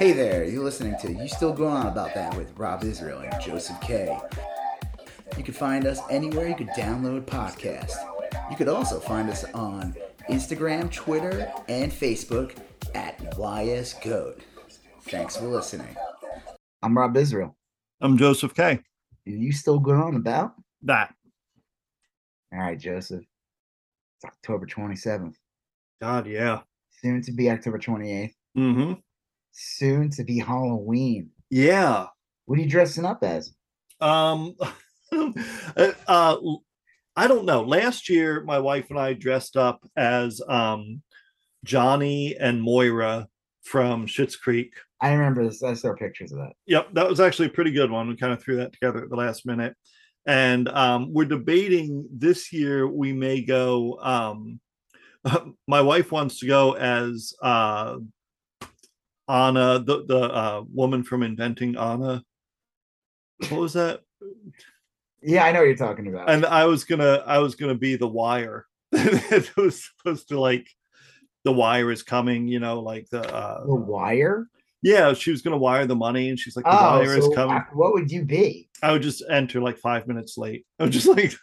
Hey there, you're listening to You Still Going On About That with Rob Israel and Joseph K. You can find us anywhere you could download podcasts. You could also find us on Instagram, Twitter, and Facebook at YSGoat. Thanks for listening. I'm Rob Israel. I'm Joseph K. Are you still going on about? That. All right, Joseph. It's October 27th. God, yeah. Soon to be October 28th. Mm-hmm. Soon to be Halloween. Yeah. What are you dressing up as? Um uh I don't know. Last year my wife and I dressed up as um Johnny and Moira from Schitt's Creek. I remember this. I saw pictures of that. Yep, that was actually a pretty good one. We kind of threw that together at the last minute. And um, we're debating this year we may go um, my wife wants to go as uh Anna, the the uh, woman from Inventing Anna. What was that? Yeah, I know what you're talking about. And I was gonna, I was gonna be the wire. it was supposed to like, the wire is coming. You know, like the uh, the wire. Yeah, she was gonna wire the money, and she's like, the oh, wire so is coming. What would you be? I would just enter like five minutes late. I was just like.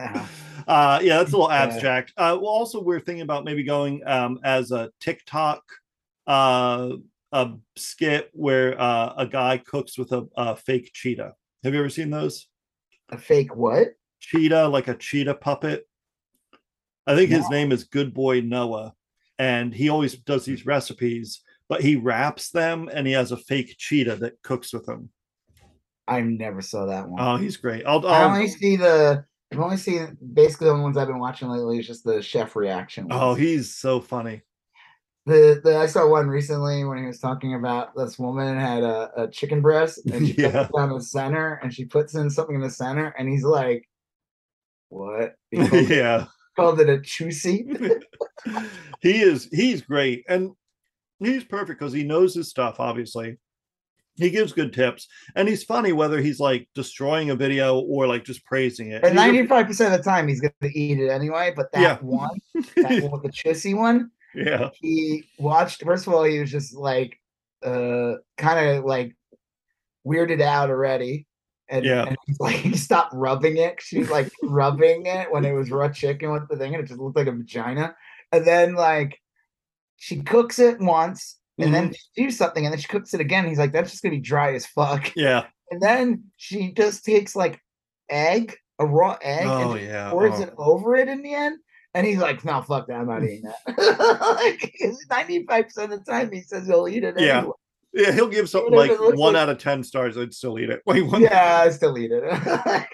Uh-huh. Uh, yeah, that's a little abstract. Uh, well, also we're thinking about maybe going um, as a TikTok uh, a skit where uh, a guy cooks with a, a fake cheetah. Have you ever seen those? A fake what? Cheetah, like a cheetah puppet. I think his name is Good Boy Noah, and he always does these recipes, but he wraps them and he has a fake cheetah that cooks with him. I never saw that one. Oh, he's great. I'll, I I'll only see the. I've only seen basically the only ones I've been watching lately is just the chef reaction. oh, he's so funny. The, the I saw one recently when he was talking about this woman had a, a chicken breast and she Yeah. puts it down the center and she puts in something in the center and he's like, "What?" Called, it, yeah. called it a chusi. he is he's great and he's perfect because he knows his stuff obviously he gives good tips and he's funny whether he's like destroying a video or like just praising it And ninety five percent of the time he's gonna eat it anyway. But that Yeah. one, that one with the chusi one, yeah he watched. First of all, he was just like, uh, kind of like weirded out already. And, Yeah. and he's like he stopped rubbing it. She was like rubbing it when it was raw chicken with the thing, and it just looked like a vagina. And then like she cooks it once, and then she do something, and then she cooks it again. He's like, that's just gonna be dry as fuck. yeah And then she just takes like egg, a raw egg, oh and yeah pours oh. it over it in the end. And he's like, no, fuck that. I'm not eating that. like 95% of the time he says he'll eat it. Yeah. Anyway. yeah he'll give something like one like- out of ten stars i'd still eat it Wait, one, Yeah, I still eat it.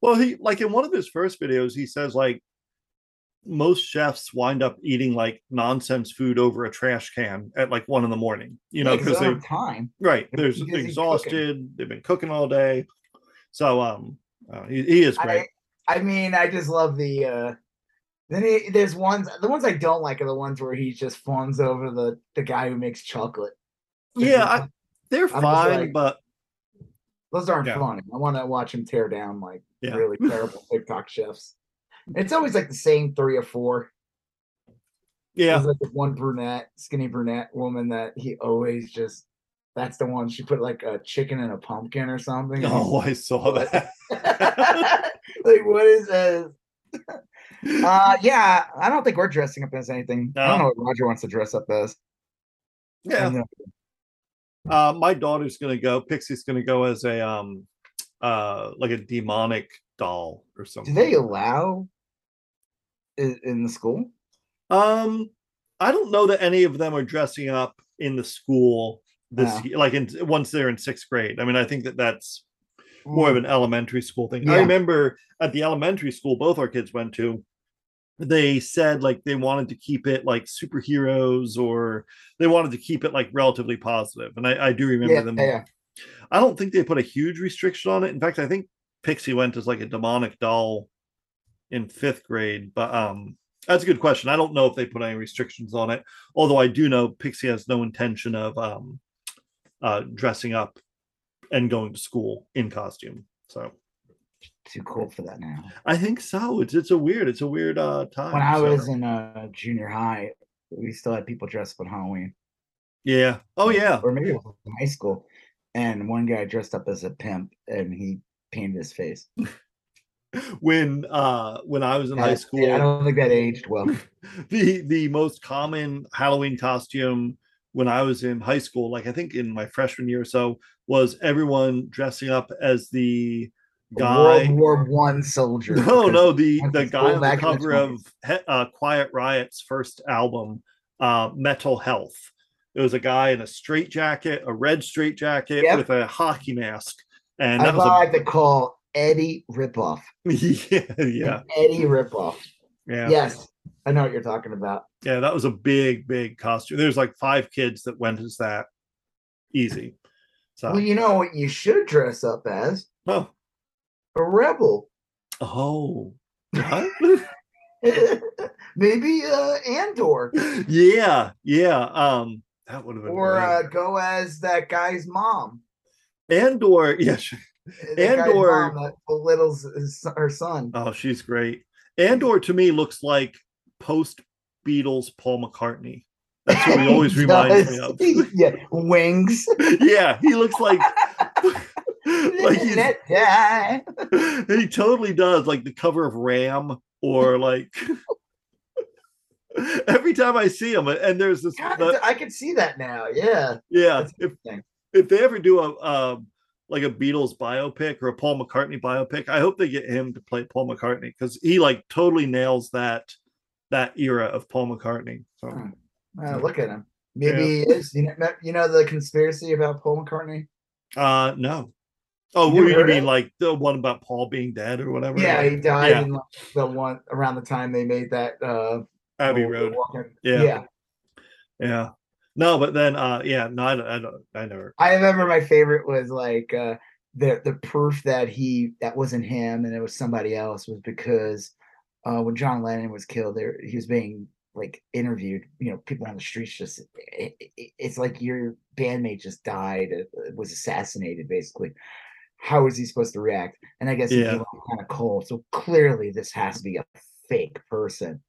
well he like in one of his first videos he says like most chefs wind up eating like nonsense food over a trash can at like one in the morning you know because they they don't have time. Right. They're exhausted. They've been cooking all day. So um uh, he, he is great. I, I mean, I just love the uh then he, there's ones the ones I don't like are the ones where he just fawns over the the guy who makes chocolate. yeah, I, they're just fine, like- but Those aren't Yeah. funny. I want to watch him tear down like Yeah. really terrible TikTok chefs. It's always like the same three or four. yeah, There's like this one brunette, skinny brunette woman that he always just that's the one she put like a chicken in a pumpkin or something. oh, I saw that. like what is this? Uh yeah, I don't think we're dressing up as anything. I don't know what Roger wants to dress up as. Yeah. Uh, my daughter's gonna go. Pixie's gonna go as a um uh like a demonic doll or something. Do they allow in, in the school? Um, I don't know that any of them are dressing up in the school this Yeah. year, like in once they're in sixth grade. I mean, I think that that's more of an elementary school thing. I remember at the elementary school both our kids went to, they said like they wanted to keep it like superheroes or they wanted to keep it like relatively positive. And I, I do remember yeah, them. yeah. I don't think they put a huge restriction on it. In fact, I think Pixie went as like a demonic doll in fifth grade, but um that's a good question. I don't know if they put any restrictions on it, although I do know Pixie has no intention of um uh dressing up and going to school in costume. So Too cool for that now. I think so. It's it's a weird, it's a weird uh time. When I so- was in uh junior high, we still had people dressed up on Halloween. Yeah. Oh yeah. or maybe it was in high school, and one guy dressed up as a pimp and he painted his face. When uh when I was in Yeah, high school, I don't think that aged well. the the most common Halloween costume when I was in high school, like I think in my freshman year or so, was everyone dressing up as the guy. World War One soldier. No, no, the the guy on the cover of uh, Quiet Riot's first album, uh, Metal Health. It was a guy in a straight jacket, a red straight jacket Yep. with a hockey mask, and I that was like to call Eddie Ripoff. a yeah, yeah, Eddie Ripoff. yeah, Yes, I know what you're talking about. Yeah. That was a big, big costume. There's like five kids that went as that, easy. So, Well, you know what you should dress up as oh, a rebel. oh? Maybe uh Andor. yeah, yeah. Um, that would have been Or uh, go as that guy's mom. Andor, yeah. sure. Andor- mom that belittles his, her son. Oh, she's great. Andor to me looks like post Beatles Paul McCartney. That's what he always reminds me of. yeah, wings. yeah, he looks like like he's, Let die. he totally does like the cover of Ram or like every time I see him and there's this God, I can see that now. Yeah. yeah if if they ever do a um like a Beatles biopic or a Paul McCartney biopic, I hope they get him to play Paul McCartney because he like totally nails that that era of Paul McCartney. So. Uh, look at him. Maybe he is. You know, you know the conspiracy about Paul McCartney? uh no. Oh, You you mean it? like the one about Paul being dead or whatever? Yeah, he died Yeah. in like, the one around the time they made that uh Abbey Road. Yeah. yeah. Yeah. No, but then uh yeah, no, I don't I don't I never I remember my favorite was like uh the the proof that he that wasn't him and it was somebody else was because uh when John Lennon was killed there he was being like interviewed you know people on the streets just it, it- it's like your bandmate just died uh, was assassinated basically how is he supposed to react and I guess he Yeah. kind of cold so clearly this has to be a fake person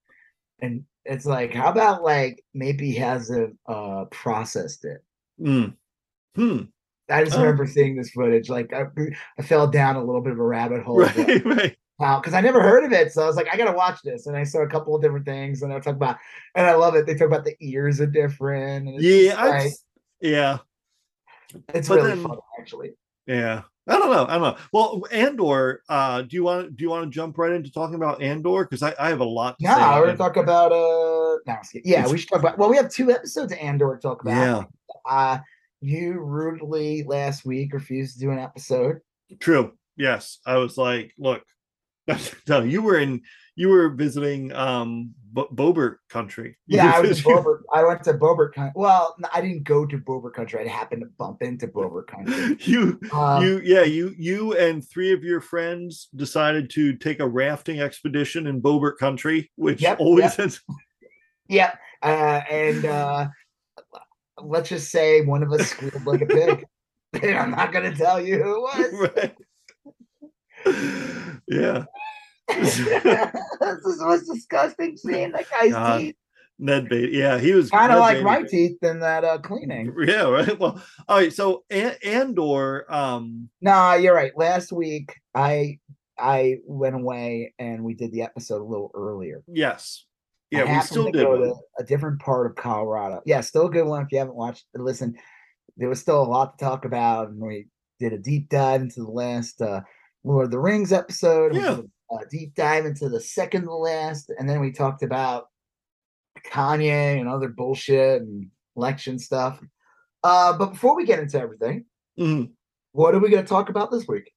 and it's like how about like maybe he hasn't uh processed it Mm. Hmm. I just Oh. remember seeing this footage. Like I, I fell down a little bit of a rabbit hole. Right, right. Because I never heard of it. So I was like, I gotta watch this. And I saw a couple of different things, and I talk about, and I love it. They talk about the ears are different. And it's Yeah, just yeah. it's but really then- fun actually. Yeah. I don't know. I don't know. Well, Andor, uh, do you want do you want to jump right into talking about Andor? Because I, I have a lot to No, say. we're gonna talk about uh, no, I'm just kidding. yeah, we should talk about. Well, we have two episodes of Andor to talk about. Yeah, Uh, you rudely last week refused to do an episode. true. Yes. I was like, look, no, you were in you were visiting um Bo- Boebert country. Yeah, I was Boebert. I went to Boebert country. Well, I didn't go to Boebert country. I happened to bump into Boebert country. you Um, you yeah you you and three of your friends decided to take a rafting expedition in Boebert country, which Yep, always yep. has Yeah, uh, and uh, let's just say one of us squealed like a pig. And I'm not gonna tell you who it was. right. Yeah. this is the most disgusting scene. That guy's God, teeth Ned Beatty. Yeah, he was kind of like Beatty. my teeth in that uh, cleaning. Yeah, right. Well, all right. So and, Andor, um, Nah, you're right. Last week I I went away and we did the episode a little earlier. yes, I yeah, we still to did. go one. to a different part of Colorado. Yeah, still a good one if you haven't watched. Listen, there was still a lot to talk about, and we did a deep dive into the last uh, Lord of the Rings episode. We Yeah. did a deep dive into the second to last, and then we talked about Kanye and other bullshit and election stuff. Uh, but before we get into everything, Mhm. what are we going to talk about this week?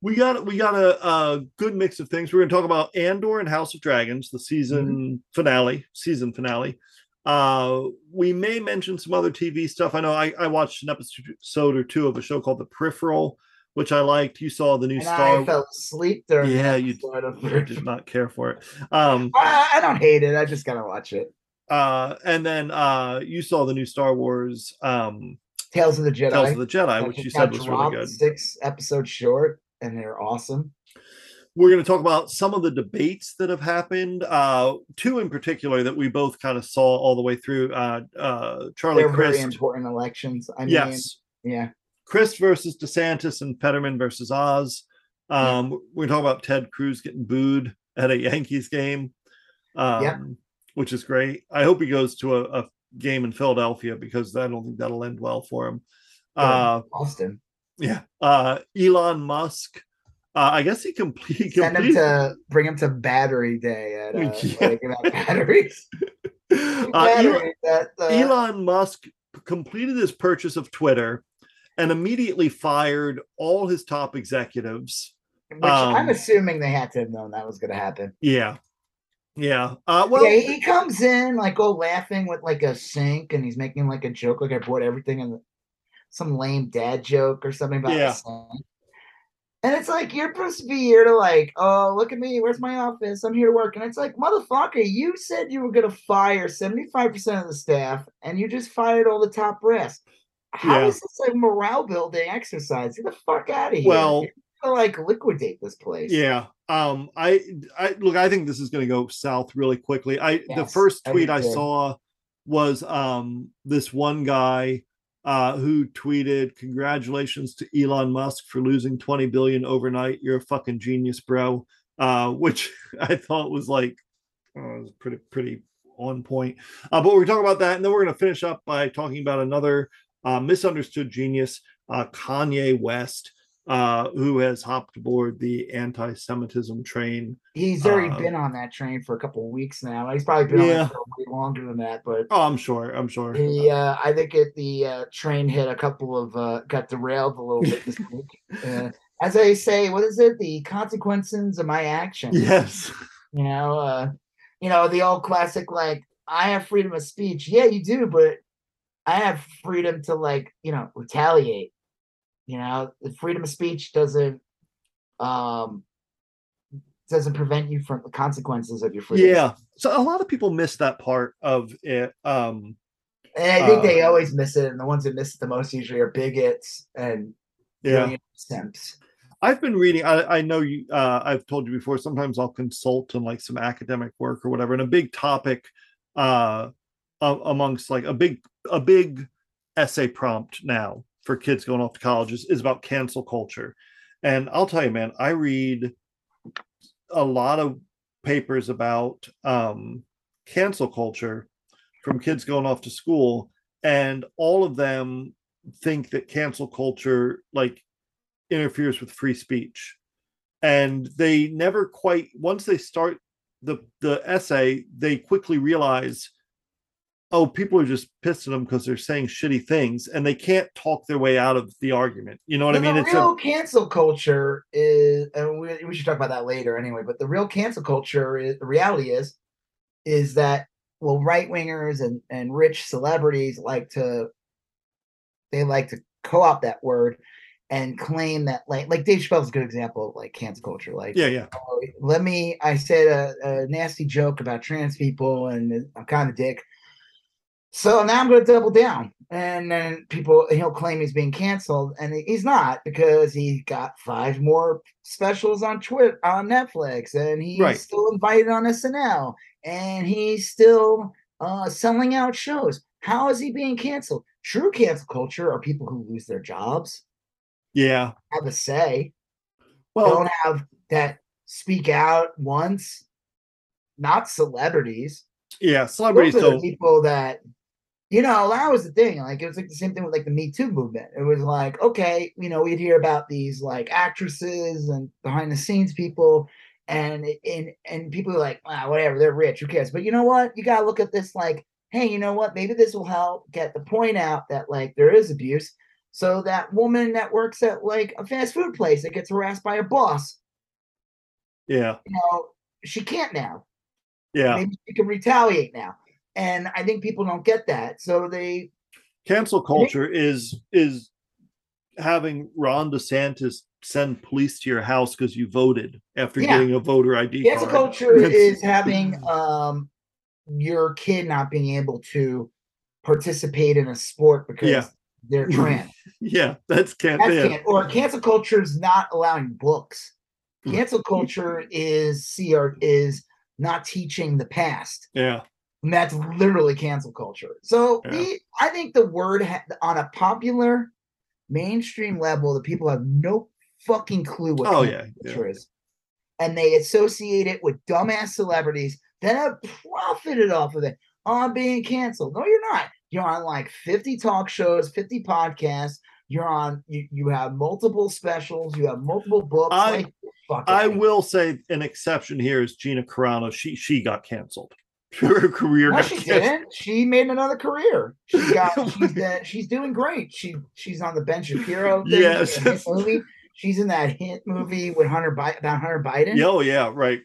We got we got a, a good mix of things. We're going to talk about Andor and House of Dragons, the season Mm-hmm. finale, season finale. Uh, we may mention some other TV stuff. I know I, I watched an episode or two of a show called The Peripheral, which I liked. You saw the new And Star. I fell asleep during. the Yeah, you- episode of- I did not care for it. Um, I, I don't hate it. I just gotta watch it. uh, and then uh, you saw the new Star Wars um, Tales of the Jedi. Tales of the Jedi, that which you said was really good. Six episodes short, and they're awesome. we're going to talk about some of the debates that have happened. Uh, two in particular that we both kind of saw all the way through. Uh, uh, Charlie They're very important elections. I mean, Yes. yeah. Crist versus DeSantis and Fetterman versus Oz. Um, We're talking about Ted Cruz getting booed at a Yankees game, um, Yep. which is great. I hope he goes to a, a game in Philadelphia because I don't think that'll end well for him. Uh, Austin. yeah. Uh, Elon Musk. Uh, I guess he complete, Send him to bring him to Battery Day at uh, Yeah. they batteries. uh, Elon, batteries at, uh, Elon Musk completed his purchase of Twitter and immediately fired all his top executives. which I'm um, assuming they had to have known that was going to happen. Yeah. Yeah. Uh, well, yeah, he, comes in like all laughing with like a sink, and he's making like a joke, like I brought everything in the, some lame dad joke or something about Yeah. the sink. And it's like you're supposed to be here to like, oh, look at me, where's my office? I'm here to work. And it's like, motherfucker, you said you were gonna fire 75% of the staff, and you just fired all the top brass. How is Yeah. this a morale building exercise? Get the fuck out of here. Well- gonna, like liquidate this place. yeah. Um, I, I look, I think this is going to go south really quickly. I, the first tweet do I saw was um, this one guy uh, who tweeted, Congratulations to Elon Musk for losing 20 billion overnight. You're a fucking genius, bro. Uh, which I thought was like, uh, was pretty, pretty on point. Uh, but we're talking about that. And then we're going to finish up by talking about another uh, misunderstood genius, uh, Kanye West, uh, who has hopped aboard the anti Semitism train. He's already Uh, been on that train for a couple of weeks now. He's probably been Yeah. on it way longer than that, but Oh, I'm sure. I'm sure. he, uh, I think it, the uh, train hit a couple of, uh, got derailed a little bit this week. Uh, as I say, what is it? The consequences of my actions. Yes. You know, uh, you know the old classic like, I have freedom of speech. Yeah, you do, but I have freedom to like, you know, retaliate. You know, the freedom of speech doesn't, um, doesn't prevent you from the consequences of your freedom. Yeah. So a lot of people miss that part of it. Um, And I think they Uh, always miss it, and the ones that miss it the most usually are bigots and yeah. simps. I've been reading. I, I know you. Uh, I've told you before. Sometimes I'll consult on like some academic work or whatever. And a big topic, uh, amongst like a big a big essay prompt now for kids going off to colleges is, about cancel culture. And I'll tell you, man, I read a lot of papers about um, cancel culture from kids going off to school, and all of them think that cancel culture like interferes with free speech and they never quite once they start the the essay they quickly realize oh people are just pissed at them because they're saying shitty things and they can't talk their way out of the argument you know what i mean the it's real a, cancel culture is, and we, we should talk about that later anyway. But the real cancel culture is the reality is, is that well, right wingers and and rich celebrities like to, they like to co-opt that word and claim that like like Dave Chappelle's a good example of like cancel culture. Like yeah yeah oh, let me i said a, a nasty joke about trans people and i'm kind of a dick so now i'm going to double down and then people he'll claim he's being canceled and he's not because he got five more specials on Twitter on netflix and he's Right. still invited on snl and he's still uh, selling out shows how is he being canceled true cancel culture are people who lose their jobs yeah have a say well don't have that speak out once. Not celebrities. yeah celebrities Those are the people that you know, that was the thing. Like it was like the same thing with like the Me Too movement. It was like, okay, you know, we'd hear about these like actresses and behind the scenes people, and and and people are like, wow, whatever, they're rich, who cares? But you know what? You gotta look at this like, hey, you know what? Maybe this will help get the point out that like there is abuse. So that woman that works at like a fast food place that gets harassed by her boss, yeah you know, she can't now. yeah Maybe she can retaliate now. And I think people don't get that. So they cancel culture is is having ron desantis send police to your house because you voted after Yeah. getting a voter id cancel card. culture is having um your kid not being able to participate in a sport because Yeah. they're trans. yeah that's can't That's yeah. or cancel culture is not allowing books. Cancel culture is CR is not teaching the past. Yeah. And that's literally cancel culture. So Yeah. the, I think the word ha- on a popular mainstream level, the people have no fucking clue what Oh cancel yeah. yeah. culture is, and they associate it with dumbass celebrities that have profited off of it on being canceled. No, you're not. You're on like 50 talk shows, 50 podcasts. You're on. You, you have multiple specials. You have multiple books. I- like, I will say an exception here is Gina Carano. She she got canceled. Her career No, she didn't. She made another career. She got. she's the, she's doing great. She she's on the Ben Shapiro. Thing, Yes. movie. She's in that hit movie with Hunter Bi- about Hunter Biden. Oh yeah, right.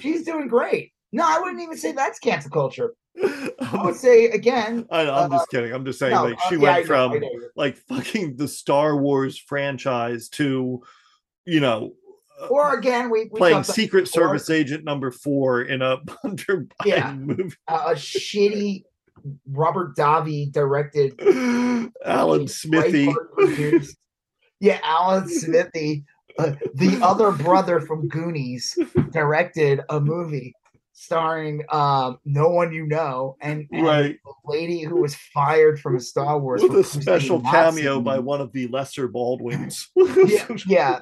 She's doing great. No, I wouldn't even say that's cancel culture. I would say again. I, I'm uh, just kidding. I'm just saying, no, like uh, she yeah, went from like fucking the Star Wars franchise to, you know, uh, Or again, we, we playing Secret Service agent number four in a Hunter Biden Yeah. movie. uh, a shitty Robert Davi directed Alan Smithee. Yeah, Alan Smithee, uh, the other brother from Goonies, directed a movie starring um, no one you know and, and Right. a lady who was fired from a Star Wars With a special cameo by one of the lesser Baldwins. yeah, yeah,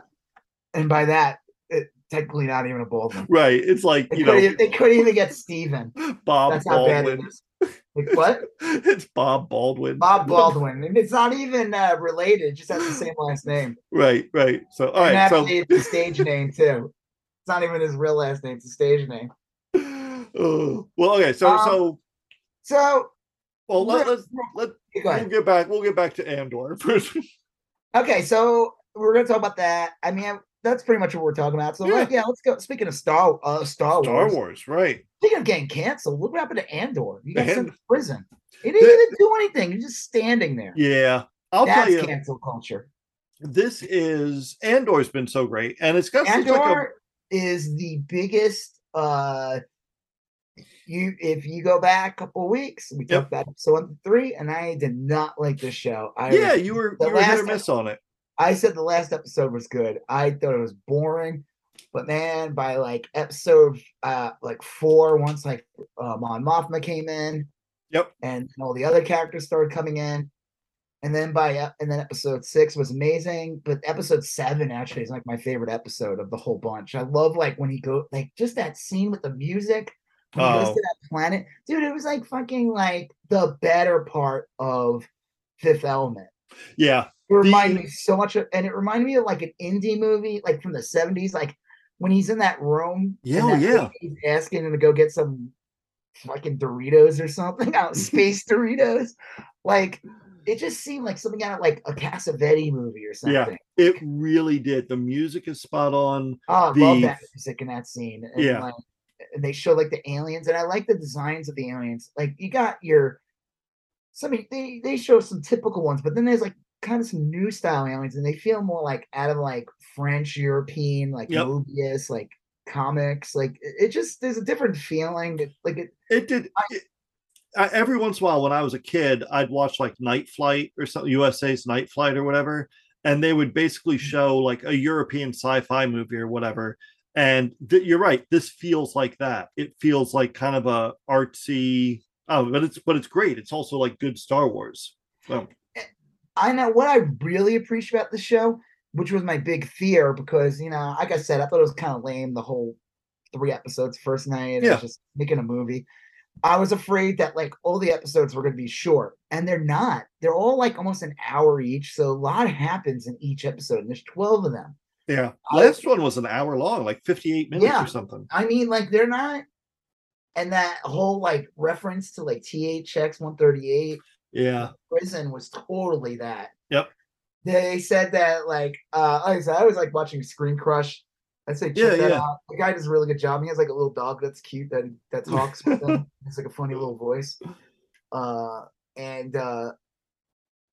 and by that, it, technically not even a Baldwin. right. It's like, They you know, even, they couldn't even get Steven. Bob That's it Baldwin. Like, what? it's Bob Baldwin. Bob Baldwin, and it's not even uh, related; it just has the same last name. Right, right. So, all and right. So, it's a stage name too. It's not even his real last name; it's a stage name. Oh, well, okay. So, Um, so, So, well, let, let's let go we'll get back. We'll get back to Andor first. Okay, so we're gonna talk about that. I mean, that's pretty much what we're talking about. So, Yeah. like, yeah, let's go. Speaking of Star, uh, Star, Star Wars. Wars, right? Speaking of getting canceled, look what happened to Andor. You got sent to prison. He didn't The- even do anything. He's just standing there. Yeah, I'll That's tell you. cancel culture. This is Andor's been so great, and it's got Andor like a is the biggest. uh You, if you go back a couple weeks, we Yep. talked about episode one three, and I did not like this show. I yeah. was- You were the you were hit or miss on it. I said the last episode was good. I thought it was boring, but man, by like episode uh like four, once like uh, Mon Mothma came in, Yep. and all the other characters started coming in, and then by ep- and then episode six was amazing, but episode seven actually is like my favorite episode of the whole bunch. I love like when he go like just that scene with the music. When he goes Oh. to that planet, dude, it was like fucking like the better part of Fifth Element. Yeah, It reminded The- me so much of, and it reminded me of like an indie movie, like from the seventies, like when he's in that room. Yeah, oh, that yeah. lady's asking him to go get some fucking Doritos or something out, space Doritos. Like it just seemed like something out of like a Cassavetes movie or something. Yeah. it really did. The music is spot on. Oh, I love that music in that scene. And Yeah. like, and they show like the aliens, and I like the designs of the aliens. Like you got your some they they show some typical ones, but then there's like kind of some new style aliens, and they feel more like out of like French European, like Yep. Moebius, like comics. Like it, it just there's a different feeling. It, like it It did. It, I, every once in a while, when I was a kid, I'd watch like Night Flight or something, USA's Night Flight or whatever, and they would basically Mm-hmm. show like a European sci-fi movie or whatever. And th- you're right. This feels like that. It feels like kind of a artsy. Oh, but it's but it's great. It's also like good Star Wars. So I know what I really appreciate about the show, which was my big fear because you know, like I said, I thought it was kind of lame the whole three episodes first night. Yeah. just making a movie. I was afraid that like all the episodes were going to be short, and they're not. They're all like almost an hour each, so a lot happens in each episode. And there's twelve of them. yeah, I- last one was an hour long, like 58 minutes Yeah. or something. I mean, like they're not. And that whole like reference to like THX 138 Yeah, prison was totally that. Yep. They said that like uh like I said, I was like watching Screen Crush. I say check Yeah, that yeah. out. The guy does a really good job. He has like a little dog that's cute that that talks with him. It's like a funny little voice. Uh and uh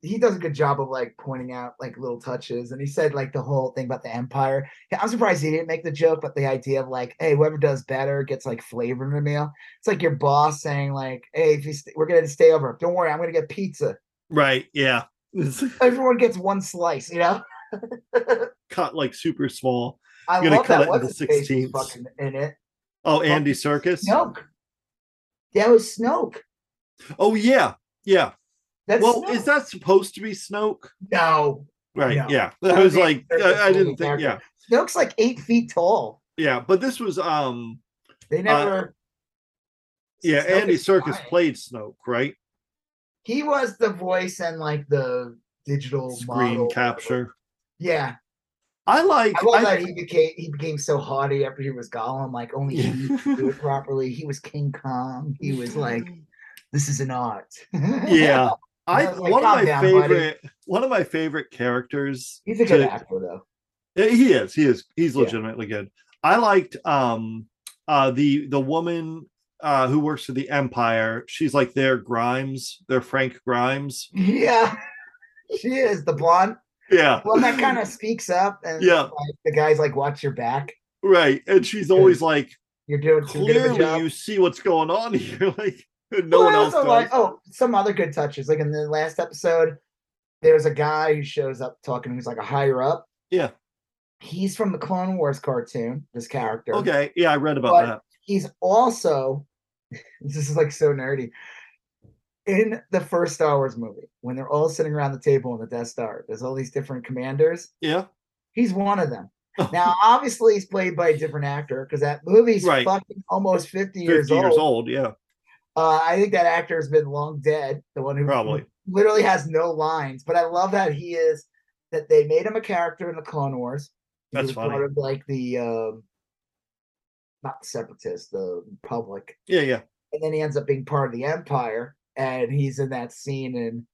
he does a good job of like pointing out like little touches. And he said like the whole thing about the empire. I'm surprised he didn't make the joke, but the idea of like, hey, whoever does better gets like flavor in the meal. It's like your boss saying like, hey, if you st- we're gonna stay over, don't worry, I'm gonna get pizza right. Yeah, everyone gets one slice, you know? cut like super small. i'm Gonna love cut that. it into What's his face was 16ths. fucking in it? Oh, Andy Serkis. Snoke. That was Snoke. Oh yeah, yeah. That's well, Snoke. is that supposed to be Snoke? no? Right. No. Yeah. I was like, I, I didn't think. Yeah. Snoke's like eight feet tall. Yeah. But this was um. They never. Yeah. Snoke Andy Serkis played Snoke, right? He was the voice and like the digital Screen model. capture. Yeah, I like. I love I- that he became he became so haughty after he was Gollum. Like only he could do it properly. He was King Kong. He was like, "This is an art." yeah. I, I like, one of my down, buddy." favorite one of my favorite characters. he's a good to- actor though. He is. He is. He's Yeah. legitimately good. I liked um uh the the woman uh who works for the Empire. She's like their Grimes, their Frank Grimes. Yeah, she is the blonde Yeah. Well, that kind of speaks up, and Yeah. like, the guy's like, "Watch your back. Right. And she's always like, You're doing too good of a clearly job." you see what's going on here. like no Well, one I else also does. like oh some other good touches. Like in the last episode, there's a guy who shows up talking who's like a higher up. Yeah. He's from the Clone Wars cartoon, this character. Okay. Yeah, I read about But- that. He's also this is like so nerdy. In the first Star Wars movie, when they're all sitting around the table in the Death Star, there's all these different commanders. Yeah. He's one of them. Now, obviously, he's played by a different actor because that movie's Right. fucking almost 50 50 years, years old. old. Yeah. Uh, I think that actor has been long dead. The one who Probably. literally has no lines. But I love that he is that they made him a character in the Clone Wars. He That's was funny. part of like the um, not the Separatists, the public. Yeah, yeah. and then he ends up being part of the Empire, and he's in that scene in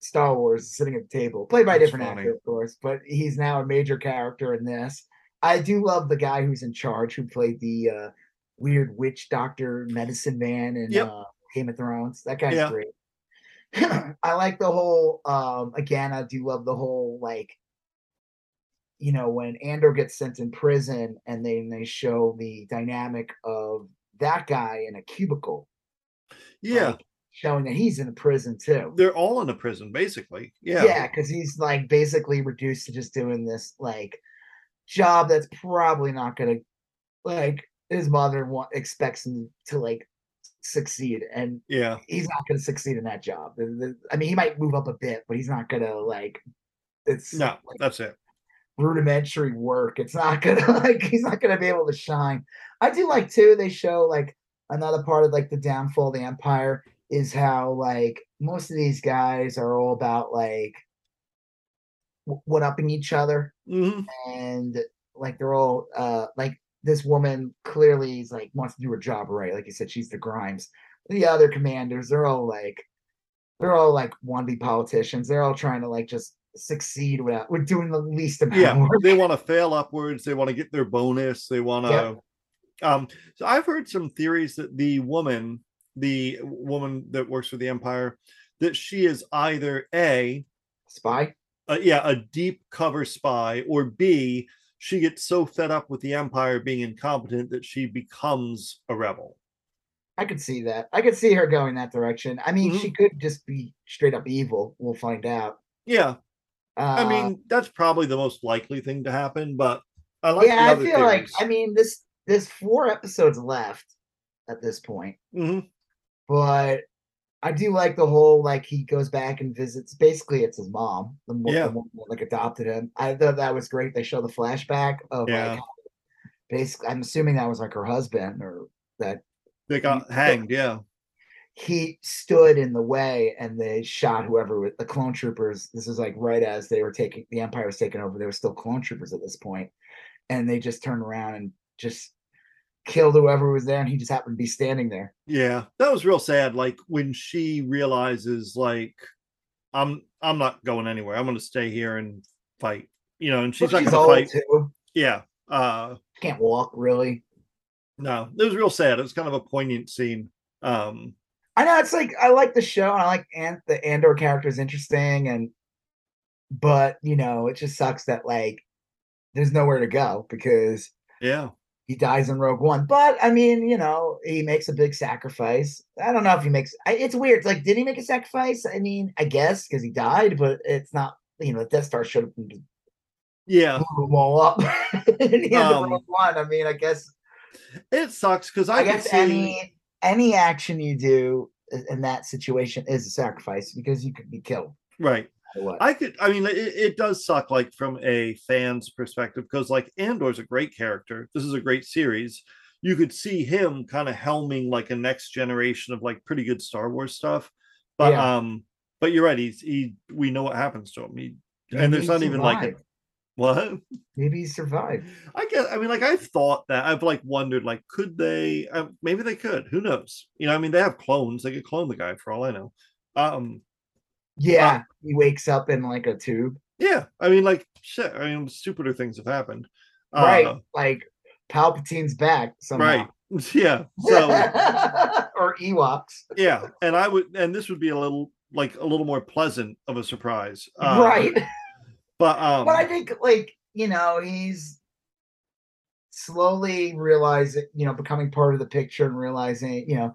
Star Wars, sitting at the table, played by a different funny. actor, of course, but he's now a major character in this. I do love the guy who's in charge, who played the uh, weird witch doctor, medicine man, in Yep. uh, Game of Thrones. That guy's Yeah. great. I like the whole. Um, again, I do love the whole like. You know, when Andor gets sent in prison, and then they show the dynamic of that guy in a cubicle, Yeah. like, showing that he's in a prison too. They're all in a prison, basically. Yeah. Yeah, because he's like basically reduced to just doing this like job that's probably not gonna like his mother wa- expects him to like succeed, and Yeah. he's not gonna succeed in that job. I mean, he might move up a bit, but he's not gonna like. It's No, like, that's it. rudimentary work. It's not gonna like he's not gonna be able to shine. I do like too. They show like another part of like the downfall of the empire is how like most of these guys are all about like one upping each other hmm and like they're all uh like this woman clearly is like wants to do her job right like you said she's the grimes the other commanders they're all like they're all like wannabe politicians they're all trying to like just succeed without we're doing the least amount Yeah. of work. They want to fail upwards. They want to get their bonus. They want to. Yep. Um, so I've heard some theories that the woman, the woman that works for the Empire, that she is either A, spy uh, yeah, a deep cover spy, or B, she gets so fed up with the Empire being incompetent that she becomes a rebel. i could see that i could see her going that direction i mean Mhm. she could just be straight up evil we'll find out Yeah, uh, I mean that's probably the most likely thing to happen. But I like. yeah i feel like i mean this there's four episodes left at this point Mhm. but I do like the whole like he goes back and visits. Basically, it's his mom, the, Yeah. the one that like adopted him. I thought that was great. They show the flashback of Yeah. like basically. I'm assuming that was like her husband or that They got hanged. Yeah. he stood in the way and they shot whoever with the clone troopers. This is like right as they were taking the Empire was taking over. They were still clone troopers at this point, and they just turned around and just killed whoever was there, and he just happened to be standing there. Yeah, that was real sad. Like when she realizes, like, I'm I'm not going anywhere. I'm going to stay here and fight. You know, and she's Well, not going to fight. too. Yeah. Uh, Can't walk really. no, it was real sad. It was kind of a poignant scene. Um, I know it's like I like the show and I like Ant the Andor character is interesting and but you know it just sucks that like there's nowhere to go because yeah, he dies in Rogue One. But I mean, you know, he makes a big sacrifice. I don't know if he makes it's weird. It's like, did he make a sacrifice? I mean, I guess because he died, but it's not. You know, the Death Star should have been Yeah, all up in the end Um, of Rogue One. I mean, I guess it sucks because I, I guess see- any any action you do in that situation is a sacrifice because you could be killed. right. No matter what. I could, I mean, it, it does suck, like from a fan's perspective, because like Andor's a great character. This is a great series. You could see him kind of helming like a next generation of like pretty good Star Wars stuff. But Yeah. um, but you're right. He's he. We know what happens to him. He, Maybe and there's not even like a, what maybe he survived. I guess. I mean, like I've thought that. I've like wondered, like, could they? Uh, maybe they could. Who knows? You know, I mean, they have clones. They could clone the guy for all I know. Um, Yeah, he wakes up in like a tube. yeah. I mean, like shit. I mean, stupider things have happened. right. Uh, Like Palpatine's back somehow. right. Yeah. So or Ewoks. yeah, and I would, and this would be a little like a little more pleasant of a surprise. Uh, right. But um, but I think like, you know, he's slowly realizing, you know, becoming part of the picture and realizing, you know,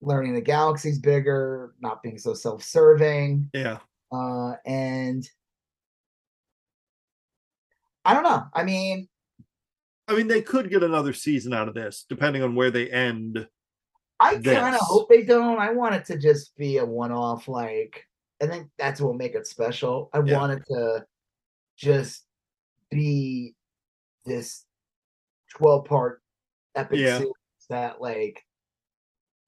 learning the galaxy's bigger, not being so self-serving. yeah, Uh and I don't know. I mean, I mean, they could get another season out of this, depending on where they end. I kind of hope they don't. I want it to just be a one-off. Like, I think that's what will make it special. I Yeah. want it to just be this twelve-part epic Yeah. series that, like,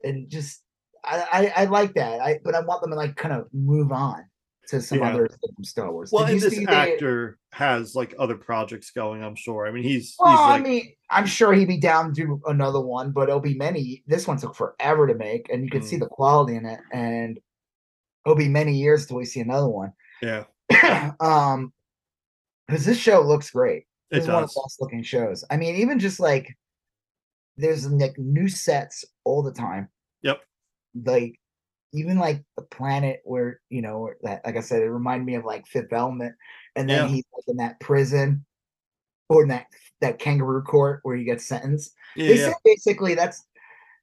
and just I, I I like that. I but I want them to like kind of move on to some Yeah. other from Star Wars. Well, Did and this see actor has like other projects going. I'm sure. I mean, he's Well, he's like I mean, I'm sure he'd be down to do another one, but it'll be many. This one took forever to make, and you can see Mm. the quality in it, and it'll be many years till we see another one. yeah, um, because this show looks great. it This is one of the best looking shows. I mean, even just like there's like new sets all the time. Yep. Like even like the planet where you know that like I said, it reminded me of like Fifth Element, and then Yeah. he's like in that prison or in that that kangaroo court where he gets sentenced. Yeah, They said basically that's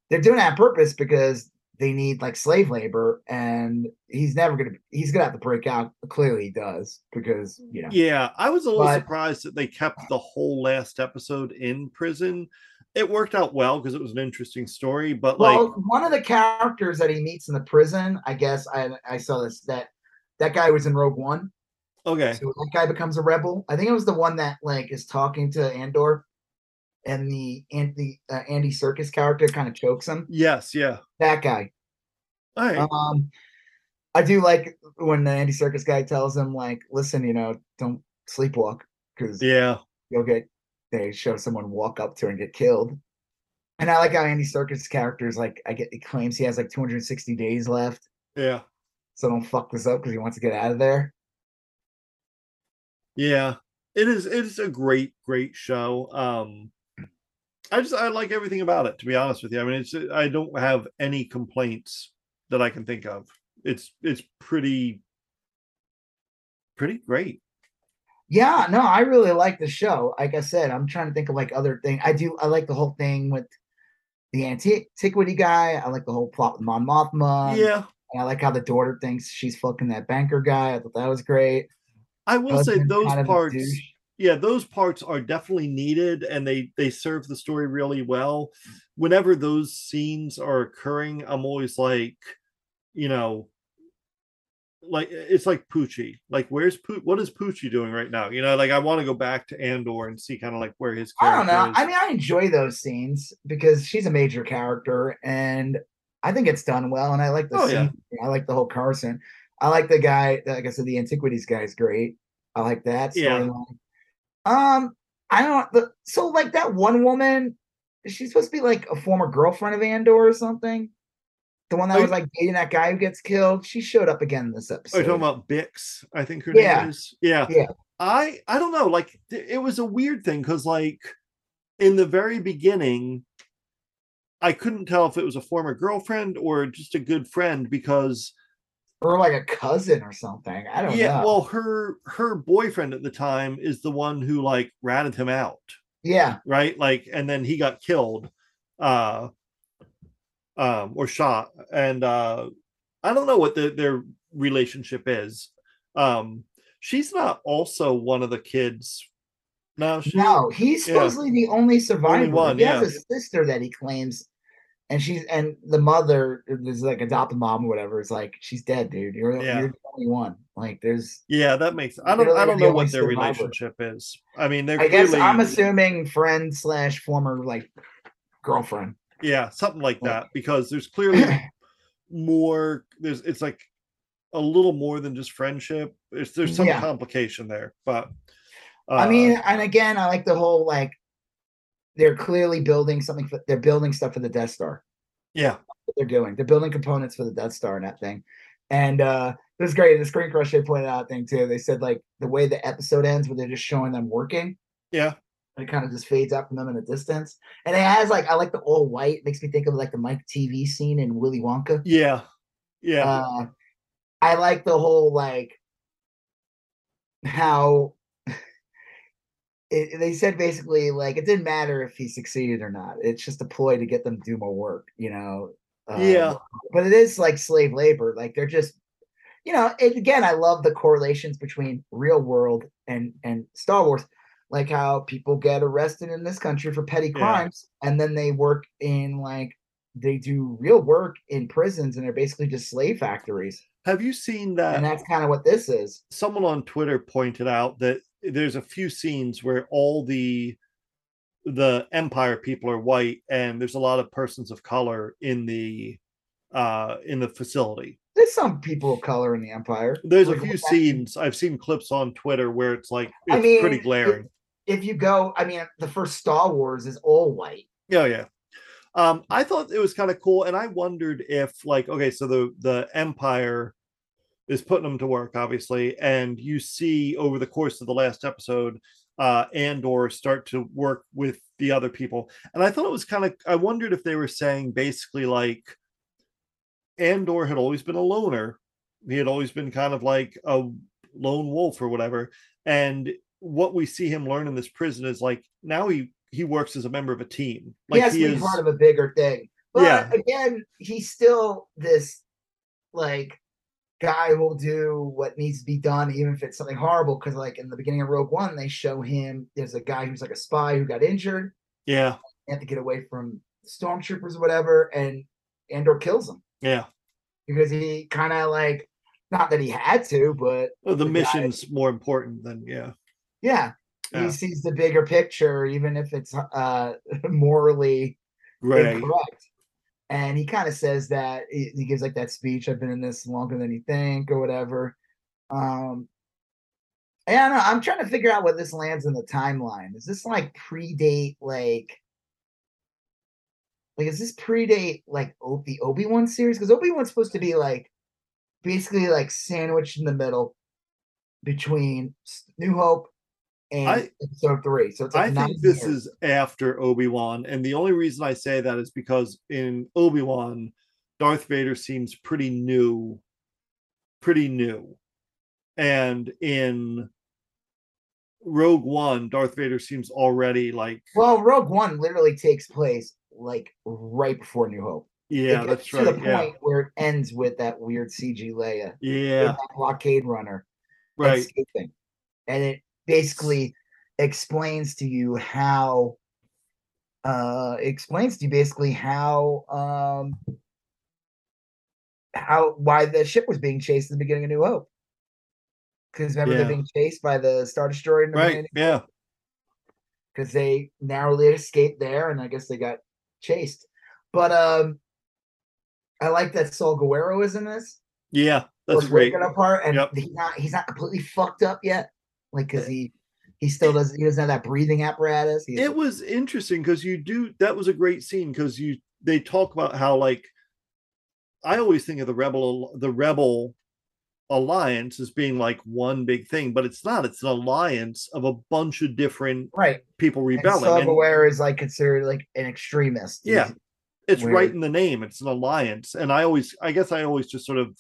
they're doing that on purpose because they need like slave labor, and he's never gonna he's gonna have to break out. Clearly, he does because you know. Yeah, I was a little But- surprised that they kept the whole last episode in prison. It worked out well because it was an interesting story, but Well, like, one of the characters that he meets in the prison, I guess I I saw this that that guy was in Rogue One. okay, So that guy becomes a rebel. I think it was the one that like is talking to Andor, and the and the uh, Andy Serkis character kind of chokes him. yes, yeah, That guy. all right, Um, I do like when the Andy Serkis guy tells him like, "Listen, you know, don't sleepwalk because yeah, you'll get." They show someone walk up to her and get killed. And I like how Andy Serkis character is like, I get he claims he has like 260 days left. yeah, so don't fuck this up because he wants to get out of there. yeah. It is. It is a great, great show. Um, I just I like everything about it. To be honest with you, I mean, it's I don't have any complaints that I can think of. It's it's pretty, pretty great. Yeah, no, I really like the show. Like I said, I'm trying to think of like other thing. I do. I like the whole thing with the antiquity guy. I like the whole plot with Mon Mothma. yeah, and I like how the daughter thinks she's fucking that banker guy. I thought that was great. I will say those kind of parts. yeah those parts are definitely needed and they they serve the story really well whenever those scenes are occurring i'm always like you know like it's like poochie like where's Poo- what is poochie doing right now you know like i want to go back to andor and see kind of like where his I don't know. is. I mean, I enjoy those scenes because she's a major character, and I think it's done well. And I like the Oh, yeah. scene. I like the whole Carson. I like the guy. Like I said, the antiquities guy is great. I like that Yeah. Um, I don't. The, so like that one woman, she's supposed to be like a former girlfriend of Andor or something. The one that Are was like dating that guy who gets killed. She showed up again in this episode. Are you talking about Bix? I think her Yeah. name is. Yeah. Yeah. I I don't know. Like it was a weird thing because like in the very beginning, I couldn't tell if it was a former girlfriend or just a good friend because or like a cousin or something. I don't yeah, know. Yeah, well her her boyfriend at the time is the one who like ratted him out, yeah, right? Like and then he got killed uh um or shot and uh I don't know what the, their relationship is. Um she's not also one of the kids. No, she, No, he's yeah. supposedly the only survivor. one, he has a sister that he claims, and she's and the mother is like adopted mom or whatever. It's like she's dead, dude. You're Yeah. you're the only one. Like there's. Yeah, that makes. I don't. I don't know what their survivor. relationship is. I mean, they're I guess clearly, I'm assuming friend slash former like girlfriend. Yeah, something like that because there's clearly more. There's. It's like a little more than just friendship. It's, there's some Yeah. complication there, but. I uh, mean, and again, I like the whole like they're clearly building something. For, they're building stuff for the Death Star. yeah, they're doing. They're building components for the Death Star and that thing. And uh it was great. The screen crush they pointed out thing too. They said like the way the episode ends, where they're just showing them working, yeah, and it kind of just fades out from them in the distance. And it has like I like the all white. It makes me think of like the Mike Teavee scene in Willy Wonka. yeah, yeah. Uh, I like the whole like how it, they said basically like it didn't matter if he succeeded or not. It's just a ploy to get them to do more work, you know. Um, Yeah. but it is like slave labor. Like they're just, you know. And again, I love the correlations between real world and and Star Wars. Like how people get arrested in this country for petty Yeah. crimes, and then they work in like they do real work in prisons, and they're basically just slave factories. Have you seen that? And that's kind of what this is. someone on Twitter pointed out that there's a few scenes where all the the Empire people are white, and there's a lot of persons of color in the uh in the facility. There's some people of color in the Empire. There's a few scenes I've seen clips on Twitter where it's like it's I mean, pretty glaring. If you go, I mean, the first Star Wars is all white. Yeah, yeah. Um, I thought it was kind of cool, and I wondered if, like, okay, so the the Empire is putting them to work, obviously, and you see over the course of the last episode, uh, Andor start to work with the other people, and I thought it was kind of. I wondered if they were saying basically like Andor had always been a loner. He had always been kind of like a lone wolf or whatever, and what we see him learn in this prison is like now he he works as a member of a team. Like he has he to be is, part of a bigger thing. But Yeah. again, he's still this like guy who'll do what needs to be done, even if it's something horrible. Because like in the beginning of Rogue One, they show him there's a guy who's like a spy who got injured. yeah, They have to get away from stormtroopers or whatever, and Andor kills him yeah. because he kind of like not that he had to, but Well, the The guy- mission's more important than yeah, yeah, Yeah. he sees the bigger picture, even if it's uh morally gray. incorrect. And he kind of says that he, he gives like that speech. I've been in this longer than you think, or whatever. Um, and I don't know. I'm trying to figure out where this lands in the timeline. Is this like predate like? Like, is this predate like o- the Obi Wan series? Because Obi Wan's supposed to be like basically like sandwiched in the middle between New Hope and I- Episode Three. So it's like I think this years. is after Obi Wan, and the only reason I say that is because in Obi Wan, Darth Vader seems pretty new, pretty new, and in Rogue One, Darth Vader seems already like Well, Rogue One literally takes place like right before New Hope. yeah, it that's gets to the right, yeah, point where it ends with that weird CG Leia, yeah, blockade runner right, escaping, and it basically explains to you how. Uh, explains to you basically how um how why the ship was being chased in the beginning of New Hope. Because remember Yeah. they're being chased by the Star Destroyer in the right, beginning? yeah, because they narrowly escaped there, and I guess they got chased. But um, I like that Saw Gerrera is in this. yeah, that's great. apart, and Yep. he's not he's not completely fucked up yet, like because eh, he he still eh. doesn't he doesn't have that breathing apparatus. He it was interesting because you do that was a great scene because you they talk about how like i always think of the rebel the rebel alliance as being like one big thing but it's not it's an alliance of a bunch of different right. people rebelling and Gerrera is like considered like an extremist. Yeah. it's where- right in the name it's an alliance and i always i guess i always just sort of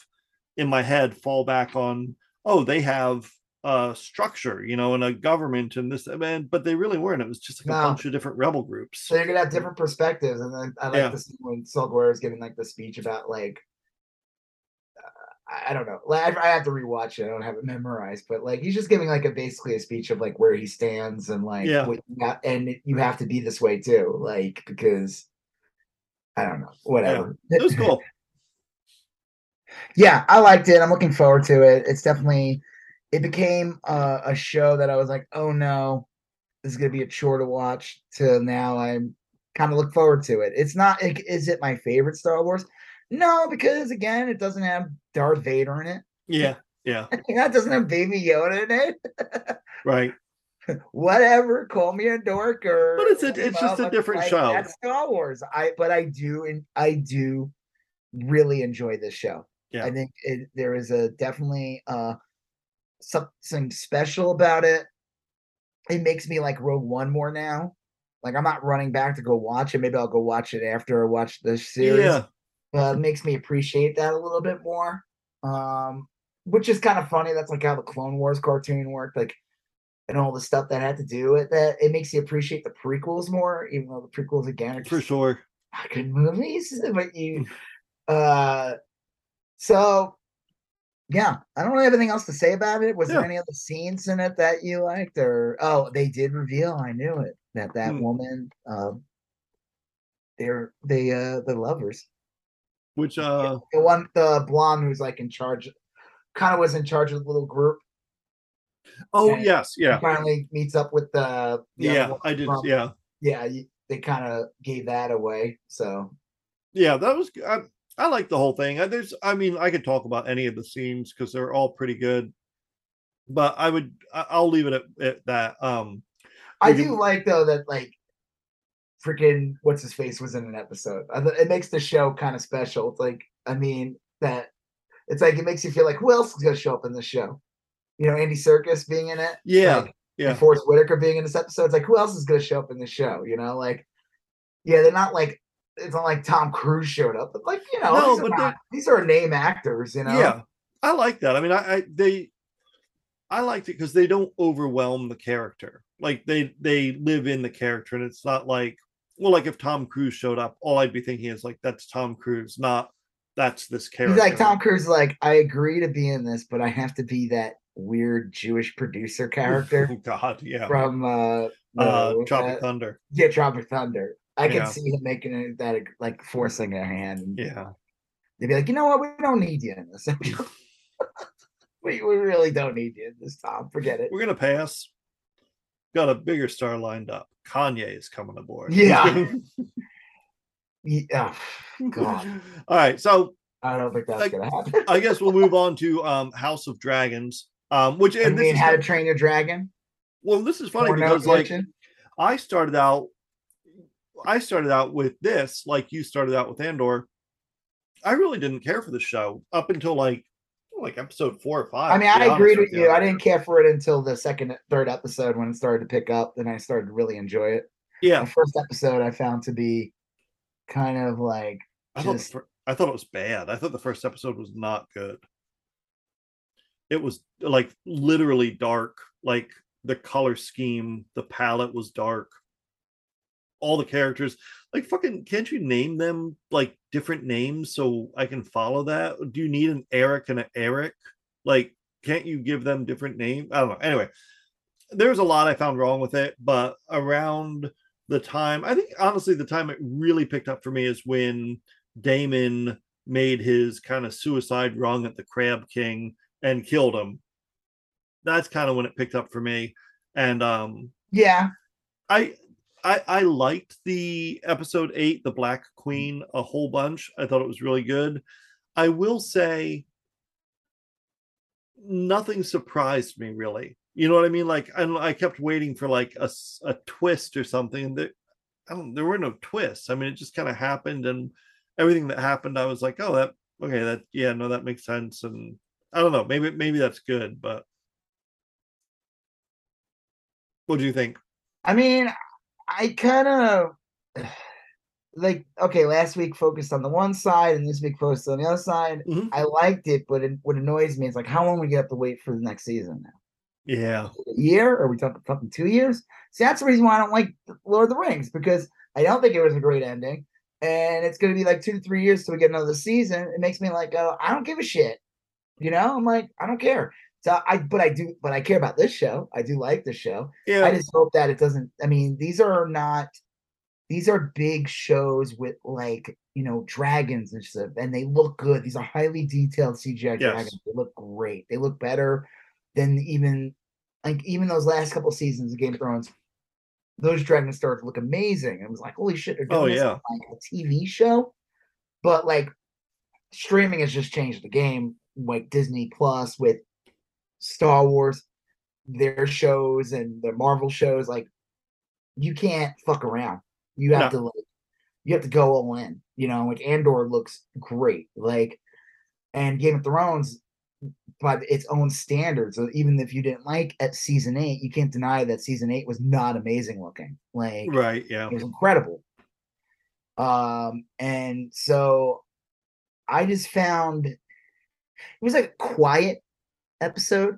in my head fall back on oh they have a structure you know and a government and this and but they really weren't it was just like a bunch of different rebel groups So you're gonna have different perspectives, and then I like Yeah. to see when Gerrera is giving like the speech about like uh, I don't know. Like, I have to rewatch it. I don't have it memorized, but like he's just giving like a basically a speech of like where he stands and like Yeah. what you got, and you have to be this way too, like because I don't know, whatever. It was cool. yeah, I liked it. I'm looking forward to it. It's definitely it became uh, a show that I was like, oh no, this is gonna be a chore to watch. To now, I'm kind of look forward to it. It's not. like, Is it my favorite Star Wars? No, because again, it doesn't have Darth Vader in it. Yeah, yeah, That doesn't have Baby Yoda in it. right. Whatever, call me a dork or. But it's a- it's just a different like, show. That's Star Wars. I but I do and I do really enjoy this show. Yeah. I think it, there is a definitely uh something special about it. It makes me like Rogue One more now. Like I'm not running back to go watch it. Maybe I'll go watch it after I watch this series. Yeah, But it makes me appreciate that a little bit more. Um, which is kind of funny. That's like how the Clone Wars cartoon worked, like and all the stuff that had to do with that. It makes you appreciate the prequels more, even though the prequels again are for sure. good movies. But you uh so yeah, I don't really have anything else to say about it. Was there Yeah. any other scenes in it that you liked? Or oh, they did reveal, I knew it, that that Hmm. woman um they're they uh the lovers. Which uh, the one the blonde who's like in charge kind of was in charge of the little group oh And yes, yeah, finally meets up with the, the yeah. I did. from- Yeah, yeah they kind of gave that away so yeah. That was. I, I like the whole thing. I- There's. I mean, I could talk about any of the scenes because they're all pretty good. But I would. I'll leave it at, at that. Um. i do can- like though that like freaking what's his face was in an episode it makes the show kind of special it's like i mean that it's like it makes you feel like who else is going to show up in this show you know Andy Serkis being in it Yeah. like, Yeah. Forest Whitaker being in this episode. It's like, who else is going to show up in the show? You know, like, yeah, they're not like it's not like Tom Cruise showed up, but like you know, No, these, are not- these are name actors. You know, Yeah, I like that. I mean, I, I they, I liked it because they don't overwhelm the character. Like they they live in the character, and it's not like well, like if Tom Cruise showed up, all I'd be thinking is like that's Tom Cruise, not that's this character. he's like Tom Cruise. Like, I agree to be in this, but I have to be that weird Jewish producer character Oh God, yeah. from uh, uh, Tropic uh, Thunder. yeah, Tropic Thunder. I can Yeah. see him making it that like forcing a hand. Yeah, They'd be like, you know what, we don't need you in this. we, we really don't need you in this, Tom. Forget it. we're gonna pass. Got a bigger star lined up. Kanye is coming aboard. Yeah. Yeah, God. All right, so I don't think that's gonna happen. I guess we'll move on to um House of Dragons. Um, which I and this is How to Train Your Dragon. well, this is funny Porno because like? I started out, I started out with this, like you started out with Andor. I really didn't care for the show up until like like episode four or five. I mean, I agreed with you. I didn't care for it until the second, third episode when it started to pick up. Then I started to really enjoy it. Yeah, The first episode I found to be kind of like I thought the I thought it was bad. I thought the first episode was not good. It was like literally dark. Like the color scheme, the palette was dark. All the characters, like fucking, can't you name them like different names so I can follow that? Do you need an Eric and an Eric? Like, can't you give them different names? I don't know. Anyway, there's a lot I found wrong with it, but around the time, I think honestly, the time it really picked up for me is when Daemon made his kind of suicide rung at the Crab King and killed him. That's kind of when it picked up for me. And um yeah. I I I liked the episode 8 the Black Queen a whole bunch. I thought it was really good. I will say nothing surprised me really. You know what I mean? Like I, I kept waiting for like a, a twist or something. And there, I don't, there were no twists. I mean, it just kind of happened, and everything that happened, I was like, oh, that okay, that yeah, no, that makes sense. And I don't know, maybe maybe that's good, but what do you think? I mean, I kind of like okay. Last week focused on the one side, and this week focused on the other side. Mhm. I liked it, but it, what annoys me is like how long we have to wait for the next season now. Yeah, a year? Are we talking talking two years? See, that's the reason why I don't like Lord of the Rings because I don't think it was a great ending, and it's going to be like two to three years till we get another season. It makes me like, oh, I don't give a shit. You know, I'm like, I don't care. So I, but I do, but I care about this show. I do like the show. Yeah, I just hope that it doesn't. I mean, these are not. These are big shows with like you know dragons and stuff, and they look good. These are highly detailed CGI Yes. dragons. They look great. They look better than even like even those last couple seasons of Game of Thrones. Those dragons started to look amazing. It was like, holy shit, they're oh, doing Oh, yeah. like a TV show. But like streaming has just changed the game. Like Disney Plus with Star Wars, their shows and the Marvel shows, like you can't fuck around. You have to like you have to go all in. You know, like Andor looks great. Like and Game of Thrones by its own standards. So even if you didn't like at season eight, you can't deny that season eight was not amazing looking. Like right. Yeah, it was incredible. Um, and so I just found it was like quiet episode.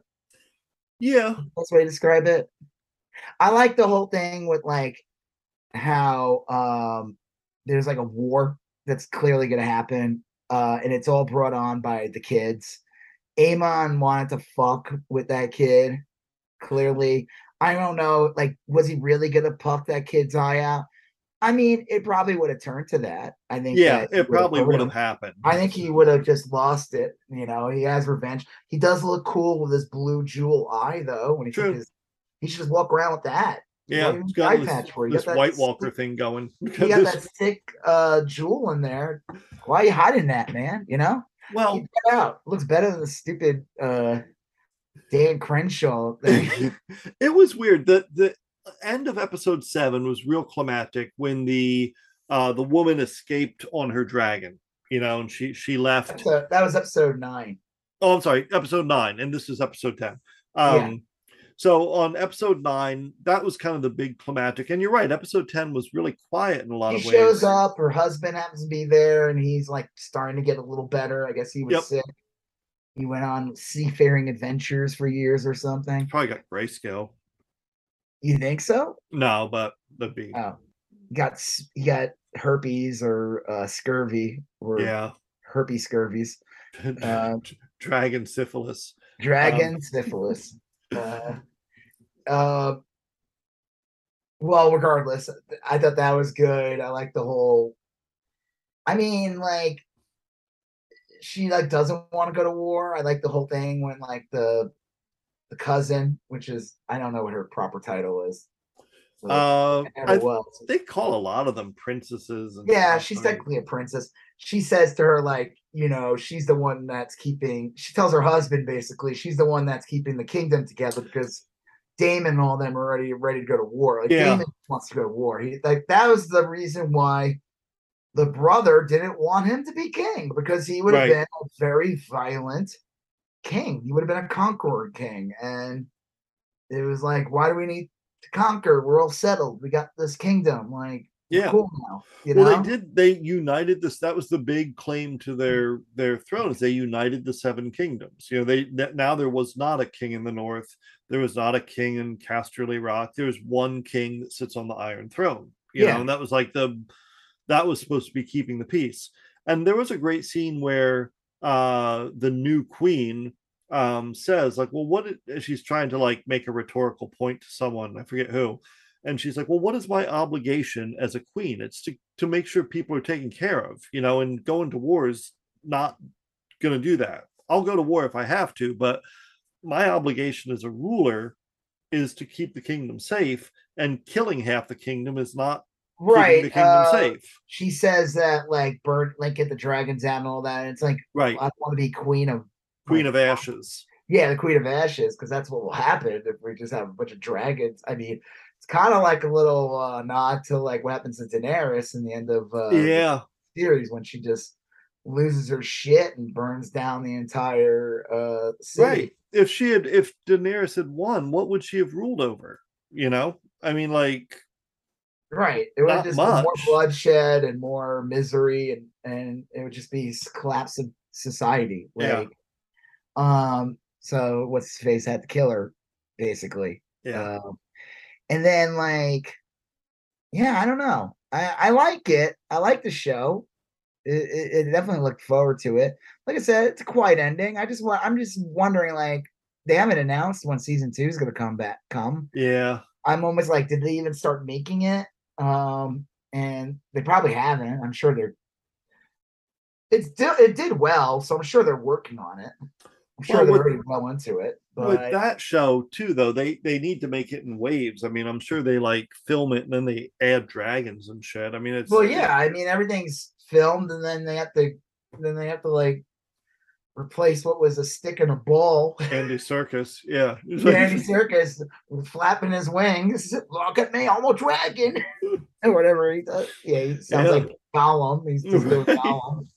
yeah, That's the way to describe it. I like the whole thing with like how um there's like a war that's clearly gonna happen, uh, and it's all brought on by the kids. Aemond wanted to fuck with that kid. Clearly, I don't know. Like, was he really gonna puff that kid's eye out? I mean, it probably would have turned to that. I think. yeah. It probably would have happened. I think he would have just lost it. You know, he has revenge. He does look cool with his blue jewel eye, though. When he True. his, he should just walk around with that. Yeah, What do you it's need eye got this, patch for? You this White sick- Walker thing going. You got This- that sick uh, jewel in there. Why are you hiding that, man? You know, well, keep that out. Looks better than the stupid uh, Dan Crenshaw thing. it was weird. The the end of episode seven was real climactic when the uh the woman escaped on her dragon, you know, and she she left. So that was episode nine. Oh, I'm sorry, episode nine, and this is episode ten. Um Yeah. so on episode nine, that was kind of the big climactic. And you're right, episode 10 was really quiet in a lot of ways. shows up. Her husband happens to be there, and he's like starting to get a little better. I guess he was Yep. sick. He went on seafaring adventures for years or something. Probably got grayscale. You think so? No, but that'd be Oh, got he got herpes or uh, scurvy or yeah. herpes scurvies. Uh, Dragon syphilis. Dragon syphilis. Uh, uh, well, regardless, I thought that was good. I like the whole. I mean, like, she like doesn't want to go to war. I like the whole thing when like the the cousin, which is I don't know what her proper title is. So, Uh, I was. they call a lot of them princesses. And Yeah, stuff. she's technically a princess. She says to her, like, you know, she's the one that's keeping, she tells her husband basically, she's the one that's keeping the kingdom together because Daemon and all them are already ready to go to war. Like, Yeah. Daemon wants to go to war. He, like, that was the reason why the brother didn't want him to be king because he would have Right. been a very violent king. He would have been a conqueror king. And it was like, why do we need to conquer? We're all settled. We got this kingdom. Like, Yeah. cool now. You know? well, they did. They united this. That was the big claim to their their thrones. They united the seven kingdoms. You know, they now there was not a king in the north. There was not a king in Casterly Rock. There was one king that sits on the Iron Throne. You Yeah. know, and that was like the that was supposed to be keeping the peace. And there was a great scene where uh the new queen um says like well what she's trying to like make a rhetorical point to someone i forget who and she's like well what is my obligation as a queen? It's to to make sure people are taken care of you know and going to war is not going to do that. I'll go to war if i have to but my obligation as a ruler is to keep the kingdom safe and killing half the kingdom is not right. the kingdom uh, safe She says that like burn, like get the dragons out and all that. And it's like right I want to be queen of queen of ashes yeah, the queen of ashes, because that's what will happen if we just have a bunch of dragons. I mean, it's kind of like a little uh, nod to like what happens to Daenerys in the end of uh, the yeah series when she just loses her shit and burns down the entire uh city. Right. If she had, if Daenerys had won, what would she have ruled over? You know, I mean, like, Right. It would Not just be more bloodshed and more misery and and it would just be collapse of society. Yeah. Like um so what's his face had to kill her, basically. yeah, Um and then like yeah, I don't know. I, I like it. I like the show. It, it, it definitely looked forward to it. Like I said, it's a quiet ending. I just want. I'm just wondering, like, they haven't announced when season two is going to come back. Come. Yeah. I'm almost like, did they even start making it? Um, and they probably haven't. I'm sure they're. It's it did well, so I'm sure they're working on it. I'm sure Well, they're with- already well into it. With But that show too, though, they they need to make it in waves. I mean, I'm sure they like film it and then they add dragons and shit. I mean, it's well, yeah, I mean everything's filmed, and then they have to, then they have to like replace what was a stick and a ball. Andy Serkis. Yeah. It's Yeah, like- Andy Serkis flapping his wings. Look at me, I'm a dragon, or whatever he does. Yeah, he sounds Yeah. like Gollum. He's just doing Gollum.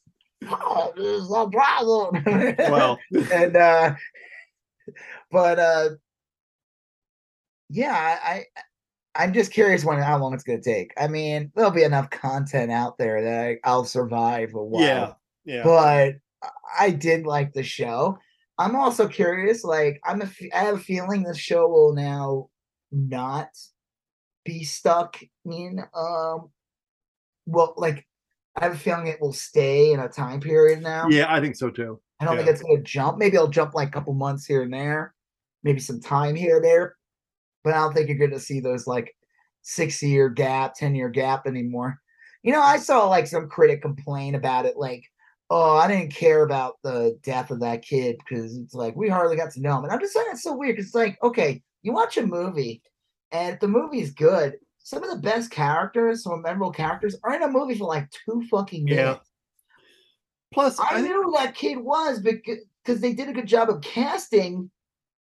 Oh, this is a problem. well, and uh but uh yeah I, I i'm just curious when how long it's going to take i mean there'll be enough content out there that I, i'll survive a while yeah. Yeah. but i did like the show i'm also curious like i'm a i have a feeling this show will now not be stuck in um well like i have a feeling it will stay in a time period now yeah, I think so too. I don't think it's going to jump. Maybe it'll jump like a couple months here and there, maybe some time here or there. But I don't think you're going to see those like six year gap, 10 year gap anymore. You know, I saw like some critic complain about it, like, oh, I didn't care about the death of that kid because it's like we hardly got to know him. And I'm just saying it's so weird because it's like, okay, you watch a movie and if the movie's good, some of the best characters, some memorable characters are in a movie for like two fucking Yeah. minutes. Plus, I I, knew who that kid was because they did a good job of casting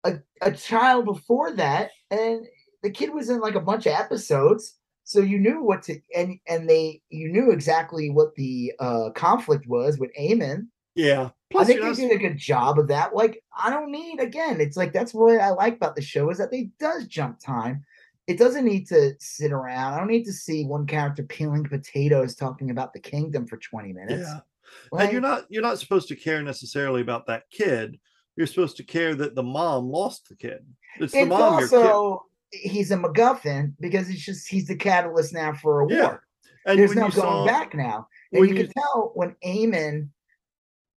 a, a child before that, and the kid was in like a bunch of episodes, so you knew what to and and they you knew exactly what the uh conflict was with Aemond. yeah. I think they did a good job of that. Like I don't need again, it's like that's what I like about the show is that they does jump time. It doesn't need to sit around. I don't need to see one character peeling potatoes talking about the kingdom for 20 minutes. yeah. Like, and you're not you're not supposed to care necessarily about that kid. You're supposed to care that the mom lost the kid. It's the it's mom you're killing. also he's a MacGuffin because it's just he's the catalyst now for a Yeah. war. And There's no going saw, back now. And you, you- can tell when Aemond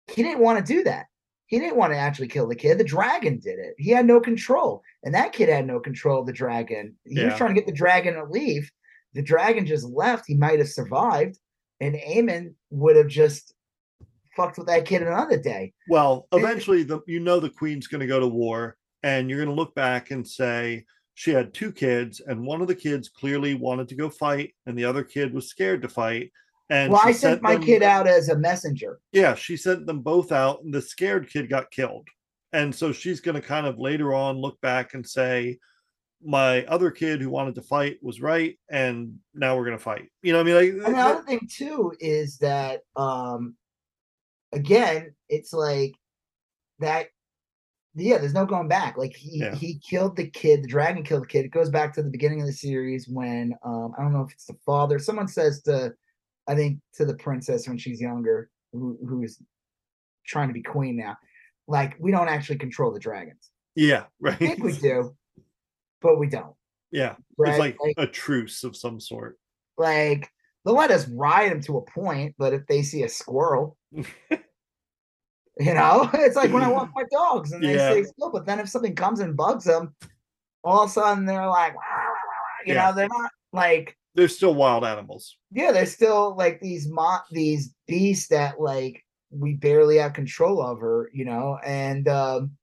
he didn't want to do that. He didn't want to actually kill the kid. The dragon did it. He had no control. And that kid had no control of the dragon. He was trying to get the dragon to leave. The dragon just left. He might have survived. And Aemond would have just fucked with that kid another day. Well, eventually, the you know the queen's going to go to war, and you're going to look back and say she had two kids, and one of the kids clearly wanted to go fight, and the other kid was scared to fight. And well, she I sent my them- kid out as a messenger. Yeah, she sent them both out, and the scared kid got killed. And so she's going to kind of later on look back and say, "My other kid who wanted to fight was right, and now we're going to fight." You know, I mean, like And the other thing too is that um again, it's like that yeah, there's no going back. Like he Yeah. he killed the kid, the dragon killed the kid. It goes back to the beginning of the series when um I don't know if it's the father, someone says to I think to the princess when she's younger, who who's trying to be queen now, like we don't actually control the dragons. yeah, I right. think we do, but we don't. yeah, Right? it's like, like a truce of some sort. like they'll let us ride them to a point, but if they see a squirrel, you know, it's like when I walk my dogs and they Yeah. stay still. But then if something comes and bugs them, all of a sudden they're like, "Wah, wah, wah, wah," you Yeah. know, they're not like, They're still wild animals. yeah, they're still like these mo- these beasts that like we barely have control over, you know, and um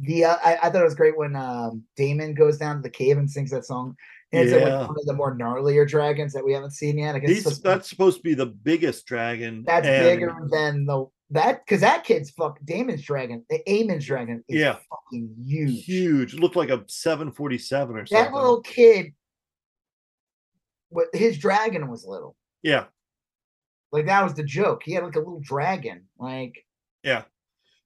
the uh, I, I thought it was great when um Daemon goes down to the cave and sings that song. And it's like Yeah. one of the more gnarlier dragons that we haven't seen yet. I guess He's supposed to be- that's supposed to be the biggest dragon. That's and- bigger than the that because that kid's fuck Daemon's dragon, the Aemond's dragon is Yeah. fucking huge. huge. Looked like a 747 or That something. little kid, what his dragon was little. yeah, Like that was the joke. He had like a little dragon. Like Yeah.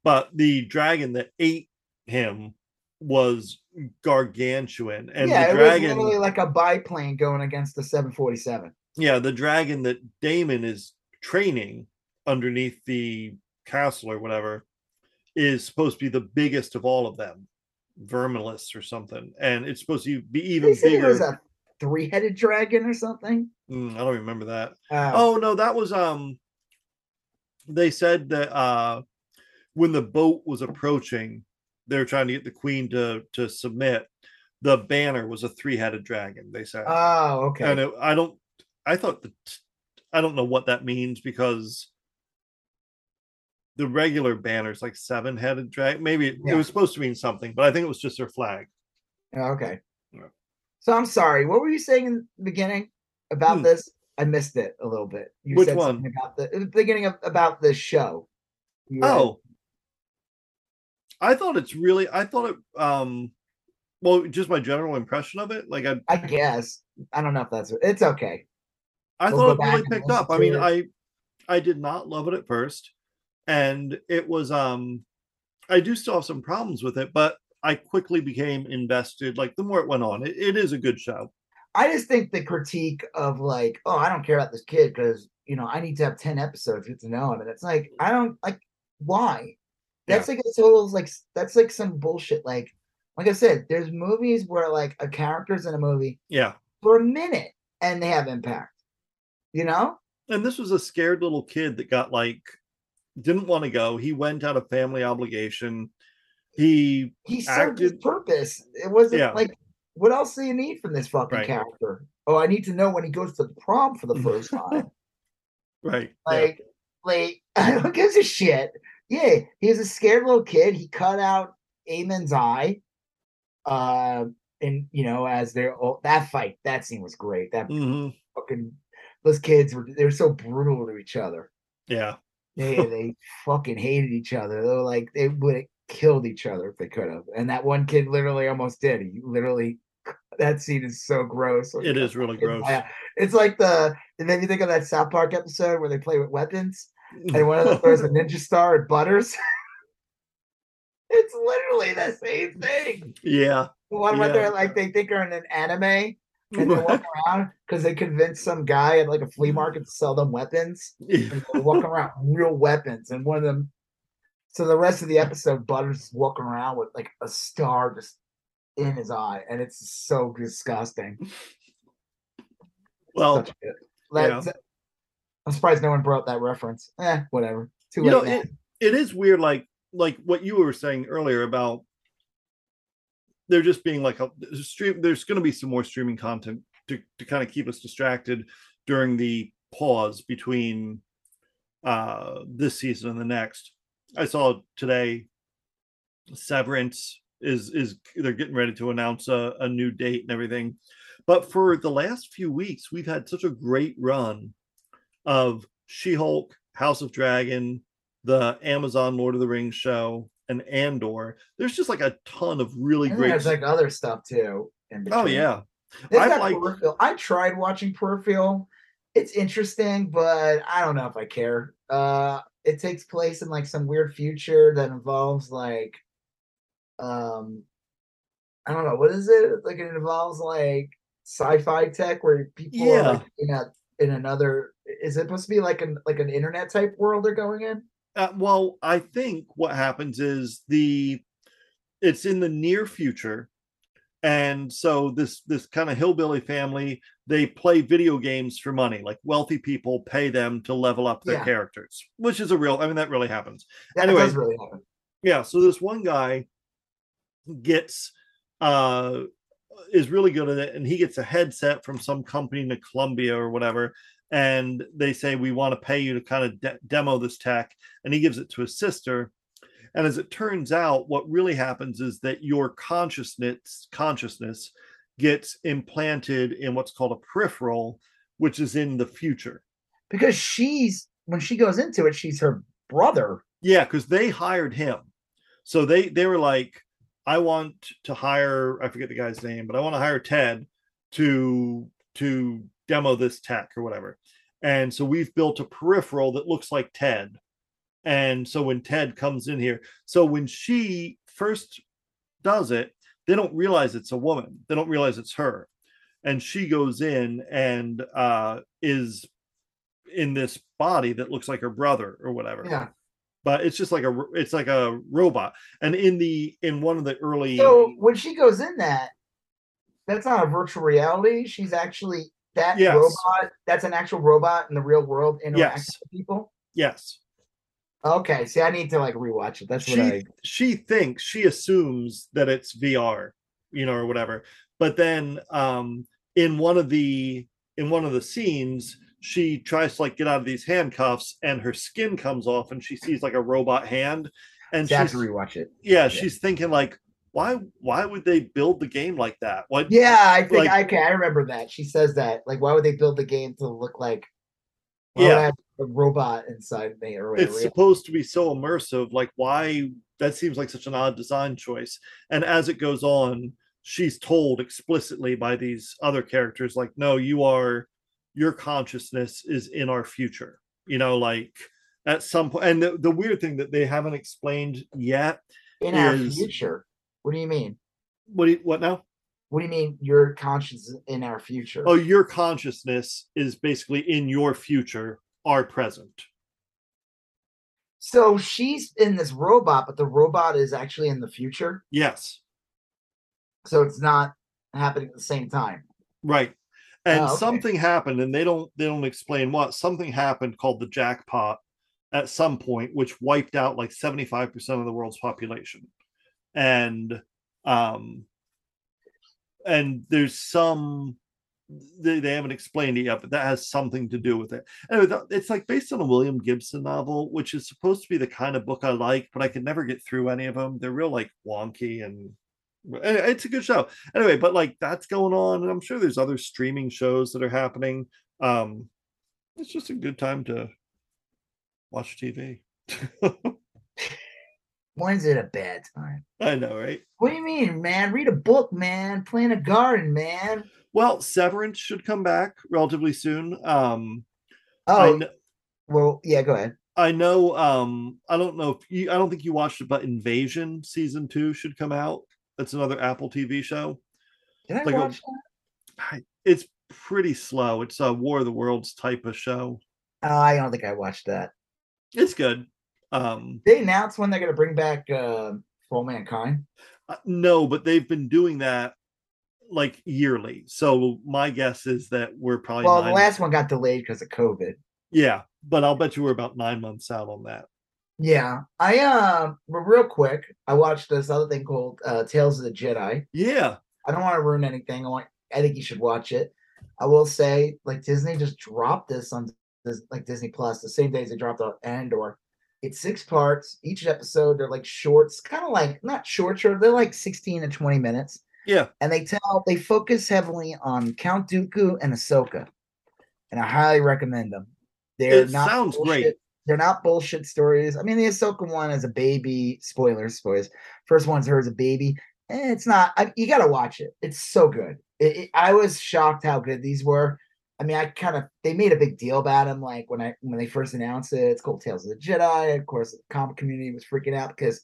but the dragon that ate him was gargantuan, and yeah, the it dragon, was literally like a biplane going against the 747. yeah, the dragon that Daemon is training underneath the castle or whatever is supposed to be the biggest of all of them, Vermilis or something, and it's supposed to be even They said it was bigger. a three-headed dragon or something. Mm, I don't remember that. Uh, Oh no, that was um. They said that uh, when the boat was approaching, they were trying to get the queen to to submit. The banner was a three-headed dragon. They said, oh, okay. and it, I don't. I thought that I don't know what that means because the regular banner's like seven-headed dragon. Maybe it, Yeah. it was supposed to mean something, but I think it was just their flag. Oh, okay. Yeah. So I'm sorry. What were you saying in the beginning about Hmm. this? I missed it a little bit. You Which said one? something about the, in the beginning of about the show. You had- Oh, I thought it's really. I thought it. Um, well, just my general impression of it. Like I, I guess I don't know if that's it's okay. I We'll thought it back really and picked listen up. I to mean, it. I I did not love it at first, and it was um I do still have some problems with it, but I quickly became invested. Like the more it went on, it, it is a good show. I just think the critique of like, oh, I don't care about this kid because you know I need to have ten episodes to get to know him, and it's like I don't like why. That's like a total like that's like some bullshit. Like, like I said, there's movies where like a character's in a movie Yeah, for a minute and they have impact. You know? and this was a scared little kid that got like didn't want to go. He went out of family obligation. He He served his purpose. It wasn't Yeah. like what else do you need from this fucking Right. character? Oh, I need to know when he goes to the prom for the first time. right. yeah. Like, like, who gives a shit? Yeah, he was a scared little kid. He cut out Aemond's eye. Uh, and you know, as they're oh, that fight, that scene was great. That Mhm. fucking those kids were they were so brutal to each other. Yeah. They they fucking hated each other. They were like they would have killed each other if they could have. And that one kid literally almost did. He literally that scene is so gross. It is really gross. Yeah. It's like the and then you think of that South Park episode where they play with weapons mm. and one of them throws a ninja star at Butters. it's literally the same thing. yeah. The one where they're like they think are in an anime and they walk around because they convinced some guy at like a flea market to sell them weapons. And walking around real weapons, and one of them. So the rest of the episode, Butters is walking around with like a star just in his eye, and it's so disgusting. well, Such a- that's- I'm surprised no one brought that reference. Eh, whatever. Too you late. know, it, it is weird, like like what you were saying earlier about there just being like a stream. There's going to be some more streaming content to to kind of keep us distracted during the pause between uh this season and the next. I saw today Severance is is they're getting ready to announce a, a new date and everything. But for the last few weeks, we've had such a great run of She-Hulk, House of Dragon, the Amazon Lord of the Rings show, and Andor. There's just like a ton of really And great. there's like other stuff too. in oh yeah, They've I like- Peripheral. I tried watching Peripheral. It's interesting, but I don't know if I care. Uh it takes place in like some weird future that involves like um I don't know, what is it? Like it involves like sci-fi tech where people are Yeah. like in a in another is it supposed to be like an like an internet type world they're going in? Uh, well, I think what happens is the it's in the near future, and so this this kind of hillbilly family they play video games for money. Like wealthy people pay them to level up their Yeah. characters, which is a real. I mean, that really happens. That Anyway. really happen. Yeah. So this one guy gets uh is really good at it, and he gets a headset from some company in Colombia or whatever. And they say we want to pay you to kind of de- demo this tech, and he gives it to his sister. And as it turns out, what really happens is that your consciousness consciousness gets implanted in what's called a peripheral, which is in the future. Because she's when she goes into it, she's her brother. Yeah, because they hired him. So they they were like, I want to hire, I forget the guy's name, but I want to hire Ted to to demo this tech or whatever. And so we've built a peripheral that looks like Ted. And so when Ted comes in here, so when she first does it, they don't realize it's a woman. They don't realize it's her. And she goes in and uh is in this body that looks like her brother or whatever Yeah. but it's just like a it's like a robot and in the in one of the early So when she goes in that, that's not a virtual reality. She's actually that Yes. robot. That's an actual robot in the real world interacting Yes. with people. Yes. Okay, see, I need to like rewatch it. That's what she I. she thinks she assumes that it's VR, you know, or whatever. But then um in one of the in one of the scenes, she tries to like get out of these handcuffs and her skin comes off and she sees like a robot hand. And have she's to rewatch it. yeah, she's thinking like, why why would they build the game like that? What Yeah, I think Like- okay. I remember that. She says that. Like, why would they build the game to look like? Yeah. A robot inside me or whatever. it's supposed to be so immersive like why that seems like such an odd design choice and as it goes on she's told explicitly by these other characters like no you are your consciousness is in our future you know like at some point and the, the weird thing that they haven't explained yet in our is- future. What do you mean? what do you, what now What do you mean your conscience is in our future? oh your consciousness is basically in your future our present So she's in this robot, but the robot is actually in the future. yes So it's not happening at the same time. Right. And Oh, okay. something happened and they don't they don't explain what. Something happened called the jackpot at some point which wiped out like 75% of the world's population. And um and there's some they, they haven't explained it yet, but that has something to do with it. Anyway, it's like based on a William Gibson novel, which is supposed to be the kind of book I like, but I could never get through any of them. They're real like wonky and and it's a good show anyway but like that's going on and i'm sure there's other streaming shows that are happening um it's just a good time to watch tv When's it a bad time? i know right What do you mean, man? Read a book, man. Plant a garden, man. well severance should come back relatively soon um Oh, kn- well, yeah. Go ahead. I know um i don't know if you i don't think you watched it but invasion season two should come out that's another apple tv show Did I Like a- watch that? It's pretty slow it's a war of the worlds type of show Oh, I don't think I watched that. it's good um They announced when they're going to bring back uh, For All Mankind. Uh, no, but they've been doing that like yearly. So my guess is that we're probably Well, nine, the last one got delayed because of COVID. yeah, but I'll bet you we're about nine months out on that. Yeah, I um, but real quick, I watched this other thing called uh, Tales of the Jedi. Yeah, I don't want to ruin anything. I want. I think you should watch it. I will say, like Disney just dropped this on this, like Disney Plus the same day as they dropped Andor. It's six parts. Each episode, they're like shorts, kind of like not short, short. They're like sixteen to twenty minutes, yeah, and they tell they focus heavily on Count Dooku and Ahsoka, and I highly recommend them. They're It not sounds great. bullshit- They're not bullshit stories. I mean, the Ahsoka one as a baby. Spoilers, spoilers. First one's her as a baby. Eh, it's not. I, you got to watch it. It's so good. It, it- I was shocked how good these were. I mean, I kind of they made a big deal about him, Like when I when they first announced it, it's called Tales of the Jedi. Of course, the comic community was freaking out because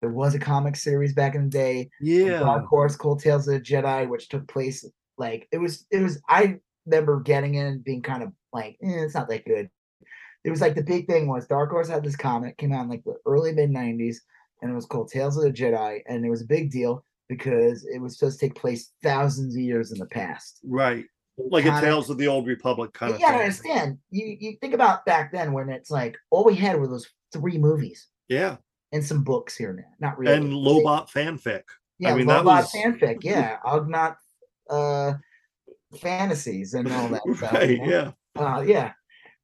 there was a comic series back in the day. yeah, Dark Horse called Tales of the Jedi, which took place like it was it was I remember getting it and being kind of like, eh, it's not that good. It was like the big thing was Dark Horse had this comic, came out in like the early mid nineties, and it was called Tales of the Jedi, and it was a big deal because it was supposed to take place thousands of years in the past. right. Like a Tales of the Old Republic kind you of gotta thing. understand. You you think about back then when it's like all we had were those three movies Yeah, and some books here and there. Not really. and Lobot fanfic. Yeah, I mean, that Lobot was- fanfic. Yeah, Ugnaught uh, fantasies and all that stuff. you right? know? Yeah. Uh, yeah.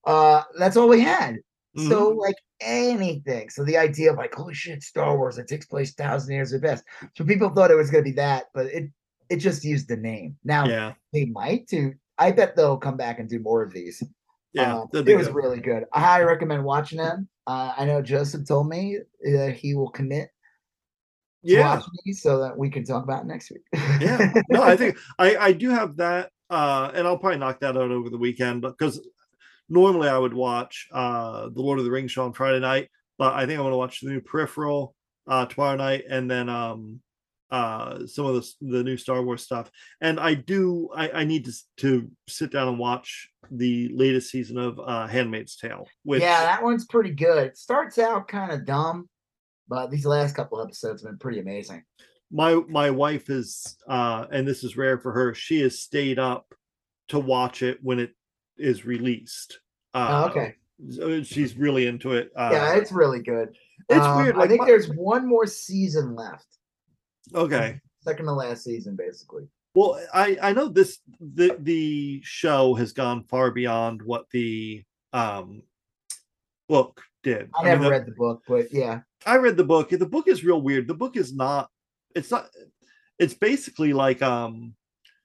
Uh, that's all we had. So Mhm. like anything. So the idea of like, holy shit, Star Wars, it takes place thousand years or best. So people thought it was gonna be that, but it it just used the name. Now yeah, they might do. I bet they'll come back and do more of these. yeah. Um, it be was good. really good. I highly recommend watching them. Uh, I know Joseph told me that he will commit to yeah. watching these so that we can talk about it next week. yeah no i think i i do have that uh and i'll probably knock that out over the weekend but because normally i would watch uh the lord of the rings show on friday night but i think i'm going to watch the new peripheral uh tomorrow night and then um uh some of the, the new star wars stuff and i do i i need to to sit down and watch the latest season of uh handmaid's tale which yeah, that one's pretty good. It starts out kind of dumb, but these last couple episodes have been pretty amazing. my my wife is uh and this is rare for her she has stayed up to watch it when it is released uh Oh, okay. so she's really into it uh yeah, it's really good. it's Um, weird I think my- there's one more season left. Okay Second to last season, basically. well i i know this the the show has gone far beyond what the um book did I mean, never the- read the book, but yeah. I read the book. The book is real weird. The book is not. It's not. It's basically like um,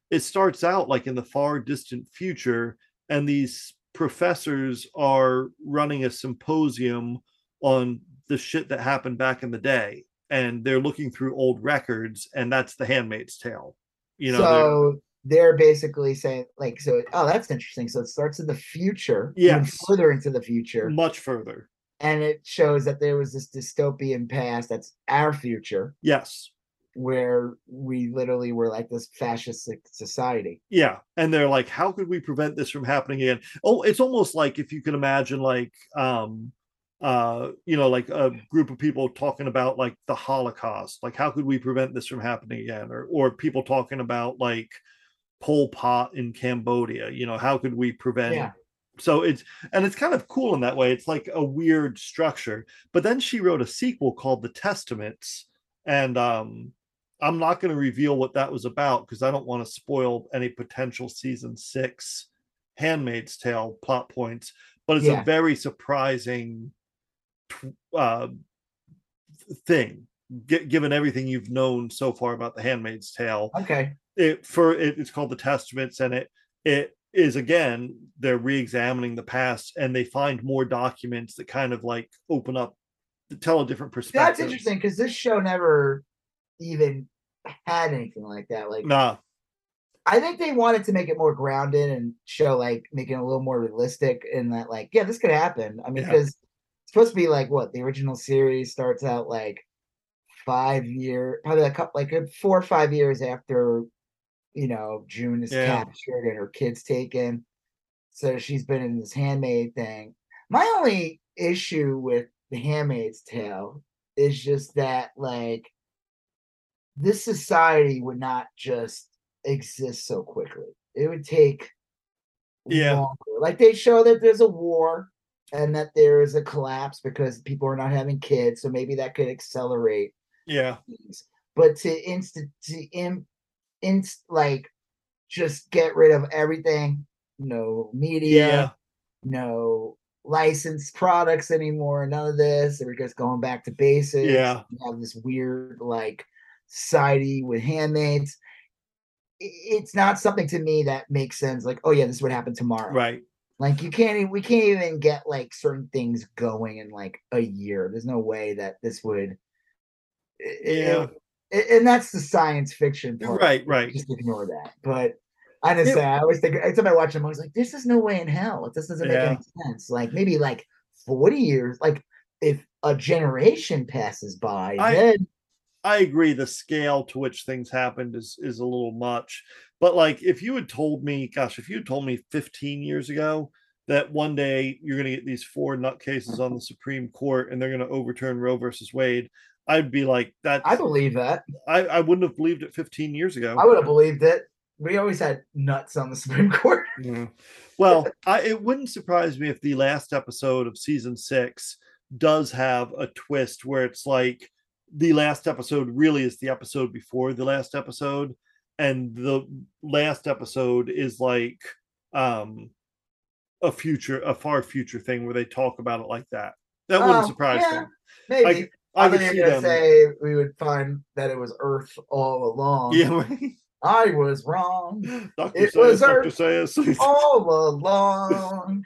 it starts out like in the far distant future, and these professors are running a symposium on the shit that happened back in the day, and they're looking through old records, and that's the Handmaid's Tale. You know. they're- so they're basically saying, like, so oh, that's interesting. So it starts in the future, Yes. further into the future, much further. and it shows that there was this dystopian past that's our future, Yes. where we literally were like this fascist society. Yeah. And they're like, how could we prevent this from happening again? Oh, it's almost like if you can imagine like um uh you know like a group of people talking about like the Holocaust. Like how could we prevent this from happening again? Or or people talking about like Pol Pot in Cambodia, you know, how could we prevent Yeah. so it's and it's kind of cool in that way. It's like a weird structure. But then she wrote a sequel called The Testaments, and um, I'm not going to reveal what that was about because I don't want to spoil any potential season six Handmaid's Tale plot points. But it's Yeah. a very surprising uh, thing, gi- given everything you've known so far about the Handmaid's Tale Okay. it for it, it's called the testaments and it it is again they're re-examining the past and they find more documents that kind of like open up tell a different perspective That's interesting because this show never even had anything like that. Like, nah I think they wanted to make it more grounded and show like making it a little more realistic in that, like, yeah, this could happen. I mean, because it's supposed to be like what the original series starts out like five year, probably a couple, like four or five years after, you know, June is Yeah. captured and her kid's taken. So she's been in this handmaid thing. My only issue with the Handmaid's Tale is just that, like, this society would not just exist so quickly. It would take Yeah. longer. Like they show that there's a war and that there is a collapse because people are not having kids, so maybe that could accelerate yeah things. But to instant to in, inst like just get rid of everything, no media, yeah no licensed products anymore, none of this. We're just going back to basics. Yeah. We have this weird like society with handmaids. It's not something to me that makes sense. Like, oh yeah, this would happen tomorrow. right Like you can't even we can't even get like certain things going in like a year. There's no way that this would Yeah. i- and that's the science fiction part. right right Just ignore that. But I understand. I always think every time I watch them, I was like, "This is no way in hell. It just doesn't make Yeah. any sense." Like maybe like forty years, like if a generation passes by, I- then I agree. The scale to which things happened is is a little much. But like, if you had told me, gosh, if you had told me 15 years ago that one day you're going to get these four nutcases on the Supreme Court and they're going to overturn Roe versus Wade, I'd be like, that. I believe that. I, I wouldn't have believed it 15 years ago. I would have believed it. We always had nuts on the Supreme Court. Yeah. Well, I, it wouldn't surprise me if the last episode of season six does have a twist where it's like the last episode really is the episode before the last episode, and the last episode is like um a future, a far future thing where they talk about it like that. That wouldn't Oh, surprise yeah, me. Maybe. I I, could thought see gonna them. say we would find that it was Earth all along. Yeah, right. I was wrong Dr. It Zaius, was Dr. her- Zaius. all along.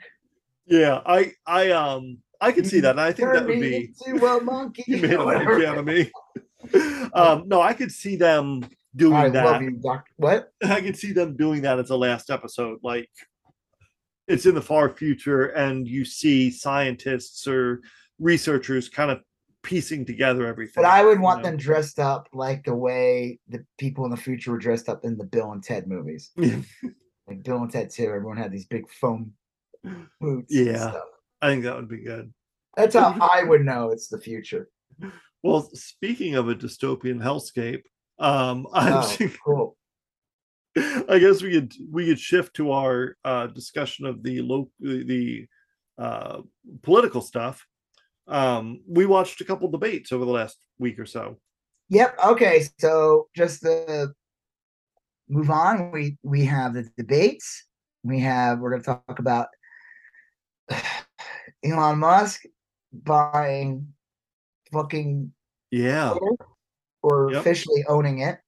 yeah, I I um I could see that. And I think that would be into a monkey. you made a monkey out of me. um, no, I could see them doing I that. love you, Doctor. What? I could see them doing that as a last episode. Like it's in the far future, and you see scientists or researchers kind of piecing together everything. But I would want know? them dressed up like the way the people in the future were dressed up in the Bill and Ted movies. Like Bill and Ted 2, everyone had these big foam boots. and Yeah. I think that would be good. That's how I would know it's the future. Well, speaking of a dystopian hellscape, Um, Oh, cool. I guess we could we could shift to our uh, discussion of the local the uh, political stuff. Um, we watched a couple debates over the last week or so. Yep. Okay. So just to move on, we we have the debates. We have we're going to talk about Elon Musk buying fucking Yeah, Twitter or Yep. officially owning it,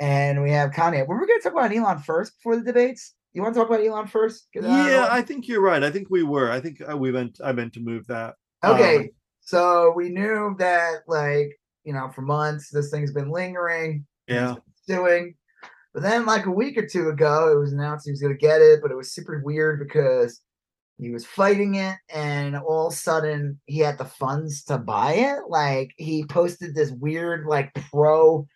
and we have Kanye. Were we going to talk about Elon first before the debates? You want to talk about Elon first? Yeah, know. I think you're right. I think we were. I think uh, we meant I meant to move that. Okay, Um, so we knew that, like, you know, for months this thing's been lingering. yeah, been Doing, but then like a week or two ago, it was announced he was going to get it, but it was super weird because he was fighting it, and all of a sudden he had the funds to buy it. Like he posted this weird, like pro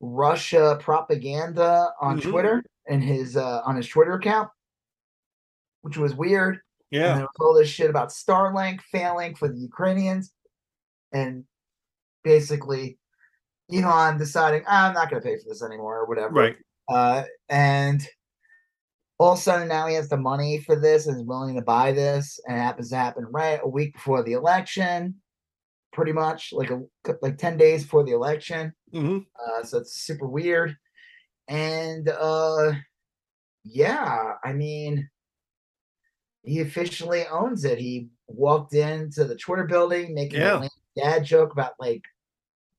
Russia propaganda on Mhm. Twitter and his uh on his Twitter account, which was weird. And yeah, there was all this shit about Starlink failing for the Ukrainians. And basically, Elon deciding, I'm not going to pay for this anymore or whatever. right. Uh, and all of a sudden now he has the money for this and is willing to buy this. And it happens to happen right a week before the election, pretty much like a like 10 days before the election. hmm Uh, so it's super weird. And uh yeah, I mean he officially owns it. He walked into the Twitter building making Yeah. a dad joke about like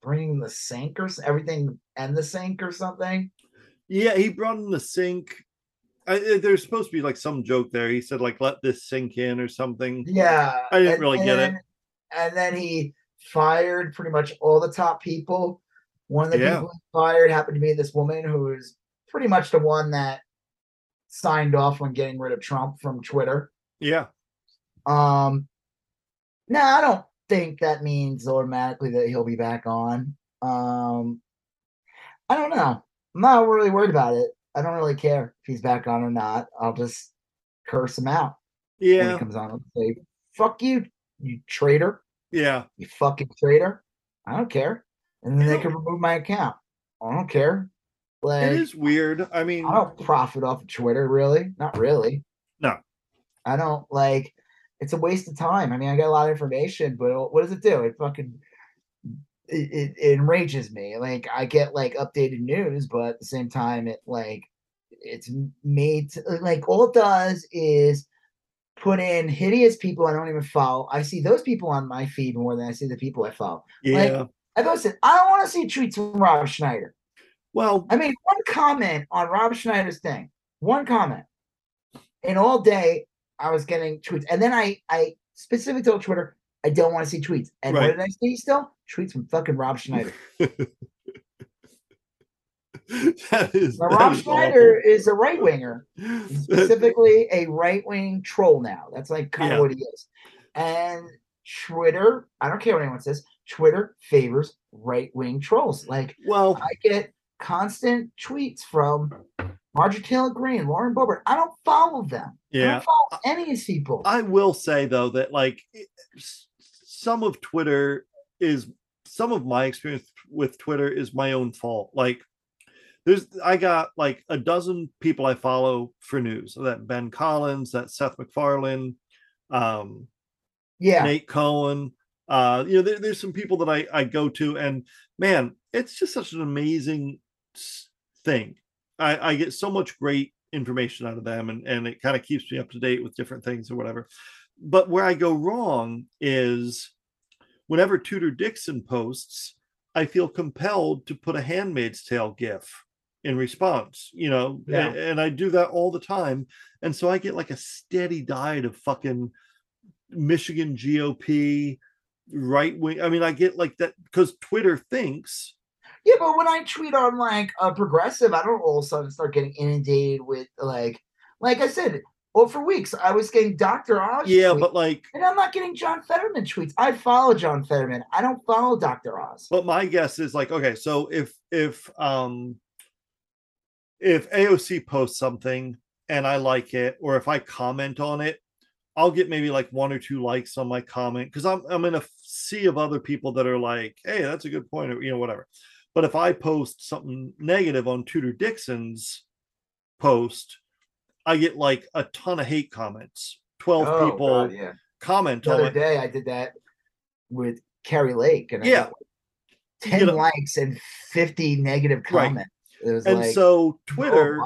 bringing the sink or everything and the sink or something. Yeah, he brought in the sink. I, I- there's supposed to be like some joke there. He said like let this sink in or something. Yeah. I didn't really get it. And then he fired pretty much all the top people. One of the Yeah. people he fired happened to be this woman who is pretty much the one that signed off on getting rid of Trump from Twitter. Yeah, Um no, I don't think that means automatically that he'll be back on. Um I don't know. I'm not really worried about it. I don't really care if he's back on or not. I'll just curse him out Yeah. when he comes on and say, fuck you, you traitor. yeah. you fucking traitor. I don't care. And then they can remove my account. I don't care. Like It is weird. I mean, I don't profit off of Twitter, really. Not really. No. I don't like it's a waste of time. I mean, I get a lot of information, but what does it do? It fucking it, it, it enrages me. Like I get like updated news, but at the same time, it like it's made to, uh, like all it does is put in hideous people I don't even follow. I see those people on my feed more than I see the people I follow. yeah. I posted, I don't want to see tweets from Rob Schneider. well, I mean, one comment on Rob Schneider's thing, one comment. And all day I was getting tweets. And then I I specifically told Twitter, I don't want to see tweets. And Right. what did I see still? Tweets from fucking Rob Schneider. that is, Now, that Rob is Schneider is a right winger, specifically a right wing troll now. That's like kind of what he is. And Twitter, I don't care what anyone says, Twitter favors right wing trolls. Like well, I get constant tweets from Marjorie Taylor Greene, Lauren Boebert. I don't follow them. I yeah. don't follow any of these people. I will say though that like some of Twitter is some of my experience with Twitter is my own fault. Like there's I got like a dozen people I follow for news. So that Ben Collins, that Seth MacFarlane, um, yeah. Nate Cohn. Uh, you know, there, there's some people that I, I go to, and man, it's just such an amazing thing. I, I get so much great information out of them, and, and it kind of keeps me up to date with different things or whatever. But where I go wrong is whenever Tudor Dixon posts, I feel compelled to put a Handmaid's Tale gif in response, you know, Yeah. and I do that all the time. And so I get like a steady diet of fucking Michigan GOP right wing. I mean, I get like that because Twitter thinks, Yeah, but when I tweet on like a progressive, I don't all of a sudden start getting inundated with like, like I said, well, for weeks I was getting Dr. Oz. yeah, tweets, but like, and I'm not getting John Fetterman tweets. I follow John Fetterman. I don't follow Dr. Oz. but my guess is like, okay, so if if um if AOC posts something and I like it, or if I comment on it, I'll get maybe like one or two likes on my comment because I'm I'm in a sea of other people that are like, hey, that's a good point, or you know, whatever. But if I post something negative on Tudor Dixon's post, I get like a ton of hate comments. 12 Oh, people God, yeah. comment The on other it. day I did that with Kari Lake, and I Yeah. got like ten You know- likes and fifty negative Right. comments. It was And like so Twitter.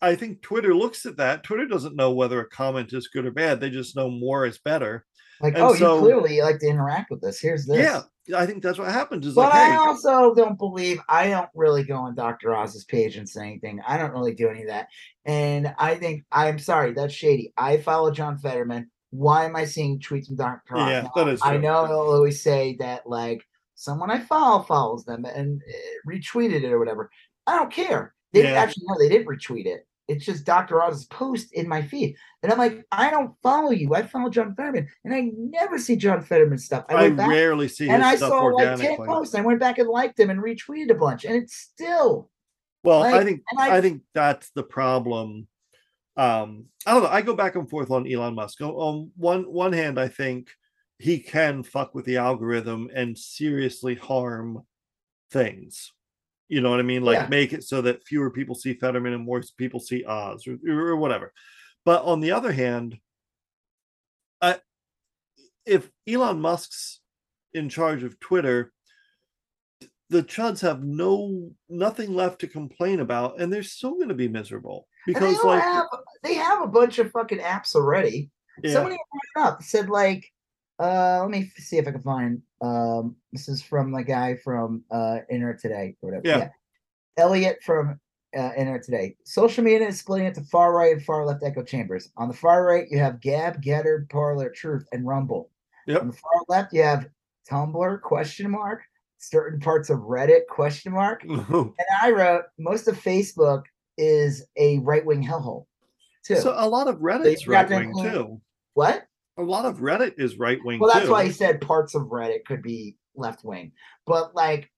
I think Twitter looks at that. Twitter doesn't know whether a comment is good or bad. They just know more is better. Like, and oh, so- you clearly like to interact with this. Here's this. Yeah, I think that's what happened. Is But like, I hey, also don't believe I don't really go on Dr. Oz's page and say anything. I don't really do any of that. And I think I'm sorry, that's shady. I follow John Fetterman. Why am I seeing tweets from Dr. Oz? yeah, that is. I know he'll always say that like someone I follow follows them and uh, retweeted it or whatever. I don't care. They Yeah. actually no, they didn't retweet it. It's just Dr. Oz's post in my feed. And I'm like, I don't follow you. I follow John Fetterman. And I never see John Fetterman stuff. I, I back rarely see and I saw like 10 organically. posts. I went back and liked them and retweeted a bunch. And it's still well, I think I, I think that's the problem. Um, I don't know. I go back and forth on Elon Musk. On, on one one hand, I think he can fuck with the algorithm and seriously harm things. You know what I mean? Like Yeah. make it so that fewer people see Fetterman and more people see Oz or, or whatever. But on the other hand, I, if Elon Musk's in charge of Twitter, the chuds have no nothing left to complain about, and they're still going to be miserable and they because, like, have they have a bunch of fucking apps already. yeah, Somebody brought it up said like uh let me see if I can find um this is from the guy from uh Internet Today or whatever. Yeah. Elliot from uh, Internet Today. Social media is splitting into far right and far left echo chambers. On the far right, you have Gab, Gettr, Parler, Truth, and Rumble. Yep. On the far left, you have Tumblr question mark, certain parts of Reddit question mark, and I wrote most of Facebook is a right wing hellhole. Too. so a lot of Reddit's forgot right wing too. what? A lot of Reddit is right wing. Well, that's too. why he said parts of Reddit could be left wing, but like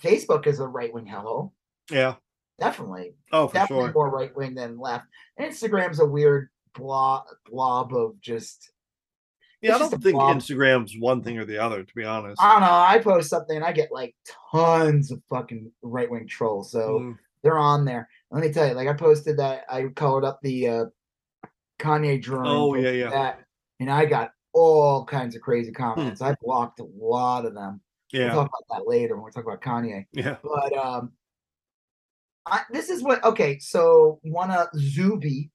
Facebook is a right wing hellhole. Yeah. Definitely, Oh, for definitely sure. more right wing than left. Instagram's a weird blob blob of just. Yeah, I don't think blob. Instagram's one thing or the other. To be honest. I don't know. I post something and I get like tons of fucking right wing trolls. So Mm, they're on there. Let me tell you, like I posted that I colored up the uh Kanye drawing. Oh, yeah, yeah. That, and I got all kinds of crazy comments. I blocked a lot of them. Yeah. We'll talk about that later when we talk about Kanye. Yeah. But um I, this is what okay, so one of Zuby,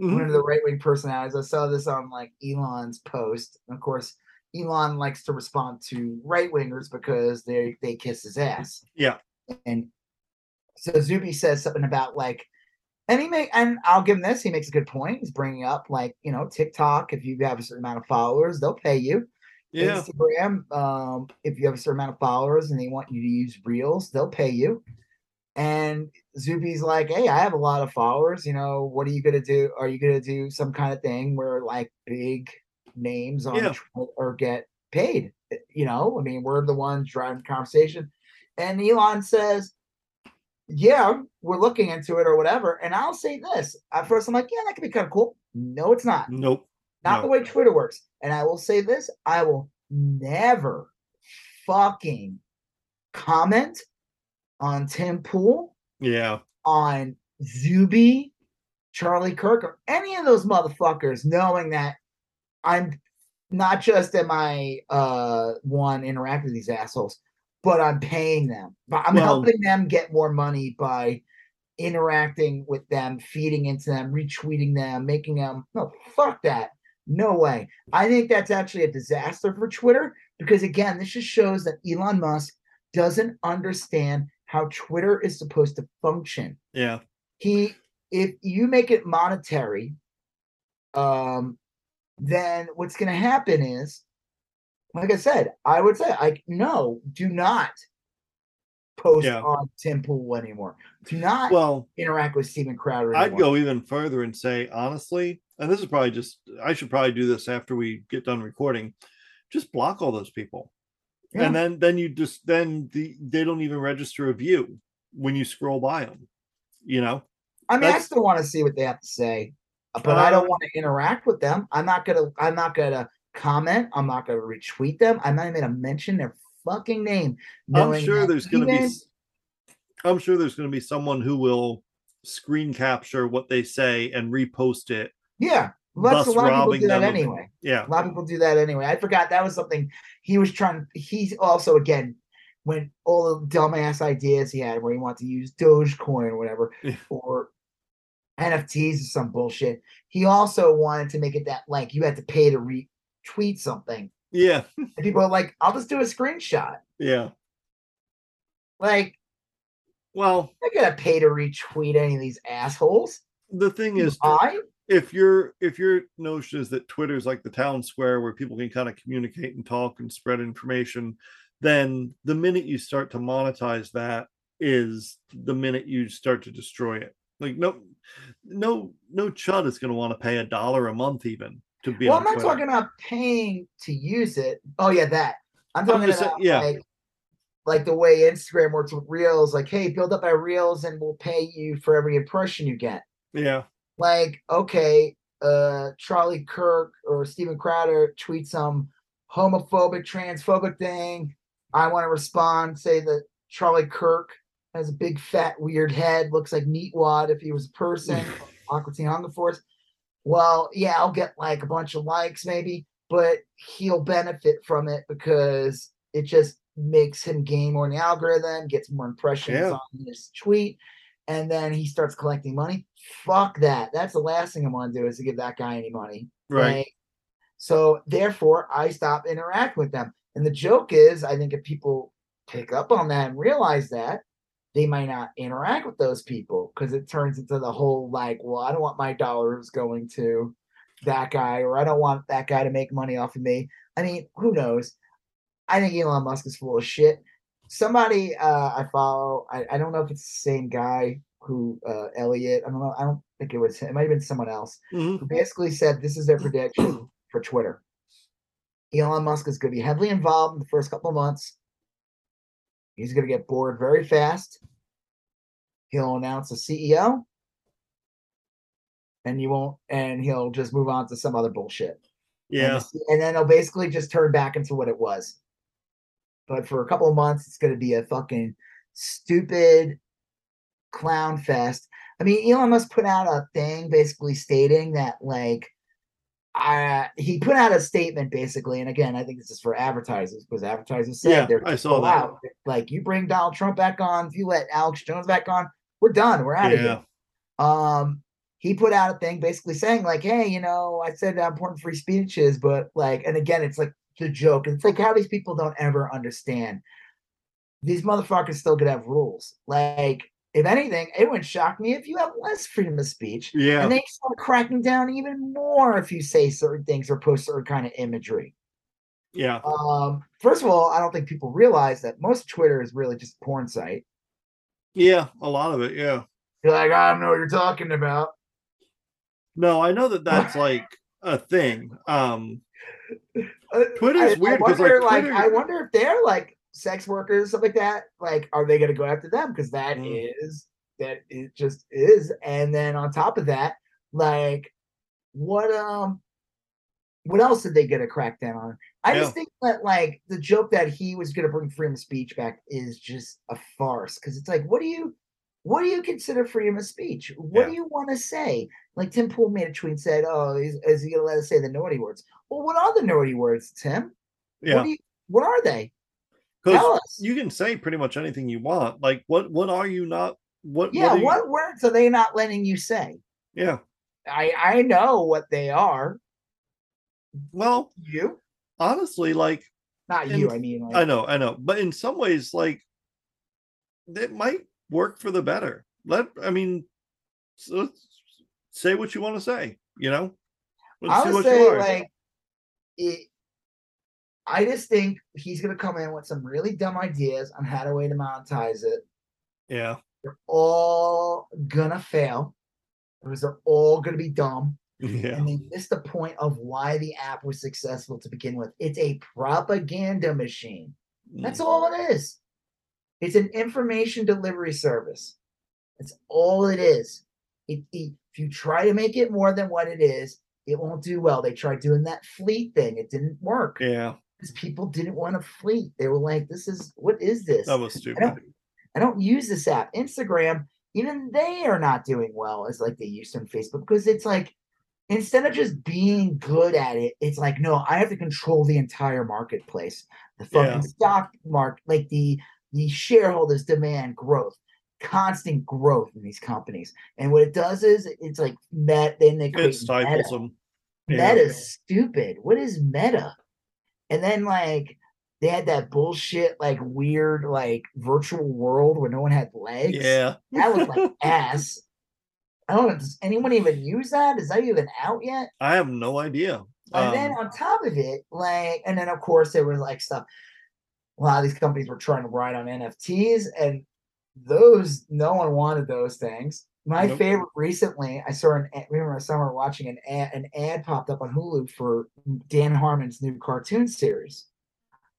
Mhm. one of the right wing personalities. I saw this on like Elon's post. And of course, Elon likes to respond to right wingers because they they kiss his ass. Yeah. And so Zuby says something about like, and he make and I'll give him this. He makes a good point. He's bringing up like you know TikTok. If you have a certain amount of followers, they'll pay you. Yeah. Instagram, um, if you have a certain amount of followers and they want you to use Reels, they'll pay you. And Zuby's like, hey, I have a lot of followers. You know, what are you gonna do? Are you gonna do some kind of thing where like big names on Yeah. Or get paid? You know, I mean, we're the ones driving the conversation. And Elon says, yeah, we're looking into it or whatever. And I'll say this at first, I'm like, yeah, that could be kind of cool. No, it's not Nope. not No. the way Twitter works. And I will say this: I will never fucking comment on Tim Pool, Yeah. on Zuby, Charlie Kirk, or any of those motherfuckers, knowing that I'm not just am I uh one interact with these assholes, but I'm paying them. But I'm Well- helping them get more money by interacting with them, feeding into them, retweeting them, making them no fuck that. No way. I think that's actually a disaster for Twitter because again, this just shows that Elon Musk doesn't understand how Twitter is supposed to function Yeah. he if you make it monetary um then what's going to happen is like i said i would say like no do not post Yeah. on tim pool anymore do not Well, interact with Steven crowder I'd go even further and say, honestly, and this is probably just, I should probably do this after we get done recording. Just block all those people. Yeah. And then, then you just, then the, they don't even register a view when you scroll by them, you know? i mean i still want to see what they have to say but i don't want to interact with them i'm not gonna i'm not gonna comment i'm not gonna retweet them i'm not even gonna mention their fucking name. I'm sure there's going to be. I'm sure there's going to be someone who will screen capture what they say and repost it. Yeah, a lot of people do that of- anyway. Yeah, A lot of people do that anyway. I forgot that was something he was trying. He also again when all the dumbass ideas he had where he wanted to use Dogecoin or whatever Yeah. or NFTs or some bullshit. He also wanted to make it that like you had to pay to retweet something. yeah, And people are like, I'll just do a screenshot. yeah. Like, Well, I gotta pay to retweet any of these assholes. the thing is, I if your if your notion is that Twitter's like the town square where people can kind of communicate and talk and spread information, then the minute you start to monetize that is the minute you start to destroy it. Like no, no, no chud is going to want to pay a dollar a month even to be well, I'm not Twitter. talking about paying to use it. Oh yeah, that. I'm I'm talking saying- about yeah. like, like the way Instagram works with Reels. Like, hey, build up our Reels, and we'll pay you for every impression you get. Yeah, Like, okay, uh, Charlie Kirk or Steven Crowder tweet some homophobic, transphobic thing. I want to respond, say that Charlie Kirk has a big, fat, weird head, looks like Meatwad if he was a person. Aqua Teen Hunger Force. Well, yeah, I'll get like a bunch of likes maybe, but he'll benefit from it because it just makes him gain more in the algorithm, gets more impressions Yeah. on his tweet, and then he starts collecting money. Fuck that. That's the last thing I want to do is to give that guy any money. right. Like, so therefore, I stop interacting with them. And the joke is, I think if people pick up on that and realize that, they might not interact with those people because it turns into the whole like, well, I don't want my dollars going to that guy, or I don't want that guy to make money off of me. I mean, who knows? I think Elon Musk is full of shit. Somebody uh, I follow, I, I don't know if it's the same guy who uh, Elliot. I don't know. I don't think it was him. It might have been someone else Mhm. who basically said this is their prediction for Twitter. Elon Musk is going to be heavily involved in the first couple of months. He's going to get bored very fast. He'll announce a CEO, and you won't, and he'll just move on to some other bullshit. Yeah, C- and then it'll basically just turn back into what it was. But for a couple of months, it's going to be a fucking stupid clown fest. I mean, Elon Musk put out a thing basically stating that, like, uh, he put out a statement basically, and again, I think this is for advertisers because advertisers said Yeah, they're I saw that. out. Like, you bring Donald Trump back on, if you let Alex Jones back on, we're done. We're out of yeah, here. Um, he put out a thing basically saying like, "Hey, you know, I said how important free speech is, but like, and again, it's like the joke. It's like how these people don't ever understand. These motherfuckers still could have rules. Like, if anything, it wouldn't shock me if you have less freedom of speech, yeah. and they start cracking down even more if you say certain things or post certain kind of imagery. yeah. Um, first of all, I don't think people realize that most Twitter is really just a porn site. Yeah, a lot of it. Yeah. You're like, I don't know what you're talking about. No, I know that that's like a thing. Um, Uh, Twitter's I- weird I 'cause, like, wonder, like, I wonder if they're like sex workers, stuff like that. Like, are they going to go after them? Because that is Mm. that it just is. And then on top of that, like, what um, what else did they get a crackdown on? I Yeah. just think that like the joke that he was going to bring freedom of speech back is just a farce. Because it's like, what do you? What do you consider freedom of speech? What do you want to say? Like Tim Pool made a tweet and said, "Oh, is, is he going to let us say the naughty words?" Well, what are the naughty words, Tim? yeah. What, do you, what are they? Because you can say pretty much anything you want. Like, what what are you not? What? yeah, what, you- what words are they not letting you say? Yeah. I I know what they are. Well, You, honestly, like not And you. I mean, like, I know, I know, but in some ways, like it might work for the better. Let I mean, so, say what you want to say. You know, Let's I would say like it. I just think he's gonna come in with some really dumb ideas on how to way to monetize it. yeah, They're all gonna fail because they're all gonna be dumb. yeah, and they missed the point of why the app was successful to begin with. It's a propaganda machine. That's Mm. all it is. It's an information delivery service. That's all it is. It, it- if you try to make it more than what it is, it won't do well. They tried doing that fleet thing, it didn't work. yeah, because people didn't want to fleet. They were like, "This is what is this? That was I stupid. don't, I don't use this app. Instagram, even they are not doing well as like they used to on Facebook because it's like instead of just being good at it, it's like no, I have to control the entire marketplace. The fucking Yeah. stock market, like the the shareholders demand growth, constant growth in these companies. And what it does is it's like met. Then they It create stifles meta. them. Yeah. Meta's stupid. What is meta? And then like they had that bullshit like weird like virtual world where no one had legs. Yeah. That was like ass. I don't know. Does anyone even use that? Is that even out yet? I have no idea. And then Um, on top of it, like, and then of course there was like stuff. A lot of these companies were trying to ride on NFTs, and those no one wanted those things. My Nope. favorite recently, I saw an ad, remember summer watching an ad, an ad popped up on Hulu for Dan Harmon's new cartoon series,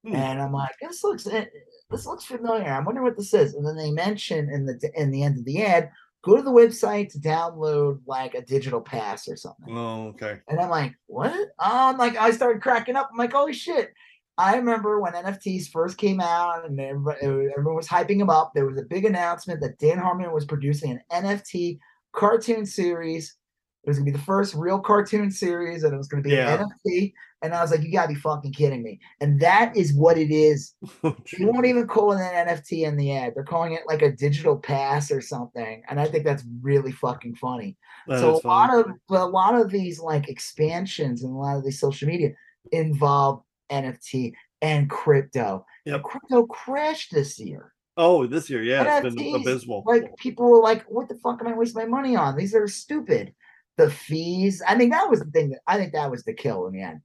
Hmm. and I'm like, this looks eh, this looks familiar. I wonder what this is. And then they mention in the in the end of the ad, go to the website to download like a digital pass or something. oh, okay. And I'm like, what? Oh, I'm like, I started cracking up. I'm like, holy shit. I remember when NFTs first came out and everyone was hyping them up. There was a big announcement that Dan Harmon was producing an NFT cartoon series. It was gonna be the first real cartoon series, and it was gonna be Yeah. an NFT. And I was like, you gotta be fucking kidding me. And that is what it is. Oh, They won't even call it an NFT in the ad. They're calling it like a digital pass or something. And I think that's really fucking funny That so a lot of a lot of these like expansions and a lot of these social media involve NFT and crypto. Yep. crypto crashed this year. Oh, this year, yeah, it's been abysmal. Like people were like, "What the fuck am I wasting my money on? These are stupid." The fees. I mean, that was the thing that I think that was the kill in the end.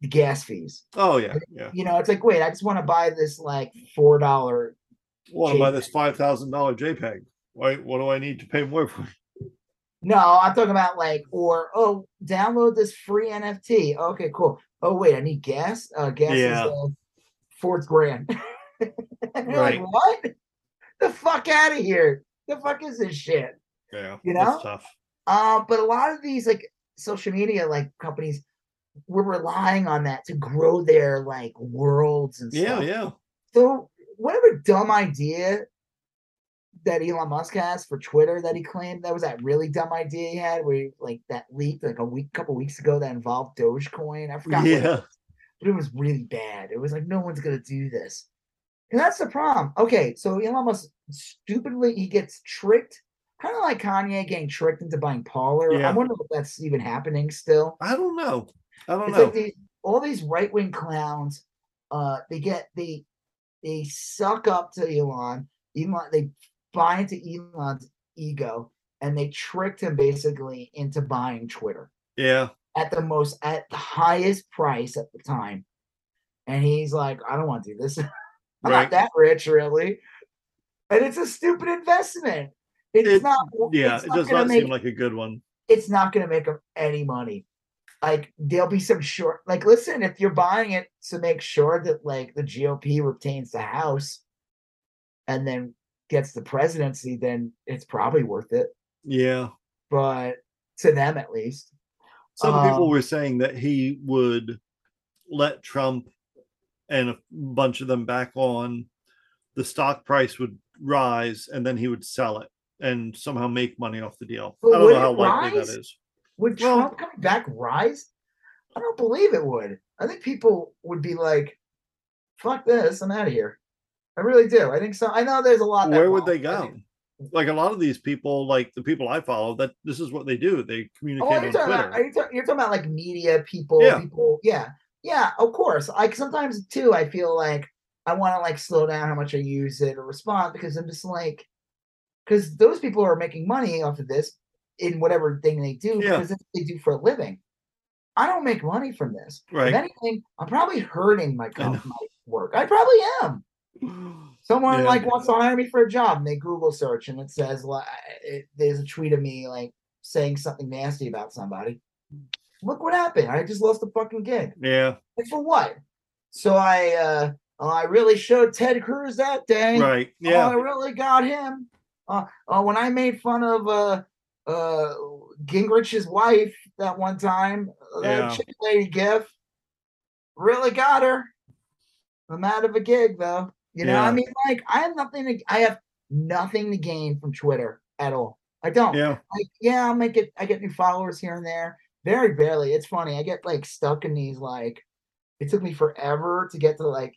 The gas fees. Oh yeah, yeah. You know, it's like, wait, I just want to buy this like four dollar. Want to buy this five thousand dollar JPEG? Why? What do I need to pay more for? No, I'm talking about like, or oh, download this free NFT. Okay, cool. Oh wait, I need gas. Uh, gas Yeah. is uh, fourth grand. Right. like, what? The fuck out of here! The fuck is this shit? Yeah, You know? tough. Uh, but a lot of these like social media like companies were relying on that to grow their like worlds and Yeah, stuff. yeah. So whatever dumb idea that Elon Musk has for Twitter that he claimed that was that really dumb idea he had where he, like that leaked like a week couple weeks ago that involved Dogecoin. I forgot what it Yeah. was, but it was really bad. It was like no one's gonna do this. And that's the problem. Okay, so Elon Musk stupidly he gets tricked, kind of like Kanye getting tricked into buying Parler. I wonder if that's even happening still. I don't know. I don't It's know. like these all these right wing clowns. Uh, they get they they suck up to Elon. Elon they buy into Elon's ego, and they tricked him basically into buying Twitter yeah, at the most at the highest price at the time. And he's like, I don't want to do this. I'm Right. not that rich, really. And it's a stupid investment. It's It- not. yeah. it's It does not make seem like a good one. it's not going to make them any money. Like there'll be some short. Like listen, if you're buying it to make sure that like the GOP retains the House, and then gets the presidency, then it's probably worth it. Yeah. But to them, at least, Some people Um, were saying that he would let Trump and a bunch of them back on. The stock price would rise, and then he would sell it and somehow make money off the deal. I don't know how likely rise? that is. would Trump coming back rise? I don't believe it would. I think people would be like, "Fuck this, I'm out of here." I really do. I think so. I know there's a lot. that Where would they go? think- Like a lot of these people, like the people I follow, that this is what they do. They Oh, communicate you on Twitter. about? Are you, talk, you're talking about like media people? Yeah. People, yeah, yeah. Of course. Like sometimes too, I feel like I want to like slow down how much I use it or respond because I'm just like, because those people are making money off of this in whatever thing they do Yeah. because that's what they do for a living. I don't make money from this. Right. If anything, I'm probably hurting my, my work. I probably am. Someone Yeah. like wants to hire me for a job, and they Google search, and it says like, it, "There's a tweet of me like saying something nasty about somebody." Look what happened! I just lost a fucking gig. yeah, And for what? So I, uh, I really showed Ted Cruz that day. right. Oh, I really got him. Uh, uh, when I made fun of uh, uh, Gingrich's wife that one time, that Yeah. chick lady gif, really got her. I'm out of a gig though. You know, I mean, like I have nothing to I have nothing to gain from Twitter at all. I don't. Yeah. Like, yeah, I'll make it I get new followers here and there. Very barely. It's funny. I get like stuck in these like it took me forever to get to like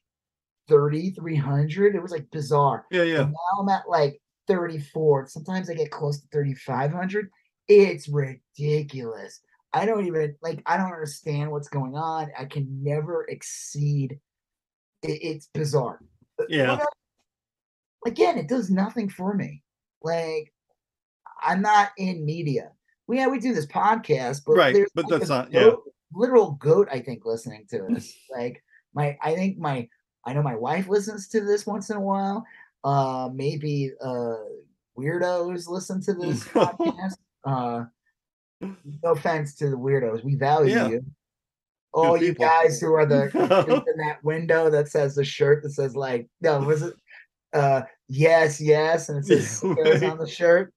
3,300. It was like bizarre. Yeah. Yeah. And now I'm at like 34. Sometimes I get close to 3,500. It's ridiculous. I don't even like, I don't understand what's going on. I can never exceed. It, it's bizarre. Yeah. Again, it does nothing for me. Like, I'm not in media. We, yeah, we do this podcast, but Right, there's but like that's not- yeah. goat- literal goat, I think, listening to us. like, my, I think my, I know my wife listens to this once in a while. Uh, maybe uh, weirdos listen to this podcast. Uh, no offense to the weirdos, we value Yeah. you. All you people. guys who are the in that window that says the shirt that says like no was it uh yes yes and it says Yeah, right. on the shirt.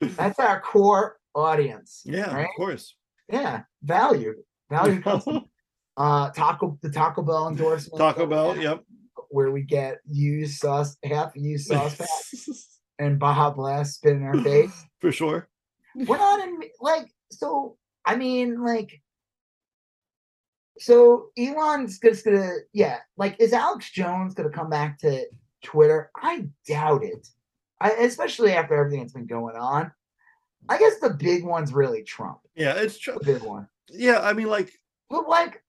That's our core audience. Yeah. right? Of course. Yeah, valued, valued. customer. uh, Taco the Taco Bell endorsement. Taco Bell. have, Yep. where we get used sauce, half used sauce pack and Baja Blast spit in our face. For sure. We're not in like so. I mean, like, so Elon's just gonna, yeah. Like, is Alex Jones gonna come back to Twitter? I doubt it. I, especially after everything that's been going on. I guess the big one's really Trump. Yeah. It's. The big one. Yeah. I mean, like, But like,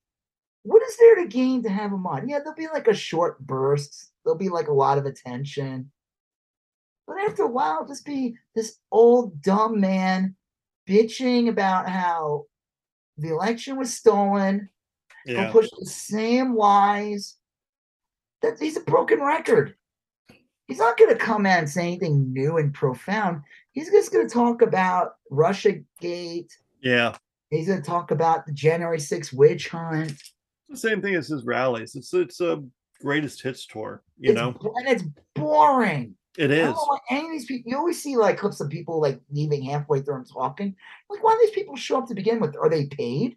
what is there to gain to have him on? Yeah, there'll be like a short burst. There'll be like a lot of attention. But after a while, just be this old dumb man bitching about how the election was stolen. Yeah. He'll push the same lies. That he's a broken record. He's not going to come out and say anything new and profound. He's just going to talk about Russia Gate. Yeah. He's going to talk about the January 6th witch hunt. the same thing as his rallies. It's it's a greatest hits tour. You It's know, and it's boring. It is. Any of these people. You always see like clips of people like leaving halfway through and talking. Like, why do these people show up to begin with? Are they paid?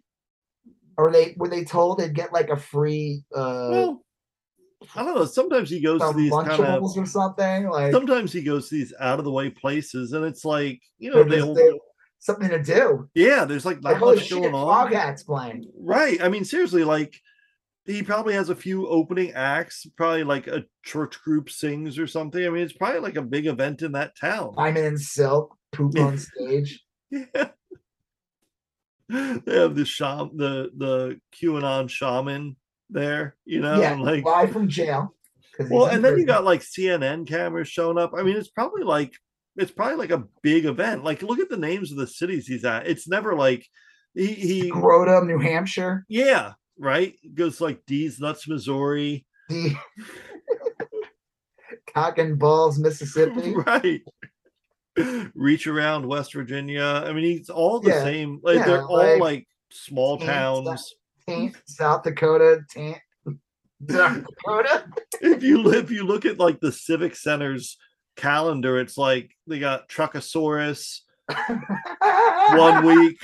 Are they were they told they'd get like a free uh Well, I don't know. Sometimes he goes to these kind of. Or something? Like Sometimes he goes to these out of the way places, and it's like you know, they just don't- there- something to do. yeah. There's like Like not much shit, going on. Hats playing. Right. I mean, seriously, like he probably has a few opening acts, probably like a church group sings or something. I mean, it's probably like a big event in that town. I'm in Silk poop on stage. Yeah. They have the sham the the QAnon shaman there, you know, yeah, and like live from jail. well, and then you got like CNN cameras showing up. I mean, it's probably like it's probably like a big event. Like, look at the names of the cities he's at. It's never like he he Grota, New Hampshire. yeah, right. Goes like D's Nuts, Missouri. The Cock and Balls, Mississippi. right. Reach around West Virginia. I mean, it's all the Yeah, same. Like yeah, they're all like, like small Kansas. towns. Tant- South Dakota, Tant- South Dakota. if you li- if you look at like the civic center's calendar, it's like they got Truckosaurus one week,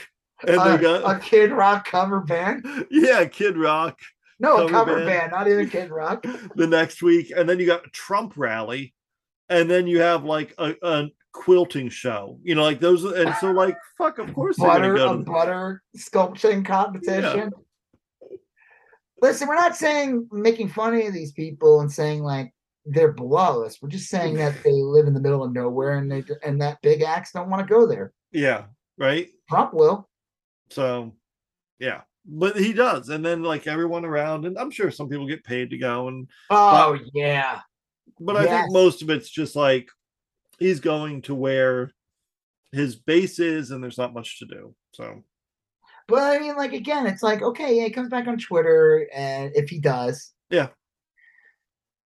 and a, they got a Kid Rock cover band. yeah, Kid Rock No, a Cover cover band. band. not even Kid Rock. the next week, and then you got Trump rally, and then you have like a, a quilting show. You know, like those, and so like fuck, of course Butter, gonna a go to. butter sculpting competition. Listen, we're not saying making fun of these people and saying like they're below us. We're just saying that they live in the middle of nowhere and they and that big acts don't want to go there. Yeah, right. Trump will. So, yeah, but he does, and then like everyone around, and I'm sure some people get paid to go, and Oh yeah. but I think most of it's just like he's going to where his base is, and there's not much to do. So, But I mean, like again, it's like okay, yeah, he comes back on Twitter, and if he does, Yeah.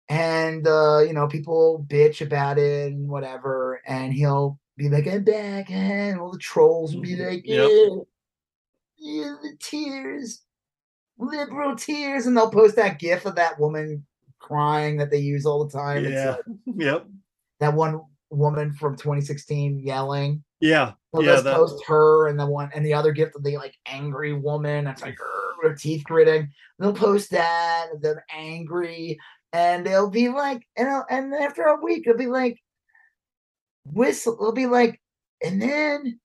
and uh, you know, people bitch about it and whatever, and he'll be like, "I'm back," and all the trolls will be like, "Yeah, Mm-hmm. Yeah, the tears, liberal tears," and they'll post that GIF of that woman crying that they use all the time. Yeah, like yep, that one woman from 2016 yelling. yeah, They'll Yeah, that- post her and the one and the other gift of the like angry woman. That's like their teeth gritting. They'll post that, and they're angry, and they'll be like, and I'll- and after a week, it'll be like, whistle. It'll be like, and then,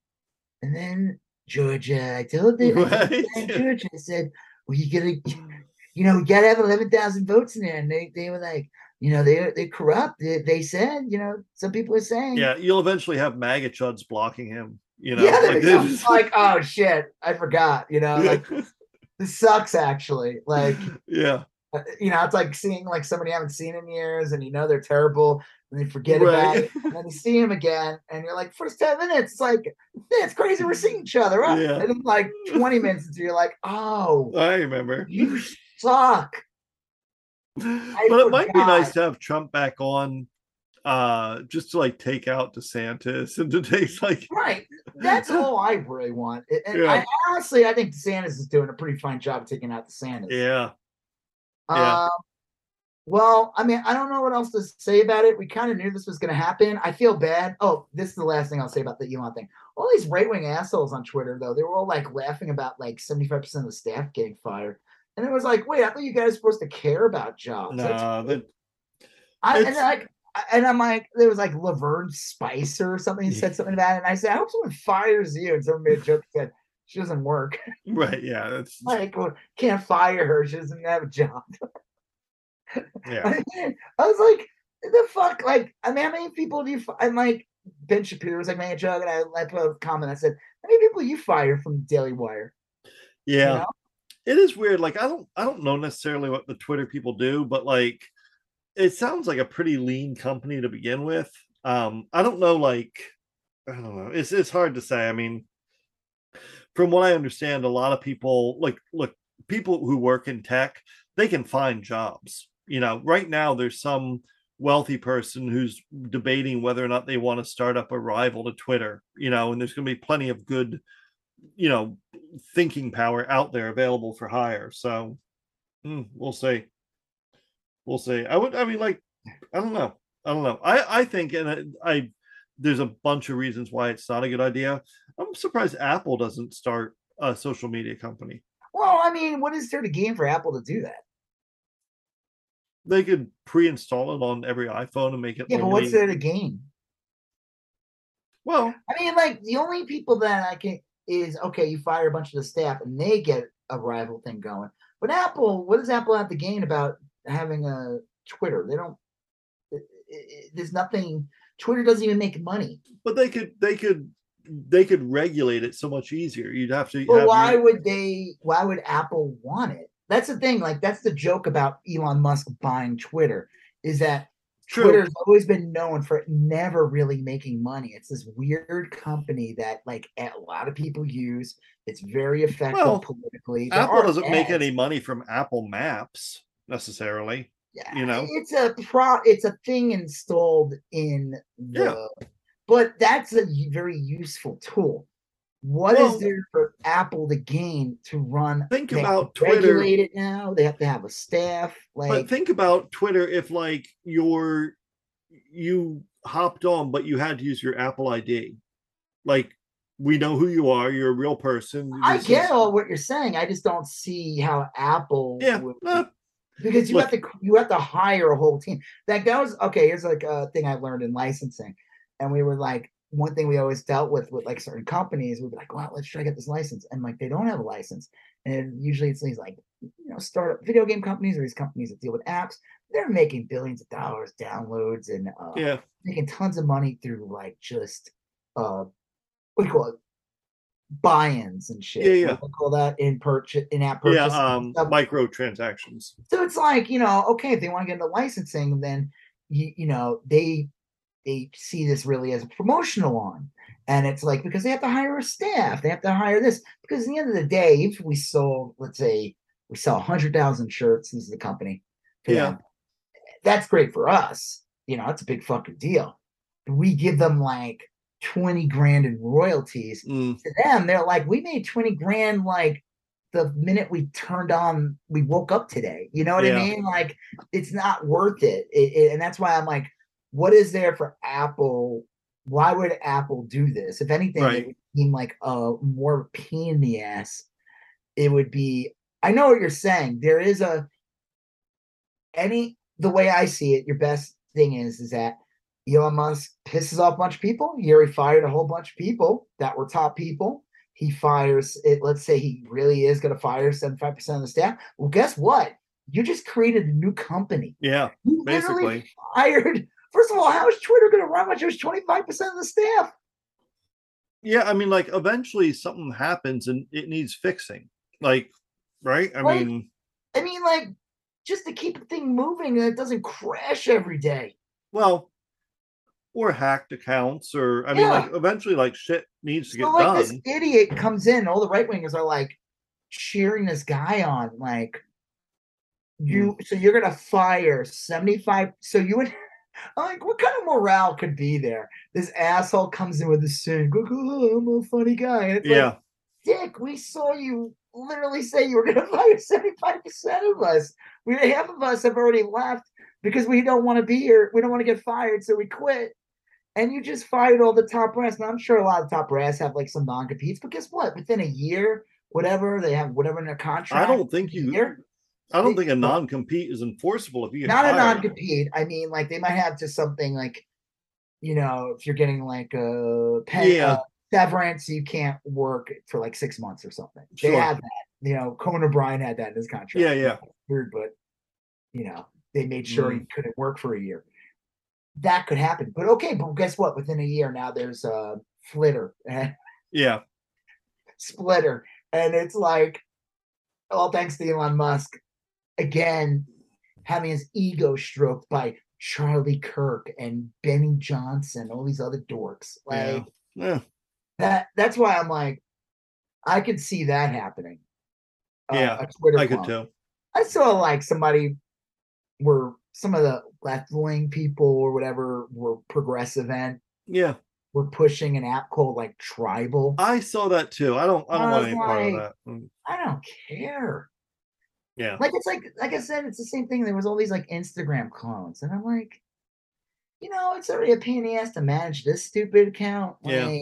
and then Georgia, I told them, Right. Georgia, I said, well, you gotta, you know, we gotta have eleven thousand votes in there, and they they were like, you know, they they corrupt. They, they said, you know, some people are saying, Yeah, you'll eventually have MAGA chuds blocking him. You know, yeah, like, like, oh shit, I forgot. You know, like this sucks actually. Like, yeah, uh, you know, it's like seeing like somebody you haven't seen in years, and you know they're terrible, and they forget about Right. it, and then you see them again, and you're like, first ten minutes, it's like, yeah, it's crazy we're seeing each other, huh? Yeah. and then like twenty minutes into, you're like, oh, I remember. you suck. But it might be nice to have Trump back on, uh, just to like take out DeSantis and to take like, Right. That's all I really want. And- And Yeah. I honestly, I think DeSantis is doing a pretty fine job taking out DeSantis. yeah, yeah. Um, well, I mean, I don't know what else to say about it. We kind of knew this was going to happen. I feel bad. Oh, this is the last thing I'll say about the Elon thing. All these right wing assholes on Twitter, though, they were all like laughing about like 75% of the staff getting fired. And it was like, wait, I thought you guys were supposed to care about jobs. That's Nah, that, I, and like, and I'm like, there was like Lavern Spicer or something. He said something about it. And I said, I hope someone fires you. And someone made a joke and said, she doesn't work. right, yeah, that's like, well, can't fire her. She doesn't have a job. yeah, I was like, the fuck? Like, I mean, how many people do you? fi- I'm like, Ben Shapiro was like, man, joke, and I, I put a comment. I said, how many people you fire from Daily Wire? you yeah. know? It is weird. Like I don't, I don't know necessarily what the Twitter people do, but like, it sounds like a pretty lean company to begin with. Um, I don't know, like, I don't know. It's it's hard to say. I mean, from what I understand, a lot of people like look people who work in tech, they can find jobs. You know, right now there's some wealthy person who's debating whether or not they want to start up a rival to Twitter, you know, and there's going to be plenty of good, you know, thinking power out there available for hire. So hmm, we'll see. We'll see. I would, I mean, like, I don't know. I don't know. I, I think, and I, I, there's a bunch of reasons why it's not a good idea. I'm surprised Apple doesn't start a social media company. Well, I mean, what is there to gain for Apple to do that? They could pre-install it on every iPhone and make it. Yeah, but what's there to gain? Well, I mean, like the only people that I can is okay. You fire a bunch of the staff, and they get a rival thing going. But Apple, what does Apple have to gain about having a Twitter? They don't. it- it- there's nothing. Twitter doesn't even make money. but they could, they could, they could regulate it so much easier. You'd have to. But have why your- would they? Why would Apple want it? That's the thing. Like that's the joke about Elon Musk buying Twitter is that True. Twitter's always been known for never really making money. It's this weird company that like a lot of people use. It's very effective Well, politically. There Apple doesn't make any money from Apple Maps necessarily. Yeah, you know? it's a pro. It's a thing installed in the. But that's a very useful tool. What is Well- there for Apple to gain to run? Think they have about to Twitter. Regulate it now. They have to have a staff. Like but think about Twitter if like you're you hopped on, but you had to use your Apple ID. Like we know who you are. You're a real person. I This get is- all what you're saying. I just don't see how Apple. Yeah. would- uh, because you Look- have to you have to hire a whole team. Like that was okay. Here's like a thing I learned in licensing, and we were like one thing we always dealt with with like certain companies. We'd be like, "Well, let's try to get this license," and like they don't have a license, and usually it's these like you know startup video game companies or these companies that deal with apps. They're making billions of dollars downloads and uh, yeah. making tons of money through like just uh what do you call it buy-ins and shit. Yeah, yeah. Call that in purchase in app Yeah. purchase. Um micro transactions. so it's like, you know, okay, if they want to get into licensing, then you you know, they they see this really as a promotional arm. And it's like because they have to hire a staff, they have to hire this. Because at the end of the day, if we sold, let's say we sell hundred thousand shirts, this is the company. Yeah. them, That's great for us. You know, it's a big fucking deal. We give them like 20 grand in royalties. Mm, To them, they're like, we made 20 grand like the minute we turned on, we woke up today. You know what Yeah. I mean? Like, it's not worth it. It- it- And that's why I'm like, what is there for Apple? Why would Apple do this? If anything, Right. it would seem like a more pain in the ass. It would be I know what you're saying. There is a any the way I see it, your best thing is is that Elon Musk pisses off a bunch of people. He already fired a whole bunch of people that were top people. He fires it. Let's say he really is going to fire 75% of the staff. Well, guess what? You just created a new company. Yeah, You basically. literally fired. First of all, how is Twitter going to run when there's 25% of the staff? Yeah, I mean, like eventually something happens and it needs fixing. Like, right? I Right. mean, I mean, like, just to keep the thing moving and it doesn't crash every day. well, or hacked accounts, or I mean, like eventually, like shit needs to get So, like, this done. idiot comes in, all the right wingers are like cheering this guy on, like, you, Hmm. so you're going to fire 75. So you would, I'm like, what kind of morale could be there? This asshole comes in with a suit, oh, I'm a funny guy. And it's like, Dick, we saw you literally say you were going to fire 75% of us. We half of us have already left because we don't want to be here. We don't want to get fired, so we quit. And you just fired all the top brass. Now I'm sure a lot of top brass have like some non-competes, but guess what? Within a year, whatever they have, whatever in their contract. I don't think you. year, I don't think a non-compete is enforceable if you not a non-compete. I mean, like they might have just something like, you know, if you're getting like a pay, Yeah. uh, severance, you can't work for like six months or something. They Sure. have that. You know, Conan O'Brien had that in his contract. Yeah, yeah. Weird, but you know, they made sure Mm. he couldn't work for a year. That could happen. But okay, but guess what? Within a year now there's a flitter Yeah, splitter. And it's like, all thanks to Elon Musk, again, having his ego stroked by Charlie Kirk and Benny Johnson, all these other dorks. Yeah. Like yeah, that that's why I'm like, I could see that happening. Uh, Yeah, a Twitter I could too. I saw like somebody were some of the left wing people or whatever were progressive and Yeah, were pushing an app called like Tribal. I saw that too. I don't. I don't I want any part of that. Mm, I don't care. Yeah, Like it's like like I said, it's the same thing. There was all these like Instagram clones, and I'm like, you know, it's already a pain in the ass to manage this stupid account. Yeah. Like,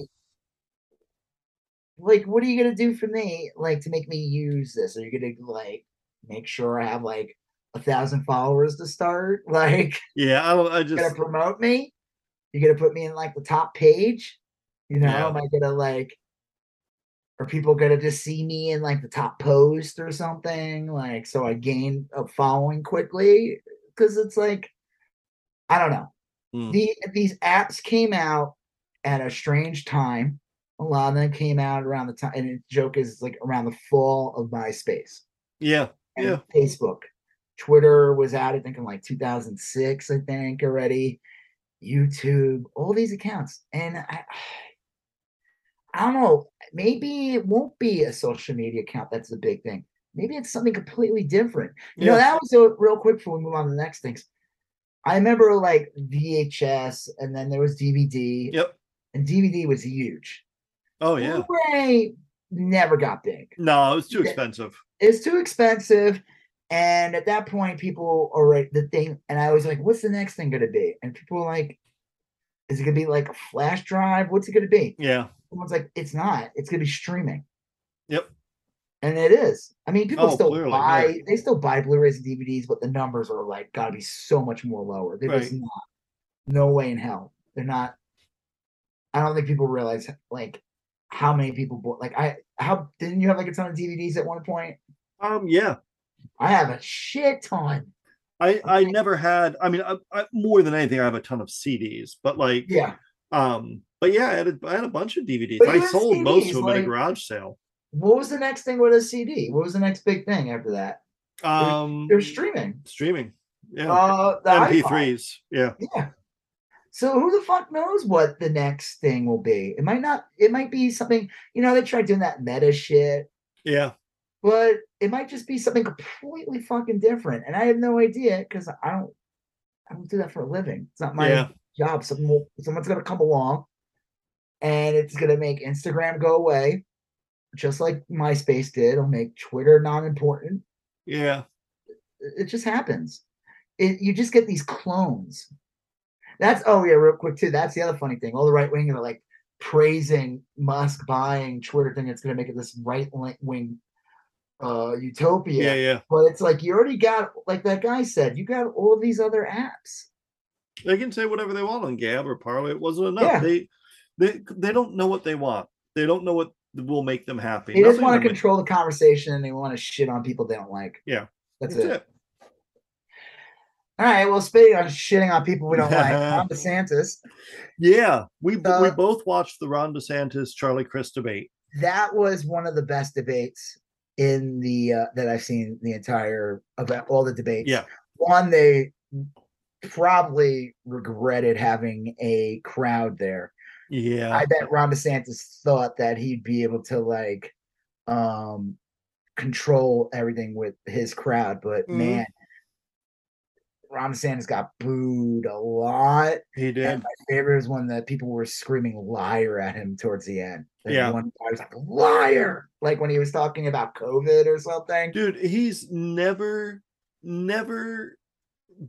like, what are you gonna do for me? Like to make me use this? Are you gonna like make sure I have like a thousand followers to start? Like, yeah. I. I just. gonna promote me? You gonna put me in like the top page? You know, Yeah. am I gonna like? Are people gonna just see me in like the top post or something? Like, so I gain a following quickly? Because it's like, I don't know. Mm. The these apps came out at a strange time. A lot of them came out around the time, and the joke is like around the fall of MySpace Yeah, and Yeah. Facebook. Twitter was out, I think, in like 2006, I think, already. YouTube, all these accounts. And I, I don't know, maybe it won't be a social media account. That's the big thing. Maybe it's something completely different. You know, that was a real quick before we move on to the next things. I remember like VHS and then there was DVD, Yep. and DVD was huge. Oh yeah. Blu-ray never got big. No, it was too expensive. it's too expensive. And at that point, people are right. The thing, and I was like, "What's the next thing going to be?" And people were like, "Is it going to be like a flash drive? What's it going to be?" Yeah. Someone's like, "It's not. It's going to be streaming." Yep. And it is. I mean, people Oh, still clearly, buy. yeah. They still buy Blu-rays and DVDs, but the numbers are like got to be so much more lower. They're just not. No way in hell. They're not. I don't think people realize like how many people bought. Like I, how didn't you have like a ton of DVDs at one point? Um. Yeah. I have a shit ton. I I never had. I mean, I, I, more than anything, I have a ton of CDs. But like, Yeah. um. But yeah, I had a, I had a bunch of DVDs. I sold most of them at a garage sale. What was the next thing with a CD? What was the next big thing after that? Um. They're streaming. streaming. Yeah. Uh. MP3s. Yeah. Yeah. So who the fuck knows what the next thing will be? It might not. It might be something. You know, they tried doing that meta shit, Yeah. but it might just be something completely fucking different. And I have no idea because I don't. I don't do that for a living. It's not my Yeah. job. Someone will, someone's gonna come along, and it's gonna make Instagram go away, just like MySpace did. It'll make Twitter non-important. Yeah. it it just happens. It, you just get these clones. That's oh yeah, real quick too. That's the other funny thing. All the right wing are like praising Musk buying Twitter thing. It's going to make it this right wing uh Utopia. Yeah, yeah. But it's like you already got like that guy said, you got all these other apps. They can say whatever they want on Gab or Parler. It wasn't enough. Yeah. They they they don't know what they want. They don't know what will make them happy. They just Nothing want to will make- control the conversation and they want to shit on people they don't like. Yeah. That's, That's it. it. All right. Well, speaking of shitting on people we don't like, Ron DeSantis, Yeah, we we Uh, both watched the Ron DeSantis Charlie Crist debate. that was one of the best debates in the uh, that I've seen the entire about all the debates. Yeah. One, they probably regretted having a crowd there. Yeah, I bet Ron DeSantis thought that he'd be able to like um control everything with his crowd, but Mhm. man, Ron DeSantis got booed a lot. he And did. my favorite is when the people were screaming liar at him towards the end. And Yeah. one guy was like, liar, like when he was talking about COVID or something. Dude, he's never never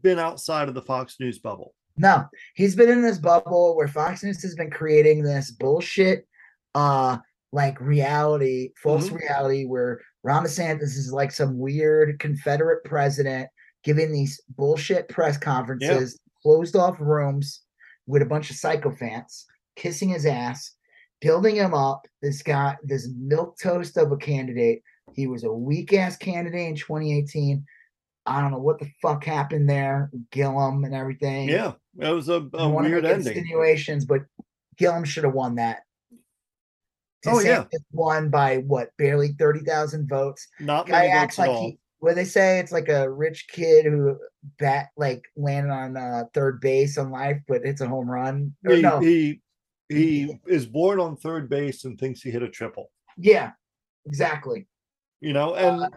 been outside of the Fox News bubble. No, he's been in this bubble where Fox News has been creating this bullshit, uh, like reality, false Mhm. reality, where Ron DeSantis is like some weird Confederate president giving these bullshit press conferences, closed off rooms with a bunch of sycophants, kissing his ass, building him up. This guy, this milk toast of a candidate. He was a weak ass candidate in 2018. I don't know what the fuck happened there, Gillum and everything. Yeah, it was a, a weird ending. Insinuations, but Gillum should have won that. Oh, yeah. DeSantis won by what, barely thirty thousand votes. Not Guy acts like he, where they say it's like a rich kid who bat like landed on uh, third base on life, but it's a home run. Or he, no, he he is born on third base and thinks he hit a triple. yeah, exactly. You know, and Uh,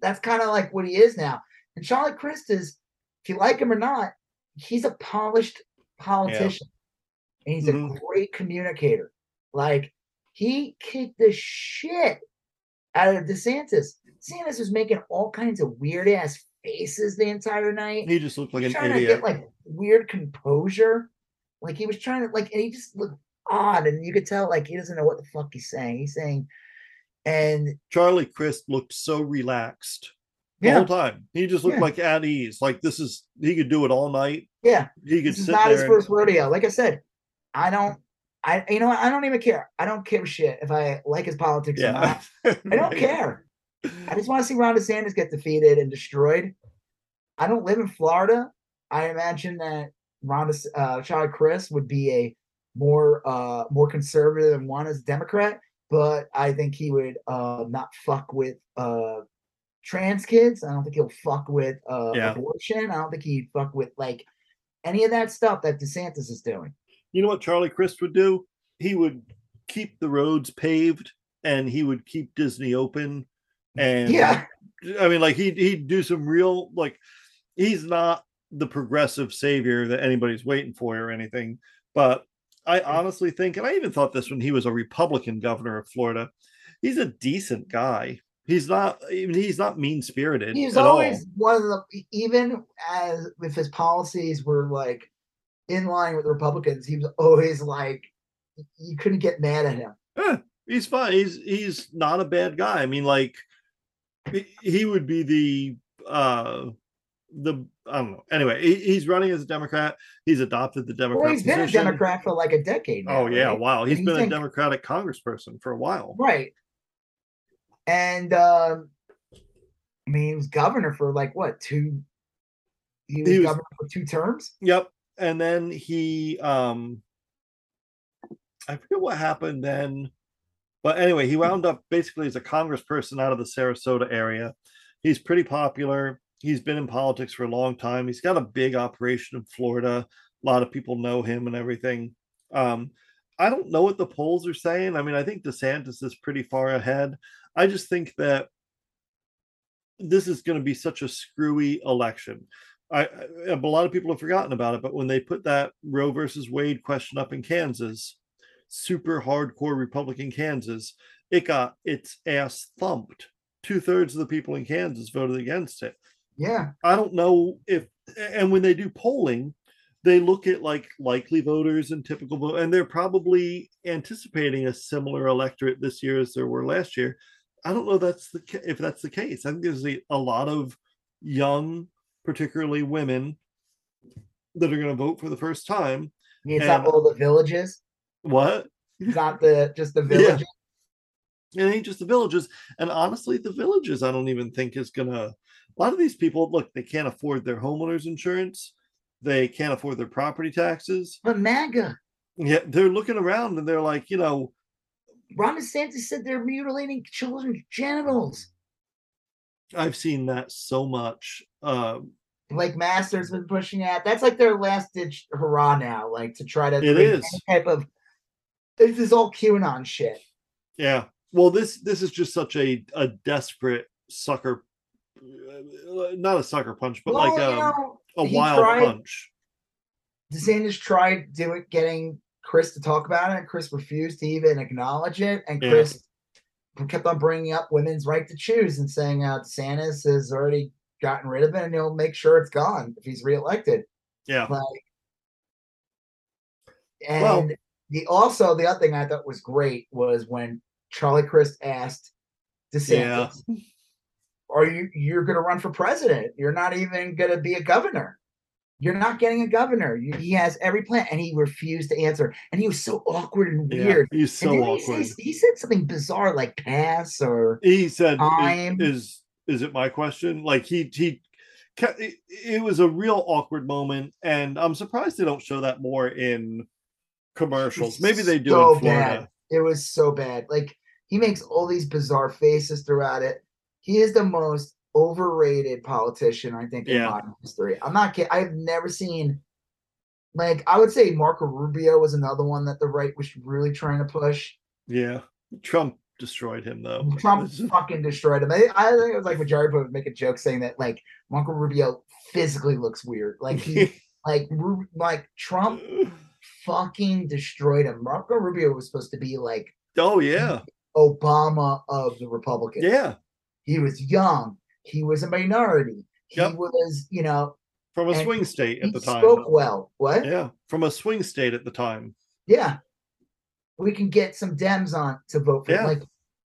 That's kind of like what he is now. And Charlie Crist is, if you like him or not, he's a polished politician. And he's Mhm. a great communicator. Like he kicked the shit out of DeSantis. DeSantis was making all kinds of weird ass faces the entire night. he just looked like an trying idiot. to get like weird composure. Like he was trying to like, and he just looked odd, and you could tell like he doesn't know what the fuck he's saying. He's saying, and Charlie Crist looked so relaxed the yeah, whole time. He just looked Yeah. like at ease. Like this is he could do it all night. yeah. He could This sit not there. his and- first rodeo. Like I said, I don't. I you know what? I don't even care. I don't give a shit if I like his politics or not. I don't care. I just want to see Ron DeSantis get defeated and destroyed. I don't live in Florida. I imagine that Ron De, uh, Charlie Crist would be a more uh more conservative than one as a Democrat, but I think he would uh not fuck with uh trans kids. I don't think he'll fuck with uh Yeah. abortion. I don't think he'd fuck with like any of that stuff that DeSantis is doing. You know what Charlie Crist would do? He would keep the roads paved and he would keep Disney open. And Yeah. I mean, like he'd he'd do some real like he's not the progressive savior that anybody's waiting for or anything. But I honestly think, and I even thought this when he was a Republican governor of Florida, he's a decent guy. He's not mean, he's not mean spirited He's always all. one of the even as if his policies were like in line with the Republicans, he was always like you couldn't get mad at him. Eh, he's fine. He's he's not a bad guy. I mean, like he, would be the uh the I don't know. Anyway, he, he's running as a Democrat. He's adopted the Democrat. Well, he's been a. Democrat for like a decade now. Oh yeah, right? wow. He's And been he's a Democratic congressperson for a while. right. And um I mean, he was governor for like what two? He was, He was- governor for two terms. Yep. And then he um I forget what happened then. But anyway, he wound up basically as a congressperson out of the Sarasota area. He's pretty popular. He's been in politics for a long time. He's got a big operation in Florida. A lot of people know him and everything. Um, I don't know what the polls are saying. I mean, I think DeSantis is pretty far ahead. I just think that this is going to be such a screwy election. I, I- a lot of people have forgotten about it, but when they put that Roe versus Wade question up in Kansas, super hardcore Republican Kansas, it got its ass thumped. Two thirds of the people in Kansas voted against it. Yeah. I don't know if, and when they do polling, they look at like likely voters and typical vote, and they're probably anticipating a similar electorate this year as there were last year. I don't know that's the if that's the case. I think there's a, a lot of young, particularly women, that are going to vote for the first time. It's And- not all the villages. What? It's not the just the Yeah. villages. It ain't just the villages. And honestly, the villages, I don't even think is gonna. A lot of these people, look, they can't afford their homeowners insurance. They can't afford their property taxes. But MAGA, Yeah, they're looking around and they're like, you know, Ron DeSantis said they're mutilating children's genitals. I've seen that so much. Um, Like Masters been pushing that. That's like their last ditch hurrah now, like to try to it is any type of this is all QAnon shit. yeah. Well, this this is just such a a desperate sucker, uh, not a sucker punch, but Well, like you um, know, a wild tried- punch. DeSantis tried doing getting Crist to talk about it, and Crist refused to even acknowledge it. And Yeah. Crist kept on bringing up women's right to choose and saying uh, DeSantis has already gotten rid of it, and he'll make sure it's gone if he's reelected. Yeah. Like, and Well- the also the other thing I thought was great was when Charlie Crist asked DeSantis, "Are you you're going to run for president? You're not even going to be a governor. You're not getting a governor. He has every plan." And he refused to answer, and he was so awkward and Yeah. weird. He's so didn't he, awkward. say, he said something bizarre like pass or he said "I- time. is is it my question like he he it, it was a real awkward moment and i'm surprised they don't show that more in commercials maybe they do so bad. It was so bad. Like he makes all these bizarre faces throughout it. He is the most overrated politician I think in Yeah. modern history. I'm not kidding. I've never seen like I would say Marco Rubio was another one that the right was really trying to push. yeah trump destroyed him though Trump fucking destroyed him. I, I think it was like Majority would make a joke saying that like Marco Rubio physically looks weird. Like he like like Trump fucking destroyed him. Marco Rubio was supposed to be like oh yeah Obama of the Republicans. yeah He was young. He was a minority. He Yep. was, you know, from a swing state he at the time spoke well. What? Yeah. from a swing state at the time Yeah, We can get some Dems on to vote for. Yeah. Like,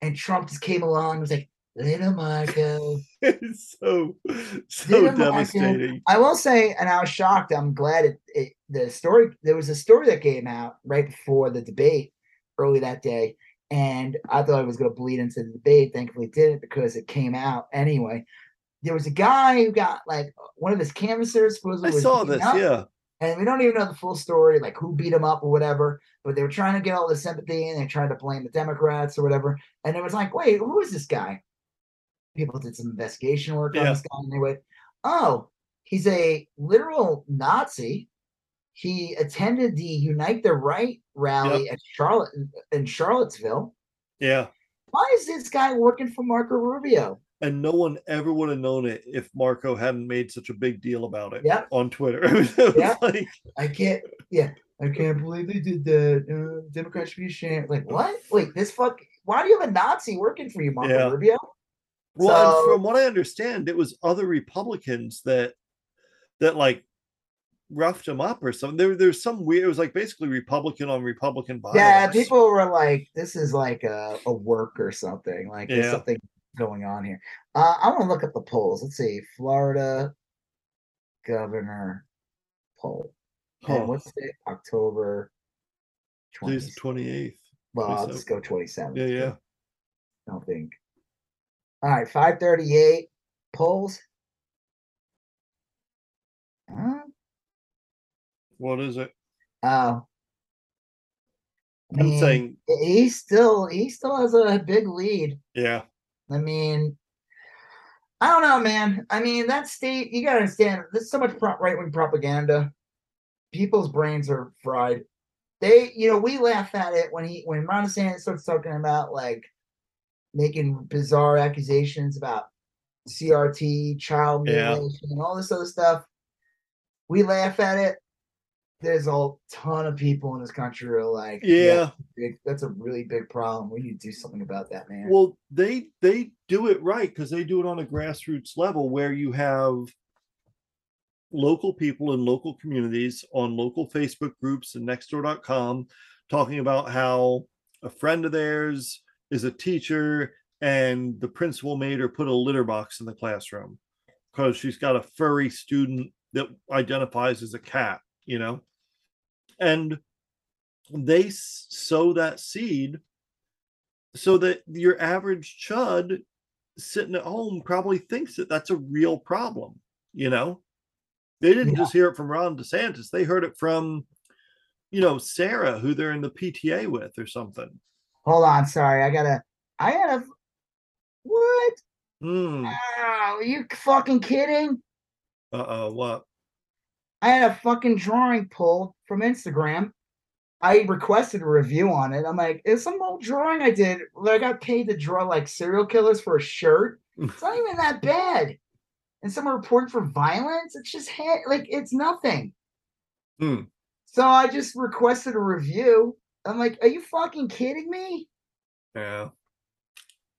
and Trump just came along and was like, little Marco. it's so so Little Marco. devastating I will say, and I was shocked. I'm glad it, it the story there was a story that came out right before the debate early that day, and I thought it was going to bleed into the debate. Thankfully, it didn't because it came out anyway. There was a guy who got like one of his canvassers supposedly i saw this up, yeah and we don't even know the full story, like who beat him up or whatever. But they were trying to get all the sympathy, and they tried to blame the Democrats or whatever. And it was like, wait, who is this guy? People did some investigation work on this guy, and they went, oh, he's a literal Nazi. He attended the Unite the Right rally at Charlotte in Charlottesville. yeah Why is this guy working for Marco Rubio? and no one ever would have known it if Marco hadn't made such a big deal about it Yep. on Twitter. It was, it was Yep. like, I can't. Yeah, I can't believe they did that. Uh, Democrats should be ashamed. Like what? Wait, this fuck. Why do you have a Nazi working for you, Marco Yeah. Rubio? well, So- from what I understand, it was other Republicans that that like roughed him up or something. There, there's some weird. It was like basically Republican on Republican violence. Yeah, people were like, "This is like a, a work or something. Like there's Yeah. something going on here." Uh, I want to look at the polls. Let's see, Florida governor poll. And Huh. what's the October? 20, 28th. well, I'll just go 27. Yeah, yeah. I don't think. All right, 538 polls. Huh? What is it? Oh. I I'm mean, saying, he still he still has a big lead. yeah, I mean, I don't know, man. I mean, that state, you gotta understand, there's so much right wing propaganda. People's brains are fried. They, you know, we laugh at it when he, when Ron DeSantis starts talking about like making bizarre accusations about CRT, child Yeah. and all this other stuff. We laugh at it. There's a ton of people in this country who are like, yeah. big, that's a really big problem. We need to do something about that, man. Well, they they do it right because they do it on a grassroots level where you have local people in local communities on local Facebook groups and nextdoor.com talking about how a friend of theirs is a teacher and the principal made her put a litter box in the classroom because she's got a furry student that identifies as a cat, you know? And they sow that seed so that your average chud sitting at home probably thinks that that's a real problem, you know? They didn't Yeah. just hear it from Ron DeSantis, they heard it from, you know, Sarah, who they're in the PTA with or something. Hold on, sorry. I gotta. I gotta. What? Hmm. Oh, are you fucking kidding? Uh oh, what? I had a fucking drawing pulled from Instagram. I requested a review on it. I'm like, it's some old drawing I did. where I got paid to draw like serial killers for a shirt. It's not even that bad. And someone reported for violence. It's just ha- like it's nothing. Hmm. So I just requested a review. I'm like, are you fucking kidding me? Yeah.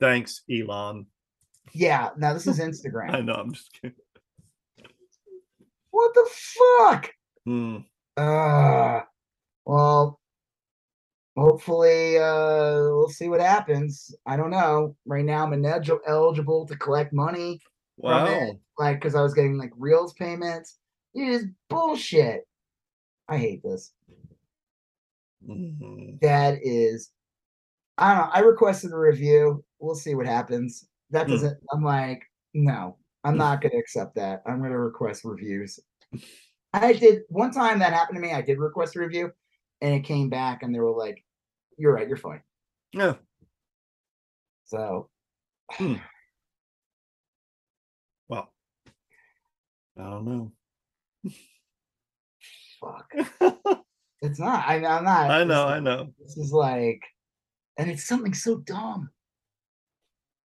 Thanks, Elon. Yeah. Now this is Instagram. I know, I'm just kidding. What the fuck? Hmm. Uh well hopefully uh we'll see what happens. I don't know. Right now I'm inelig- eligible to collect money from Wow. it. Like because I was getting like reels payments. It is bullshit. I hate this. Mhm. That is I don't know. I requested a review. We'll see what happens. That Hmm. doesn't I'm like, no, I'm not gonna accept that. I'm gonna request reviews. I did one time that happened to me. I did request a review, and it came back, and they were like, "You're right, you're fine." Yeah. So hmm. Well, I don't know. fuck, it's not. I, I'm not. I know, is- I know. This is like, and it's something so dumb.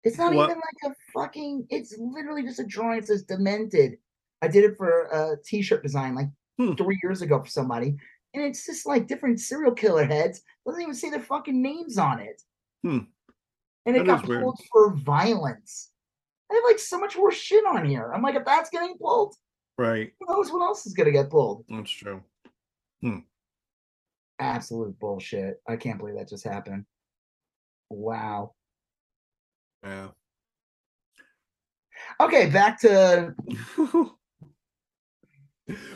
It's not What- even like a fucking. It's literally just a drawing. It says "demented." I did it for a T-shirt design like Hmm. three years ago for somebody, and it's just like different serial killer heads. Doesn't even say their fucking names on it. Hmm. And it That got pulled for violence. I have like so much more shit on here. I'm like, if that's getting pulled, Right. who knows what else is gonna get pulled? That's true. Absolute bullshit. I can't believe that just happened. Wow. Yeah. Okay, back to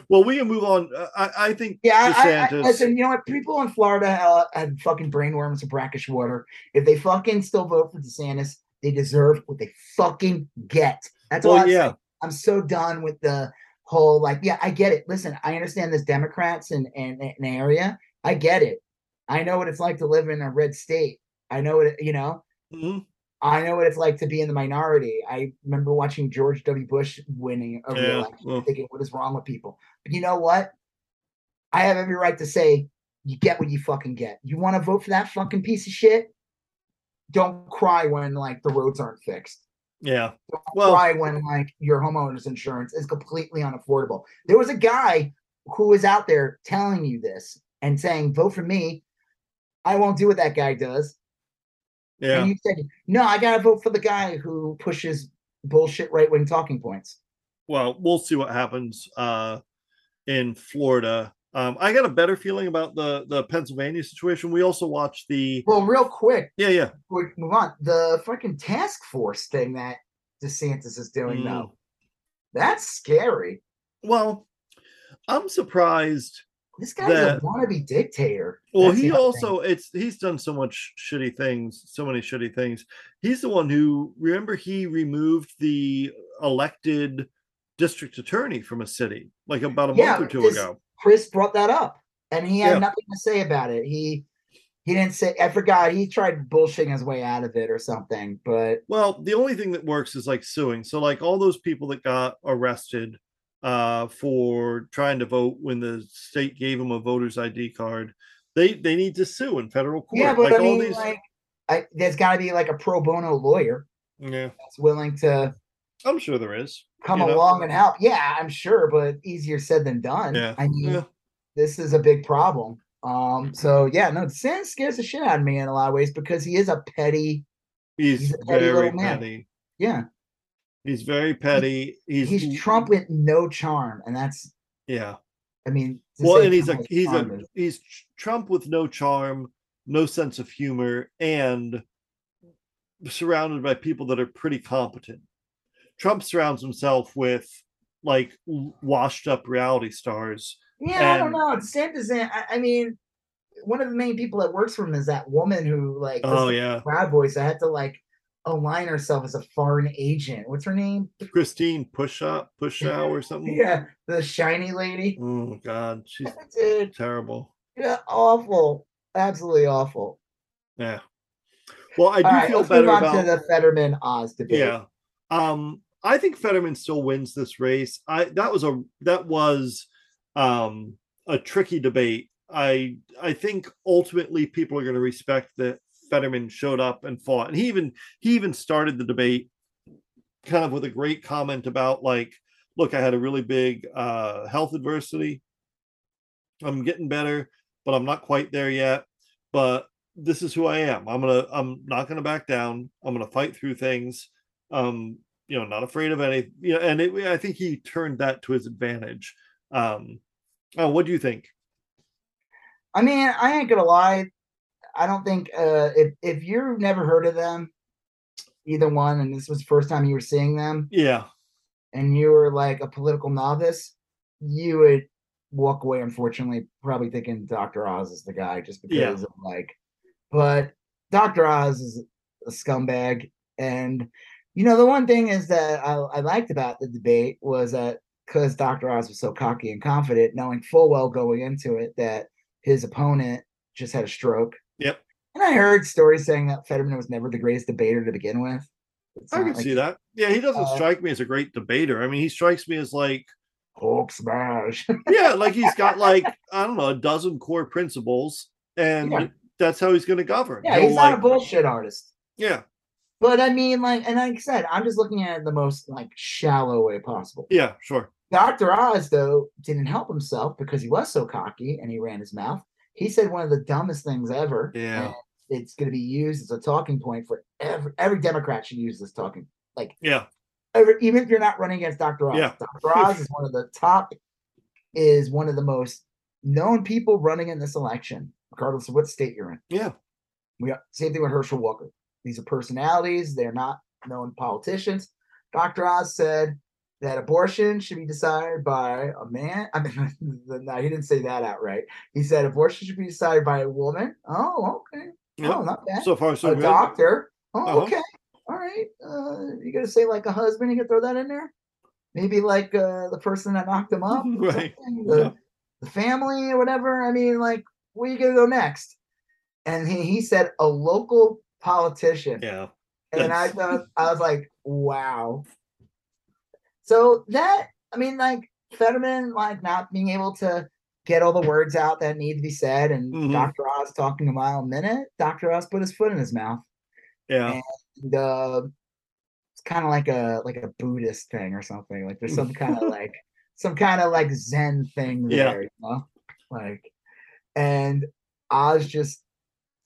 well, we can move on. Uh, I, I think yeah. I, I, I, listen, you know what? People in Florida uh, had fucking brainworms and brackish water. If they fucking still vote for DeSantis, they deserve what they fucking get. That's all. I'm yeah. saying. I'm so done with the whole like. Yeah, I get it. Listen, I understand there's Democrats in in an area. I get it. I know what it's like to live in a red state. I know what it, you know. Mhm. I know what it's like to be in the minority. I remember watching George W. Bush winning a Yeah, reelection, well. thinking, "What is wrong with people?" But you know what? I have every right to say, "You get what you fucking get." You want to vote for that fucking piece of shit? Don't cry when like the roads aren't fixed. Yeah. Don't Well- cry when like your homeowner's insurance is completely unaffordable. There was a guy who was out there telling you this and saying, "Vote for me." I won't do what that guy does. Yeah. And you said, no, I got to vote for the guy who pushes bullshit right wing talking points. well, we'll see what happens uh, in Florida. Um, I got a better feeling about the the Pennsylvania situation. We also watched the Well, real quick, yeah yeah we move on. The fucking task force thing that DeSantis is doing Mm. now, that's scary. well, I'm surprised. This guy's That- a wannabe dictator. Well, That's he other thing. also it's he's done so much shitty things, so many shitty things. He's the one who remember he removed the elected district attorney from a city like about a Yeah, month or two ago. Crist brought that up, and he had Yeah. nothing to say about it. He he didn't say. I forgot. He tried bullshitting his way out of it or something. But Well, the only thing that works is like suing. So like all those people that got arrested uh for trying to vote when the state gave them a voter's ID card, they they need to sue in federal court. yeah, but like I all mean, these like, I, there's got to be like a pro bono lawyer Yeah, that's willing to I'm sure there is. come you know? along and help. Yeah, I'm sure, but easier said than done. Yeah. I mean, Yeah. this is a big problem. Um, so yeah, no, Sans scares the shit out of me in a lot of ways because he is a petty, He's, He's a petty very petty. yeah, He's very petty. He's he's Trump with no charm, and that's, Yeah. I mean, Well, and he's a he's a he's Trump with no charm, no sense of humor, and surrounded by people that are pretty competent. Trump surrounds himself with like washed up reality stars. Yeah, I don't And- know. DeSantis, I, I mean, one of the main people that works for him is that woman who like Oh yeah, Proud voice. I had to like align herself as a foreign agent. What's her name? Christine Pushout, Pushaw or something. Yeah, the shiny lady. Oh God, she's Dude, terrible. yeah, awful. Absolutely awful. Yeah. Well, I do right, feel let's better move on about to the Fetterman Oz debate. Yeah. Um, I think Fetterman still wins this race. I that was a that was um a tricky debate. I I think ultimately people are going to respect that Fetterman showed up and fought. And he even he even started the debate kind of with a great comment about like, look, I had a really big uh health adversity. I'm getting better, but I'm not quite there yet. But this is who I am. I'm gonna I'm not gonna back down. I'm gonna fight through things. Um, you know, not afraid of any. You know, and it, I think he turned that to his advantage. Um, oh, what do you think? I mean, I ain't gonna lie. I don't think uh if if you've never heard of them, either one, and this was the first time you were seeing them, Yeah, and you were like a political novice, you would walk away, unfortunately, probably thinking Dr. Oz is the guy just because Yeah. of like, but Dr. Oz is a scumbag. And, you know, the one thing is that I, I liked about the debate was that because Dr. Oz was so cocky and confident, knowing full well going into it that his opponent just had a stroke. And I heard stories saying that Fetterman was never the greatest debater to begin with. It's I can like see that. Yeah, he doesn't Uh, strike me as a great debater. I mean, he strikes me as like, Hulk smash. yeah, like he's got like I don't know a dozen core principles, and Yeah. that's how he's going to govern. yeah, He'll, he's not a bullshit artist. Yeah, But I mean, like, and like I said, I'm just looking at it the most like shallow way possible. yeah, sure. Dr. Oz, though, didn't help himself because he was so cocky and he ran his mouth. He said one of the dumbest things ever. Yeah. It's going to be used as a talking point for every every Democrat should use this talking. Like yeah, Every, even if you're not running against Dr. Oz, Yeah. Dr. Oz is one of the top, is one of the most known people running in this election, regardless of what state you're in. yeah, We got same thing with Herschel Walker. These are personalities; they're not known politicians. Dr. Oz said that abortion should be decided by a man. I mean, no, he didn't say that outright. He said abortion should be decided by a woman. Oh, okay. yeah. Oh, not bad. So far, so a good. doctor. Oh, Uh-huh. okay. All right. Uh, you gonna say like a husband? You can throw that in there. Maybe like uh, the person that knocked him up, Right. The, Yeah. the family or whatever. I mean, like, where you gonna go next? And he, he said a local politician. Yeah, And I thought I was like, wow. So that I mean, like Fetterman, like not being able to get all the words out that need to be said, and Mhm. Dr. Oz talking a mile a minute. Dr. Oz put his foot in his mouth. yeah, And uh, it's kind of like a like a Buddhist thing or something. Like there's some kind of like some kind of like Zen thing Yeah. there, you know? Like, and Oz just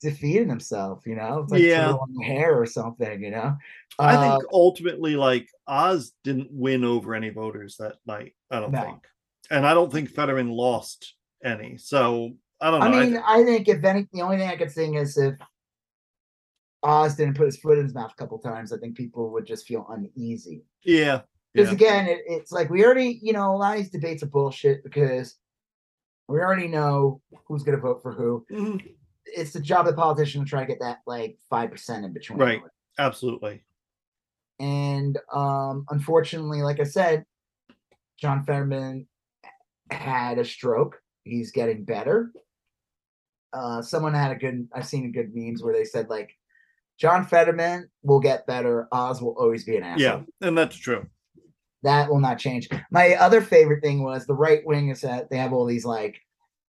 defeated himself, you know? It's like Yeah. on the hair or something, you know? I Uh, think ultimately, like Oz didn't win over any voters that night. I don't No. think, and I don't think Fetterman lost any. So I don't know. I I mean, th- I think if any, the only thing I could think is if Oz didn't put his foot in his mouth a couple times, I think people would just feel uneasy. yeah, Because yeah, again, it, it's like we already, you know, a lot of these debates are bullshit because we already know who's going to vote for who. Mhm. It's the job of the politician to try to get that like five percent in between. Right. absolutely. And um, unfortunately, like I said, John Fetterman had a stroke. He's getting better. Uh, someone had a good. I've seen a good memes where they said like, John Fetterman will get better. Oz will always be an asshole. Yeah, and that's true. That will not change. My other favorite thing was the right wing is that they have all these like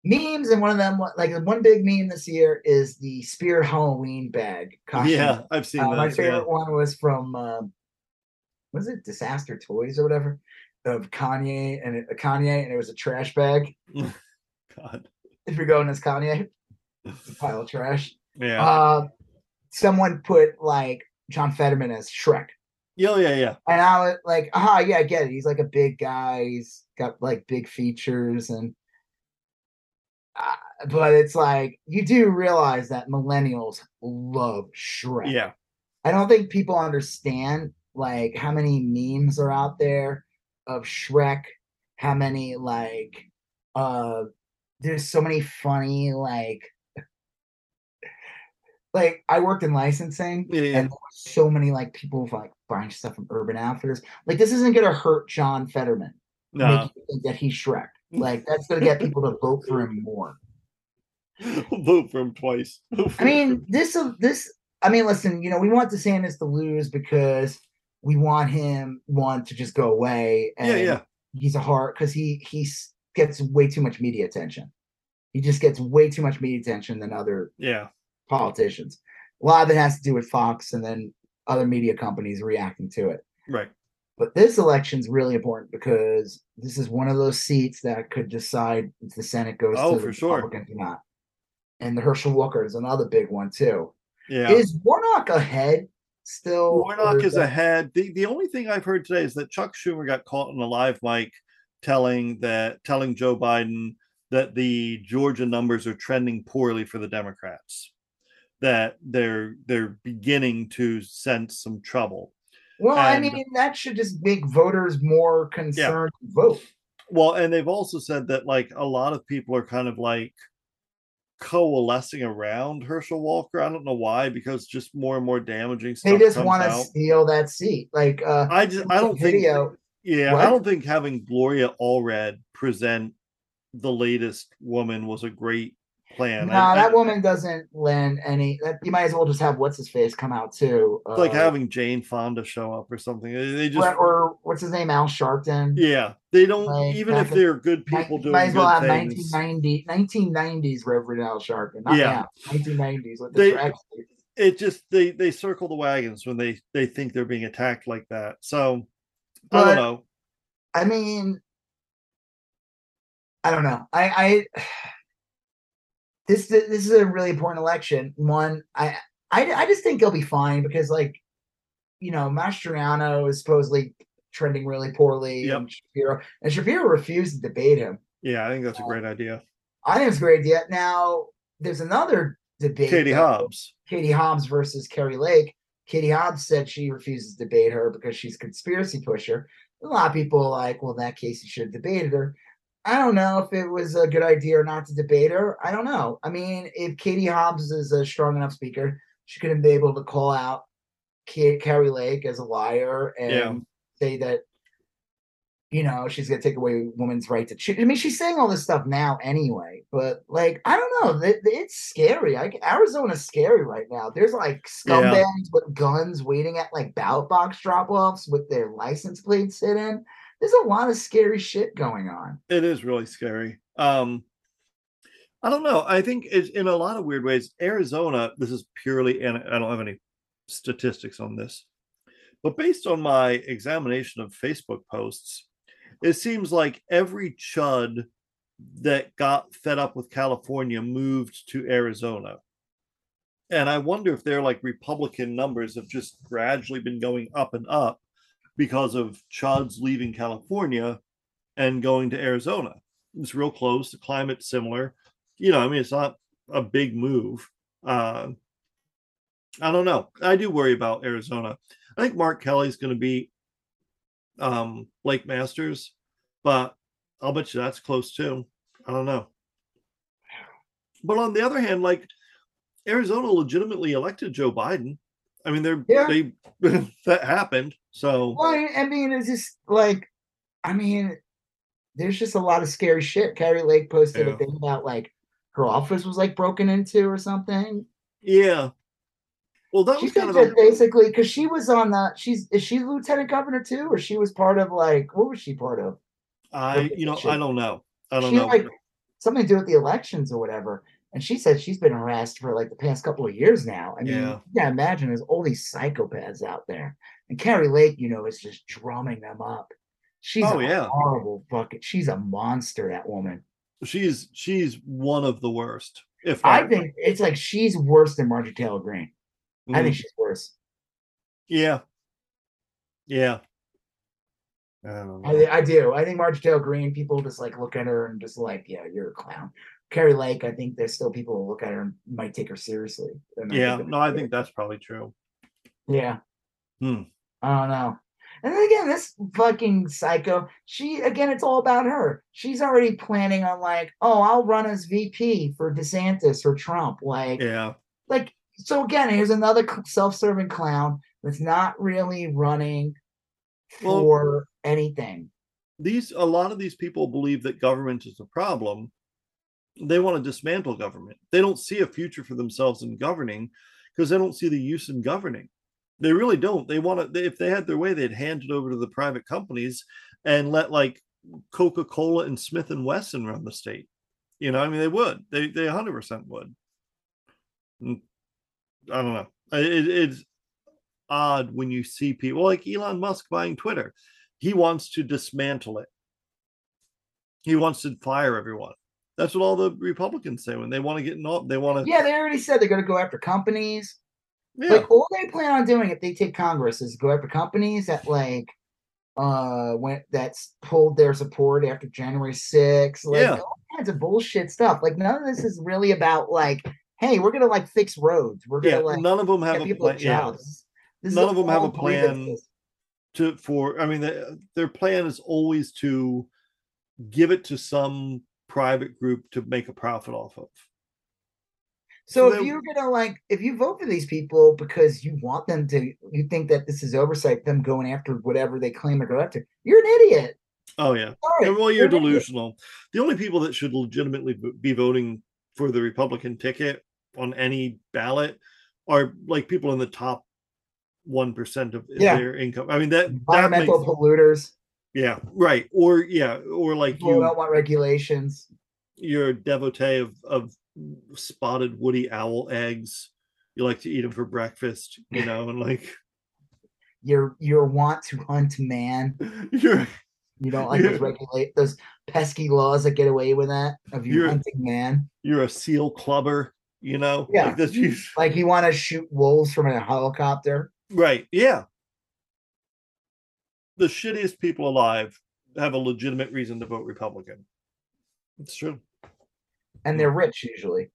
memes, and one of them, like one big meme this year, is the Spirit Halloween bag. costume. Yeah, I've seen Uh, my favorite Yeah. one was from uh, was it Disaster Toys or whatever of Kanye and it, Kanye and it was a trash bag. God. If you're going as Kanye, it's a pile of trash. Yeah. Uh, someone put like John Fetterman as Shrek. yeah, yeah, yeah. And I was like, ah, yeah, I get it. He's like a big guy. He's got like big features, and uh, but it's like you do realize that millennials love Shrek. Yeah. I don't think people understand like how many memes are out there of Shrek, how many like uh there's so many funny like like I worked in licensing Yeah, yeah. and so many like people like buying stuff from Urban Outfitters. Like this isn't gonna hurt John Fetterman. No. Make you think that he's Shrek. Like that's gonna get people to vote for him more. Vote for him twice. I mean, this this I mean, listen, you know, we want DeSantis to lose because we want him one to just go away. And yeah, yeah. he's a heart because he he gets way too much media attention. He just gets way too much media attention than other Yeah. politicians. A lot of it has to do with Fox and then other media companies reacting to it. Right. But this election is really important because this is one of those seats that could decide if the Senate goes Oh, to for the sure. Republicans or not. And the Herschel Walker is another big one too. Yeah. Is Warnock ahead still? Warnock is that- ahead. The the only thing I've heard today is that Chuck Schumer got caught in a live mic telling that telling Joe Biden that the Georgia numbers are trending poorly for the Democrats. That they're they're beginning to sense some trouble. Well, I mean, that should just make voters more concerned to vote. Well, and they've also said that like a lot of people are kind of like coalescing around Herschel Walker. I don't know why, because just more and more damaging stuff. They just want to steal that seat. Like, uh, I just I don't think. Yeah, What? I don't think having Gloria Allred present the latest woman was a great plan. No, I- I- that woman doesn't lend any. That, you might as well just have what's his face come out too. it's like uh, having Jane Fonda show up or something. They just or, or what's his name, Al Sharpton. yeah, they don't Like, even if they're good Might- people doing might as well have things. 1990, 1990s Reverend Al Sharpton. Not Yeah. 1990s with the They-. It just they they circle the wagons when they they think they're being attacked like that. So I don't know. I mean, I don't know. I, I this this is a really important election. One, I I I just think he'll be fine because like, you know, Mastriano is supposedly trending really poorly. Yep. And Shapiro and Shapiro refused to debate him. Yeah, I think that's a great idea. I think it's a great idea. Now there's another debate. Katie Hobbs. Katie Hobbs versus Kari Lake. Katie Hobbs said she refuses to debate her because she's a conspiracy pusher. A lot of people are like, well, in that case, you should have debated her. I don't know if it was a good idea or not to debate her. I don't know. I mean, if Katie Hobbs is a strong enough speaker, she couldn't be able to call out Ka- Kari Lake as a liar and Yeah. say that, you know, she's going to take away women's right to choose. I mean, she's saying all this stuff now anyway, but like, I don't know. It's scary. Like, Arizona's scary right now. There's like Yeah. scumbags with guns waiting at like ballot box drop offs with their license plates hidden. There's a lot of scary shit going on. It is really scary. Um, I don't know. I think it's in a lot of weird ways. Arizona, this is purely, and I don't have any statistics on this, but based on my examination of Facebook posts, it seems like every chud that got fed up with California moved to Arizona. And I wonder if their like Republican numbers have just gradually been going up and up because of chuds leaving California and going to Arizona. It's real close. The climate's similar. You know, I mean, it's not a big move. Uh, I don't know. I do worry about Arizona. I think Mark Kelly's going to be um, Blake Masters, but I'll bet you that's close too. I don't know. But on the other hand, like Arizona legitimately elected Joe Biden. I mean, they're Yeah. they that happened. So Well, I mean, it's just like, I mean, there's just a lot of scary shit. Kari Lake posted Yeah. a thing about like her office was like broken into or something. yeah. Well, that She was kind of a, basically because she was on the she's is she lieutenant governor too, or she was part of like what was she part of? I you know I don't know. I don't she know. like something to do with the elections or whatever. And she said she's been harassed for like the past couple of years now. I mean, Yeah. you can imagine there's all these psychopaths out there. And Kari Lake, you know, is just drumming them up. She's Oh, a yeah. horrible bucket. She's a monster, that woman. she's she's one of the worst. If I think it's like she's worse than Marjorie Taylor Greene. I Mm, think she's worse. yeah, yeah. I don't know. I, I do. I think Marjorie Taylor Greene, people just like look at her and just like, yeah, you're a clown. Kari Lake, I think there's still people who look at her and might take her seriously. Yeah, no, I think that's probably true. Yeah. Hmm. I don't know. And then again, this fucking psycho, she again, it's all about her. She's already planning on like, oh, I'll run as VP for DeSantis or Trump. Like, Yeah. like so again, here's another self-serving clown that's not really running Well- for anything. These a lot of these people believe that government is a problem. They want to dismantle government. They don't see a future for themselves in governing because they don't see the use in governing. They really don't. They want to. They, if they had their way, they'd hand it over to the private companies and let like Coca Cola and Smith and Wesson run the state. You know, I mean, they would. They they hundred percent would. Mm, I don't know. It, it's odd when you see people like Elon Musk buying Twitter. He wants to dismantle it. He wants to fire everyone. That's what all the Republicans say when they want to get in. They want to. Yeah, they already said they're going to go after companies. Yeah. Like all they plan on doing if they take Congress is go after companies that like uh went that's pulled their support after January 6th. Like Yeah. all kinds of bullshit stuff. Like none of this is really about like, hey, we're gonna like fix roads. We're gonna yeah. like none of them have a plan. Yeah. None of them have a plan. to for i mean the, their plan is always to give it to some private group to make a profit off of So So if you're gonna like, if you vote for these people because you want them to, you think that this is oversight, them going after whatever they claim they're going after, you're an idiot. oh yeah Sorry, well you're idiot. delusional the only people that should legitimately be voting for the republican ticket on any ballot are like people in the top 1% of Yeah. their income i mean that, that Environmental makes, polluters. Yeah right or yeah or like you don't want regulations. you're a devotee of of spotted woody owl eggs you like to eat them for breakfast you know and like Your your want to hunt man. you're You don't like those regulate those pesky laws that get away with that of you hunting man. you're a seal clubber you know Yeah. like that's you Like you want to shoot wolves from a helicopter. right yeah the shittiest people alive have a legitimate reason to vote republican it's true And they're rich usually.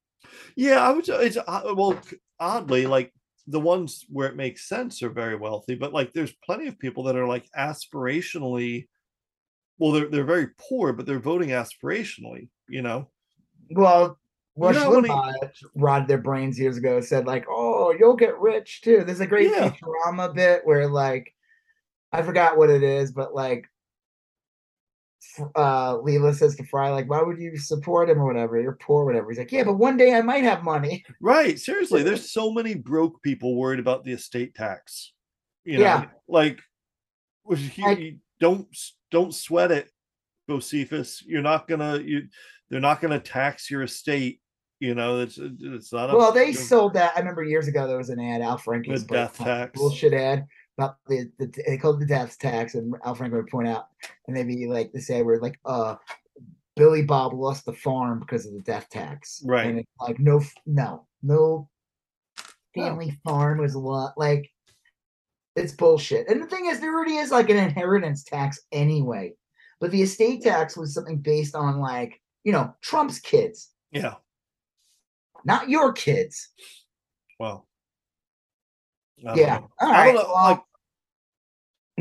yeah i would say it's uh, well oddly like the ones where it makes sense are very wealthy but like there's plenty of people that are like aspirationally well they're, they're very poor but they're voting aspirationally you know Well, Rush know how many- Limbaugh rotted their brains years ago. Said like, "Oh, you'll get rich too." There's a great Yeah. Futurama bit where like, I forgot what it is, but like, uh, Leela says to Fry like, "Why would you support him or whatever? You're poor, or whatever." He's like, "Yeah, but one day I might have money." Right. Seriously, there's so many broke people worried about the estate tax. You know, Yeah. like you- Like- don't don't sweat it, Bocephus. You're not gonna you they're not gonna tax your estate. You know, it's it's not a Well, they sold that. I remember years ago there was an ad. Al Franken The death tax. bullshit ad about the, the they called it the death tax, and Al Franken would point out, and they'd like, they say we're like, uh, Billy Bob lost the farm because of the death tax, Right. And it's like, no, no, no, family farm was a lot like. It's bullshit. And the thing is, there already is like an inheritance tax anyway. But the estate tax was something based on like, you know, Trump's kids, yeah. not your kids. Well. Yeah. know. All I don't know, well- like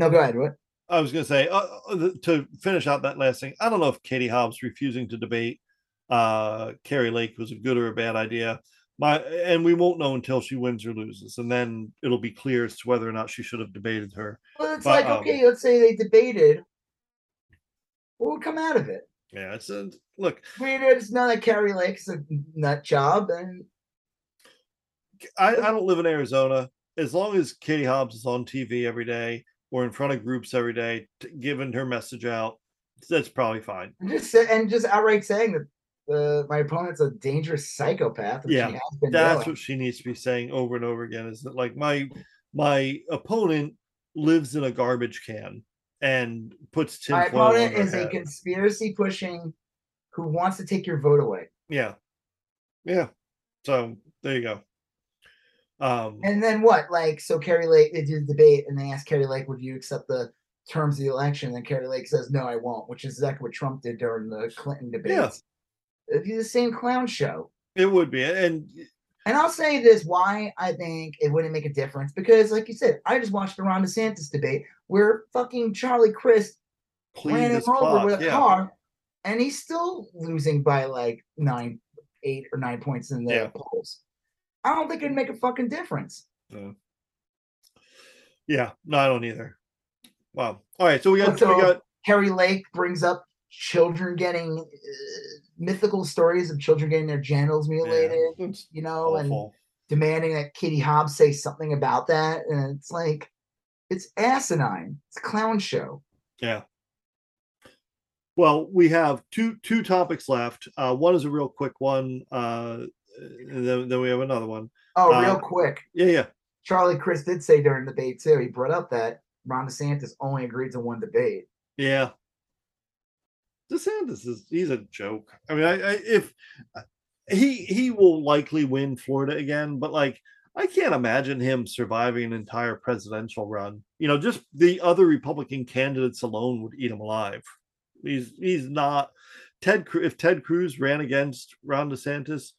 no, go ahead. What? I was going to say uh, uh, to finish out that last thing. I don't know if Katie Hobbs refusing to debate uh Kari Lake was a good or a bad idea. My and we won't know until she wins or loses, and then it'll be clear as to whether or not she should have debated her. Well, it's But, like, um, okay, let's say they debated. What would come out of it? Yeah, it's a look. We it's not that Kari Lake's a nut job, and I, I don't live in Arizona. As long as Katie Hobbs is on TV every day or in front of groups every day, giving her message out, that's probably fine. And just and just outright saying that uh, my opponent's a dangerous psychopath. Yeah, she has been That's doing. what she needs to be saying over and over again. Is that like my my opponent lives in a garbage can and puts my tinfoil on opponent is a conspiracy pushing who wants to take your vote away. Yeah, yeah. So there you go. Um, And then what? Like, so Kari Lake, they do the debate, and they ask Kari Lake, "Would you accept the terms of the election?" And Kari Lake says, "No, I won't," which is exactly what Trump did during the Clinton debates. It'd be the same clown show. It would be, and And I'll say this why I think it wouldn't make a difference because, like you said, I just watched the Ron DeSantis debate where fucking Charlie Crist Please ran him over with a yeah. car, and he's still losing by like nine, eight or nine points in the Yeah. polls. I don't think it'd make a fucking difference. Yeah, no, I don't either. Wow. All right, so we got So- we got Kari Lake brings up children getting uh, mythical stories of children getting their genitals mutilated, yeah, you know, and demanding that Katie Hobbs say something about that. And it's like, it's asinine. It's a clown show. Yeah. Well, we have two two topics left. Uh, one is a real quick one. Uh, and then, then we have another one. Oh, Uh, real quick. Yeah, yeah, Charlie Crist did say during the debate, too, he brought up that Ron DeSantis only agreed to one debate. yeah. DeSantis is he's a joke. I mean, I, I if uh, he he will likely win Florida again, but like I can't imagine him surviving an entire presidential run. You know, just the other Republican candidates alone would eat him alive. He's he's not Ted. If Ted Cruz ran against Ron DeSantis,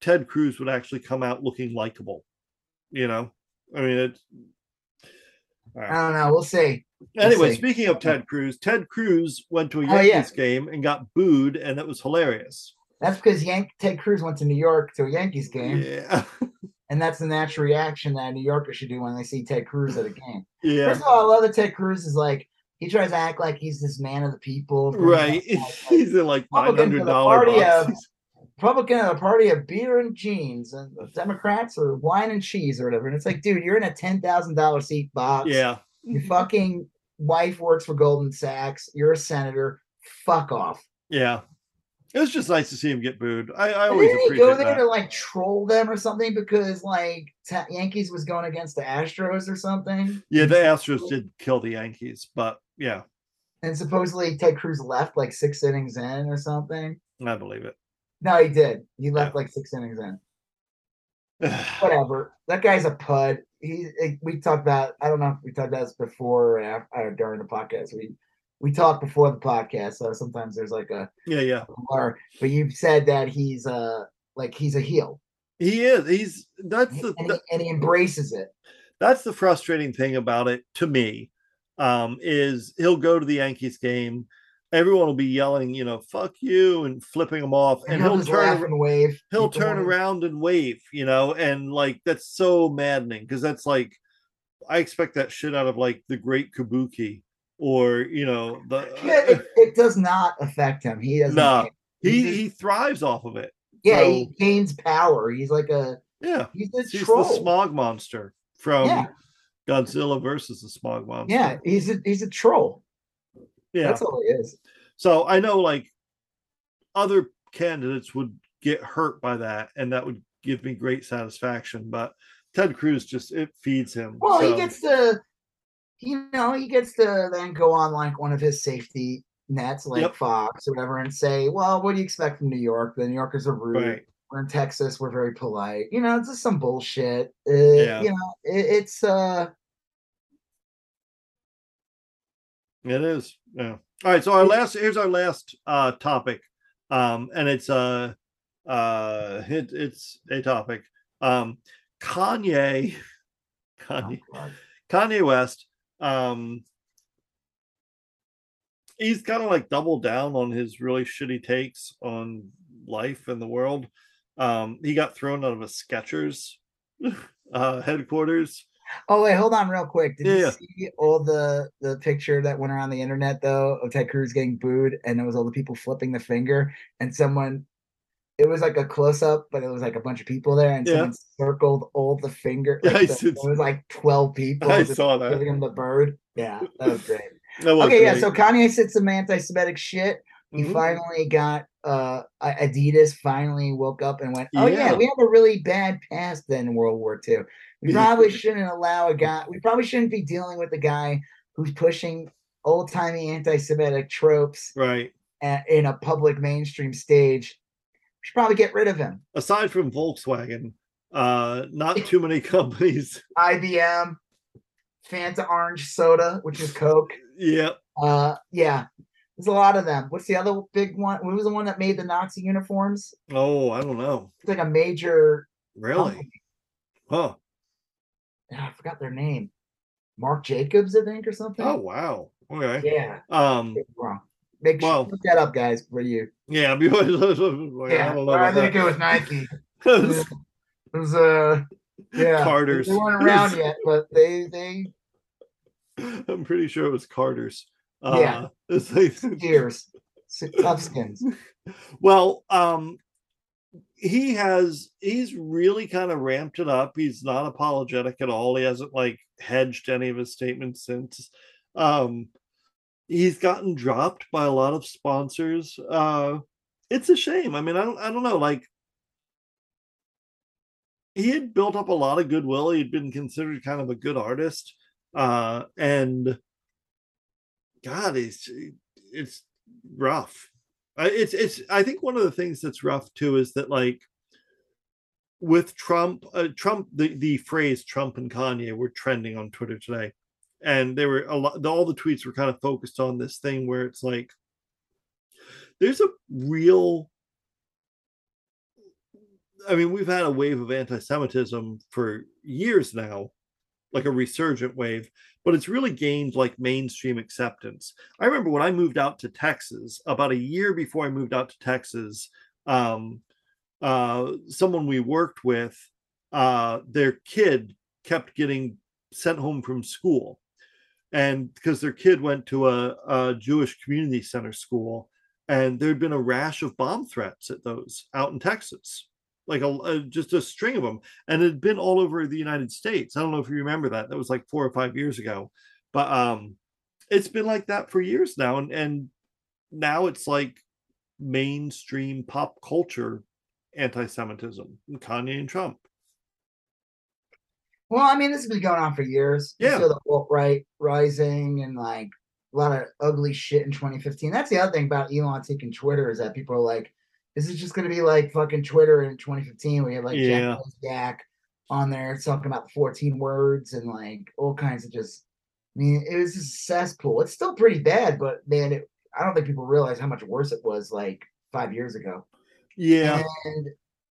Ted Cruz would actually come out looking likable. You know, I mean, it's. Right. I don't know. We'll see. We'll Anyway, see. speaking of Ted Cruz, Ted Cruz went to a Oh, yeah. Yankees game and got booed, and that was hilarious. That's because Yank Ted Cruz went to New York to a Yankees game, Yeah, and that's the natural reaction that a New Yorker should do when they see Ted Cruz at a game. yeah, First of all, I love that Ted Cruz is like he tries to act like he's this man of the people, right. like, He's in like nine for hundred the dollar party of- boxes. Republican of the party of beer and jeans, and the Democrats are wine and cheese or whatever. And it's like, dude, you're in a ten thousand dollar seat box. Yeah, Your fucking wife works for Goldman Sachs. You're a senator. Fuck off. yeah. It was just nice to see him get booed. I, I always didn't he go there that. to like troll them or something because like ta- Yankees was going against the Astros or something? Yeah, the Astros did kill the Yankees, but yeah, And supposedly Ted Cruz left like six innings in or something. I believe it. No, he did. He left like six innings in. Whatever. That guy's a pud. He. We talked about. I don't know if we talked about this before or, after, or during the podcast. We we talked before the podcast, so sometimes there's like a yeah, yeah. blur. But you've said that he's uh like he's a heel, He is. He's that's and the, he, and he embraces it. that's the frustrating thing about it to me. Um, is he'll go to the Yankees game, everyone will be yelling, you know, "fuck you" and flipping him off, and, And he'll turn and wave. he'll turn around and wave, you know, and like that's so maddening because that's like I expect that shit out of like the great Kabuki or you know the Yeah, it, it does not affect him. He doesn't. Nah. care. he he thrives off of it. yeah, so- he gains power. He's like a Yeah, he's a he's troll. the smog monster from Yeah. Godzilla versus the smog monster. yeah, he's a he's a troll. Yeah. That's all he is. So I know like other candidates would get hurt by that, and that would give me great satisfaction. But Ted Cruz just it feeds him. Well, he gets to, you know, he gets to then go on like one of his safety nets, like Yep. Fox or whatever, and say, "Well, what do you expect from New York? The New Yorkers are rude. right. We're in Texas. We're very polite. You know, it's just some bullshit. Uh, Yeah. You know, it, it's uh, It is. Yeah. All right. So our last here's our last uh topic. Um, and it's uh uh it, it's a topic. Um Kanye Kanye oh, Kanye West. Um he's kind of like doubled down on his really shitty takes on life and the world. Um, he got thrown out of a Skechers uh headquarters. Oh wait, hold on real quick. Did Yeah, you yeah. see all the the picture that went around the internet though of Ted Cruz getting booed and it was all the people flipping the finger and someone it was like a close up, but it was like a bunch of people there and Yeah. someone circled all the finger. Like I the- it was like 12 people I saw that. giving him the bird. Yeah, that was great. That was okay, yeah. So Kanye said some anti-Semitic shit. He Mhm. finally got uh Adidas finally woke up and went, Oh yeah, Yeah. we have a really bad past then in World War II. We probably shouldn't allow a guy we probably shouldn't be dealing with a guy who's pushing old timey anti-Semitic tropes right. a- in a public mainstream stage. We should probably get rid of him. Aside from Volkswagen, uh, not too many companies. IBM, Fanta Orange Soda, which is Coke. Yeah. Uh yeah. There's a lot of them. What's the other big one? What was the one that made the Nazi uniforms? Oh, I don't know. It's like a major Really? company. Huh. I forgot their name. Marc Jacobs, I think, or something. Oh wow. Okay. yeah. Um. Wrong. Make sure Well- look that up, guys, for you. Yeah. I, mean, Yeah, I don't know. I think that. it was Nike. It was uh, yeah, Carter's. They weren't around yet, but they they I'm pretty sure it was Carter's. Yeah. Uh, it's like, years tough skins. well, um, he has he's really kind of ramped it up. He's not apologetic at all. He hasn't like hedged any of his statements since. Um, he's gotten dropped by a lot of sponsors. Uh, it's a shame. I mean, I don't I don't know. Like he had built up a lot of goodwill. He'd been considered kind of a good artist. Uh, and God, it's it's rough. It's it's. I think one of the things that's rough too is that like with Trump, uh, Trump, the the phrase Trump and Kanye were trending on Twitter today, and they were a lot. All the tweets were kind of focused on this thing where it's like there's a real. I mean, we've had a wave of anti-Semitism for years now, like a resurgent wave, but it's really gained like mainstream acceptance. I remember when I moved out to Texas, about a year before I moved out to Texas, um, uh, someone we worked with, uh, their kid kept getting sent home from school. And because their kid went to a, a Jewish community center school, and there'd been a rash of bomb threats at those out in Texas, like a, a just a string of them, and it had been all over the United States. I don't know if you remember that. That was like four or five years ago, but um, it's been like that for years now, and and now it's like mainstream pop culture anti-Semitism, Kanye and Trump. Well, I mean, this has been going on for years. Yeah. the alt right rising and like a lot of ugly shit in 2015. That's the other thing about Elon taking Twitter is that people are like, this is just going to be like fucking Twitter in 2015. We had like Yeah. Jack Jack on there talking about 14 words and like all kinds of just, I mean, it was just a cesspool. It's still pretty bad, but man, it, I don't think people realize how much worse it was like five years ago. Yeah, And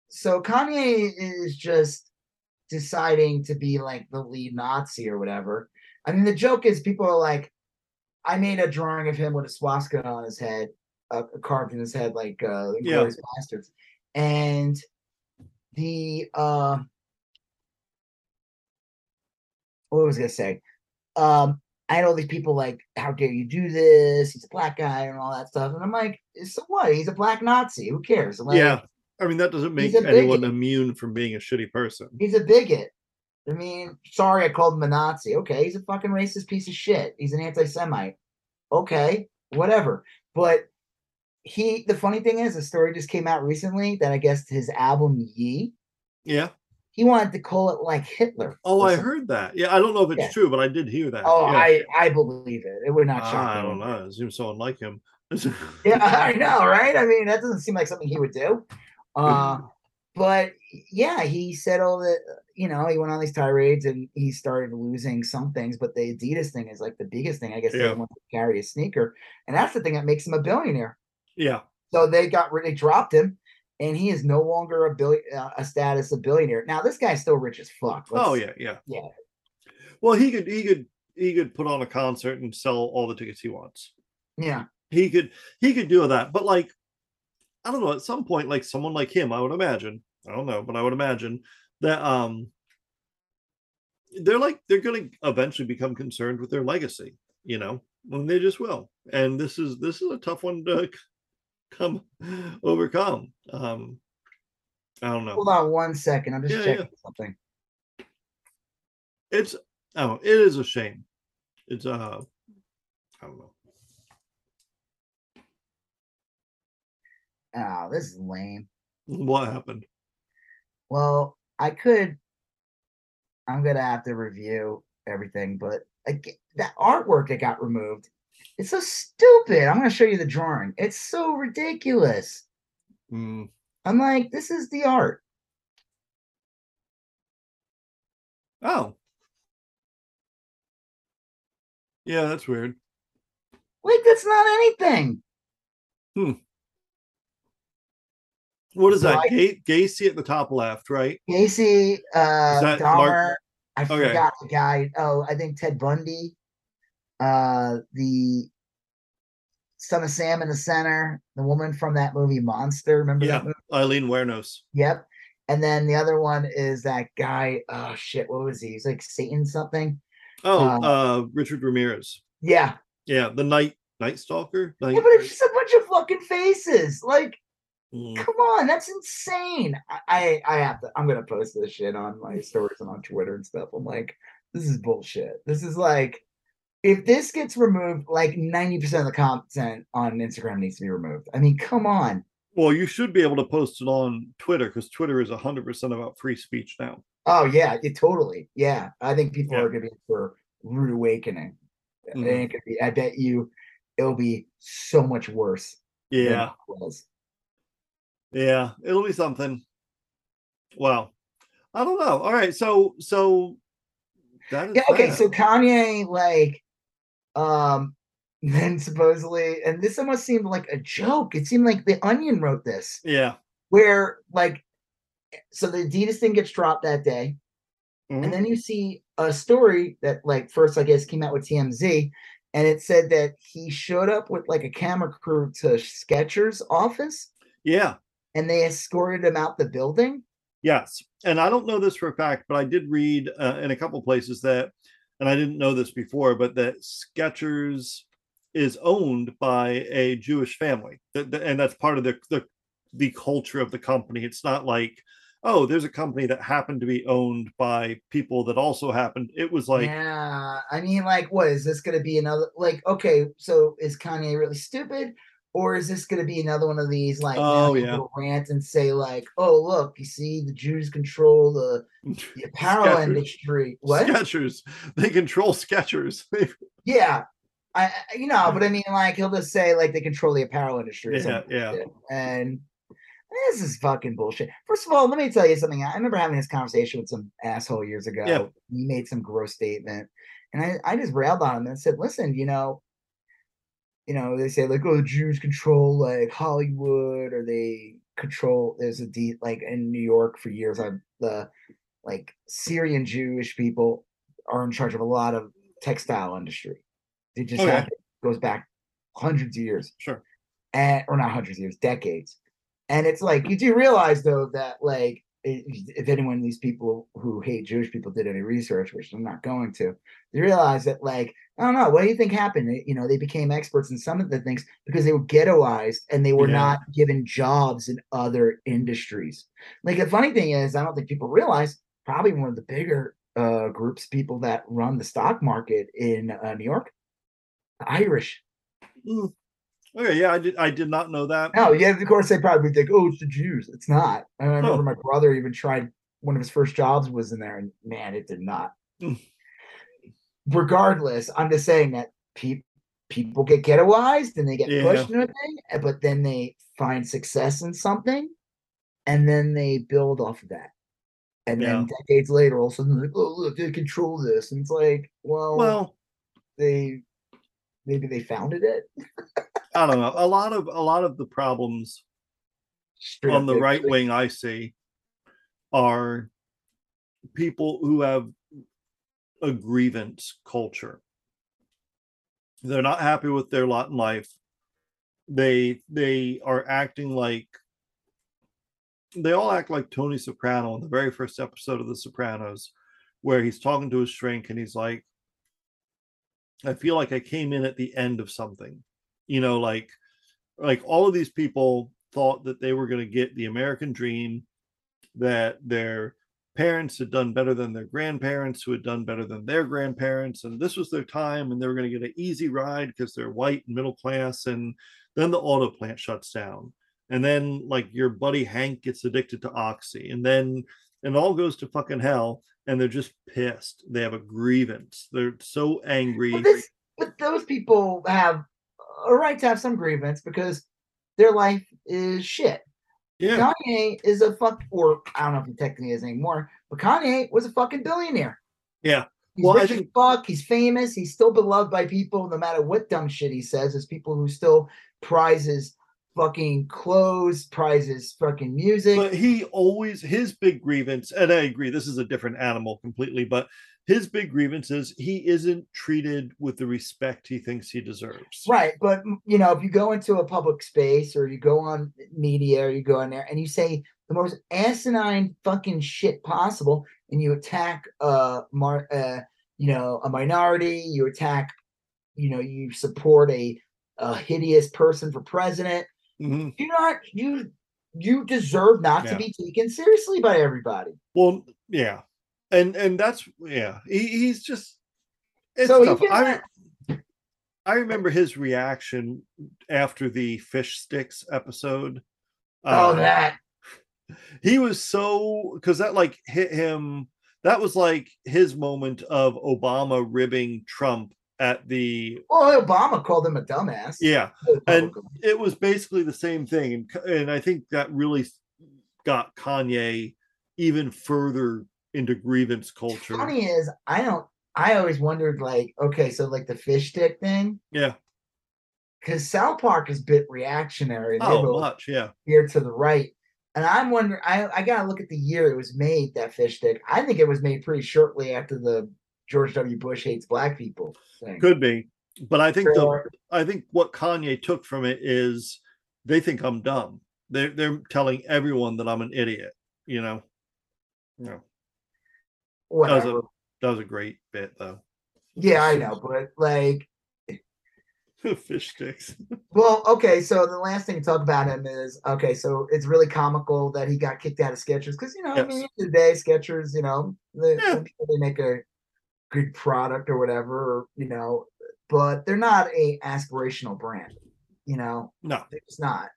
so Kanye is just deciding to be like the lead Nazi or whatever. I mean, the joke is people are like, I made a drawing of him with a swastika on his head, uh, carved in his head, like uh, Yeah. Glorious Bastards. And the uh, what was I gonna say? Um, I had all these people like, how dare you do this? He's a black guy and all that stuff. And I'm like, so what? He's a black Nazi. Who cares? Like, yeah. I mean, that doesn't make anyone immune from being a shitty person. He's a bigot. I mean, sorry, I called him a Nazi. Okay, he's a fucking racist piece of shit. He's an anti-Semite. Okay, whatever. But he, the funny thing is, a story just came out recently that I guess his album Ye, Yeah. he wanted to call it like Hitler. Oh, I heard that. Yeah, I don't know if it's Yeah. true, but I did hear that. Oh, yeah. I I believe it. It would not shock Ah, I don't know. It seems so unlike him. Yeah, I know, right? I mean, that doesn't seem like something he would do. Uh, but yeah, he said all the, you know, he went on these tirades and he started losing some things, but the Adidas thing is like the biggest thing. I guess Yeah. to carry a sneaker, and that's the thing that makes him a billionaire. Yeah. So they got rid, they dropped him, and he is no longer a billion, uh, a status of billionaire. Now this guy's still rich as fuck. Oh Let's- yeah, yeah. yeah. Well, he could he could he could put on a concert and sell all the tickets he wants. yeah. He could he could do that. But like I don't know, at some point like someone like him, I would imagine, I don't know, but I would imagine that um they're like they're going to eventually become concerned with their legacy, you know. And they just will. And this is this is a tough one to come overcome. Um I don't know. Hold on one second. I'm just Yeah, checking something. it's oh it is a shame it's uh i don't know Oh, this is lame. what happened Well, I could. I'm gonna have to review everything, but like that artwork that got removed, it's so stupid. I'm gonna show you the drawing. It's so ridiculous. Mm, I'm like, this is the art. oh yeah that's weird Like that's not anything. Hmm. What is So that? I- Gacy at the top left, right? Gacy, uh, Dahmer. Mark- I Okay. forgot the guy. Oh, I think Ted Bundy. Uh, the son of Sam in the center. The woman from that movie Monster. Remember Yeah. Aileen Wuornos. Yep. And then the other one is that guy. Oh shit, what was he? He's like Satan something. Oh, Uh, uh, Richard Ramirez. Yeah. Yeah, the night Night Stalker. Night, Yeah, but it's just a bunch of fucking faces. Like, Mm. come on, that's insane. I, I, I have to. I'm gonna post this shit on my stories and on Twitter and stuff. I'm like, this is bullshit. This is like, if this gets removed, like 90% of the content on Instagram needs to be removed. I mean, come on. Well, you should be able to post it on Twitter because Twitter is 100% about free speech now. Oh yeah, it totally. Yeah, I think people Yeah. are gonna be in for rude awakening. Mhm. gonna be. I bet you, it'll be so much worse. Yeah, it yeah, it'll be something. Wow, I don't know. All right, so so Yeah, okay, that. so Kanye, like, um, then supposedly, and this almost seemed like a joke. It seemed like the Onion wrote this, yeah, where like, so the Adidas thing gets dropped that day, Mhm. and then you see a story that, like, first I guess came out with TMZ, and it said that he showed up with like a camera crew to Skechers' office, yeah, and they escorted him out the building. yes. And I don't know this for a fact, but I did read uh, in a couple places that, and I didn't know this before, but that Skechers is owned by a Jewish family, and that's part of the the the culture of the company. It's not like oh, there's a company that happened to be owned by people that also happened. It was like yeah, I mean, like, what is this going to be another? Like, okay, so is Kanye really stupid, or is this going to be another one of these like Oh, yeah. rant and say like, oh look, you see, the Jews control the, the apparel Skechers. industry. What? Skechers. They control Skechers Yeah, I, I- you know, but I mean, like, he'll just say like they control the apparel industry. yeah, yeah. like and this is fucking bullshit. First of all, let me tell you something. I remember having this conversation with some asshole years ago. Yeah. He made some gross statement, and I, I just railed on him and said, "Listen, you know, you know, they say like, oh, the Jews control like Hollywood, or they control. There's a deep like in New York for years. I've the like Syrian Jewish people are in charge of a lot of textile industry. It just Oh, happened, goes back hundreds of years Sure. and or not hundreds of years, decades. And it's like you do realize though that like i- if anyone of these people who hate Jewish people did any research, which I'm not going to, they realize that like I don't know, what do you think happened? They- You know, they became experts in some of the things because they were ghettoized and they were Yeah. not given jobs in other industries. Like the funny thing is, I don't think people realize probably one of the bigger uh, groups, people that run the stock market in uh, New York, Irish. Mm. Okay, yeah, I did. I did not know that. No, yeah, of course they probably think, oh, it's the Jews. It's not. I remember Oh. my brother even tried one of his first jobs was in there, and man, it did not. Mm. Regardless, I'm just saying that pe- people get ghettoized and they get Yeah. pushed into a thing, eh, but then they find success in something, and then they build off of that. And then decades later, all of a sudden, like, oh look, they control this, and it's like, well, Well, they maybe they founded it. I don't know. A lot of a lot of the problems Straight on the right wing I see are people who have a grievance culture. They're not happy with their lot in life. They they are acting like they all act like Tony Soprano in the very first episode of The Sopranos, where he's talking to his shrink and he's like, I feel like I came in at the end of something. You know, like like all of these people thought that they were going to get the American dream, that their parents had done better than their grandparents, who had done better than their grandparents, and this was their time, and they were going to get an easy ride because they're white and middle class. And then the auto plant shuts down, and then like your buddy Hank gets addicted to oxy, and then and all goes to fucking hell, and they're just pissed. They have a grievance. They're so angry. But this, but those people have a right to have some grievance because their life is shit. yeah, Kanye is a fuck, or I don't know if he technically is anymore, but Kanye was a fucking billionaire. yeah. He's Well, I rich as think- fuck. He's famous. He's still beloved by people, no matter what dumb shit he says. There's people who still prizes fucking clothes, prizes fucking music. But he always his big grievance, and I agree, this is a different animal completely, but his big grievance is he isn't treated with the respect he thinks he deserves. Right, but you know, if you go into a public space or you go on media or you go in there and you say the most asinine fucking shit possible, and you attack uh, mar- uh you know, a minority, you attack, you know, you support a, a hideous person for president. Mhm. You not you you deserve not Yeah. to be taken seriously by everybody. Well, yeah, and and that's yeah, he, he's just it's So tough. I I remember his reaction after the fish sticks episode. oh Um, that he was so because that like hit him that was like his moment of obama ribbing trump at the well Obama called him a dumbass. yeah and it was basically the same thing and, and i think that really got kanye even further into grievance culture. Funny is I don't I always wondered like okay so like the fish stick thing? Yeah. Because South Park is a bit reactionary. Oh much yeah. here to the right. And I'm wondering I I gotta look at the year it was made that fish stick. I think it was made pretty shortly after the George W. Bush hates black people thing. could be. But i think the I think what Kanye took from it is they think I'm dumb. They're they're telling everyone that I'm an idiot. You know. No, that was a that was a great bit though. yeah I know but like Fish sticks. Well, okay, so the last thing to talk about him is okay, so it's really comical that he got kicked out of Skechers because you know, I mean, Yes. at the end of the day, Skechers, you know, they, Yeah. people, they make a good product or whatever, or, you know, but they're not a aspirational brand, you know, No. they're not.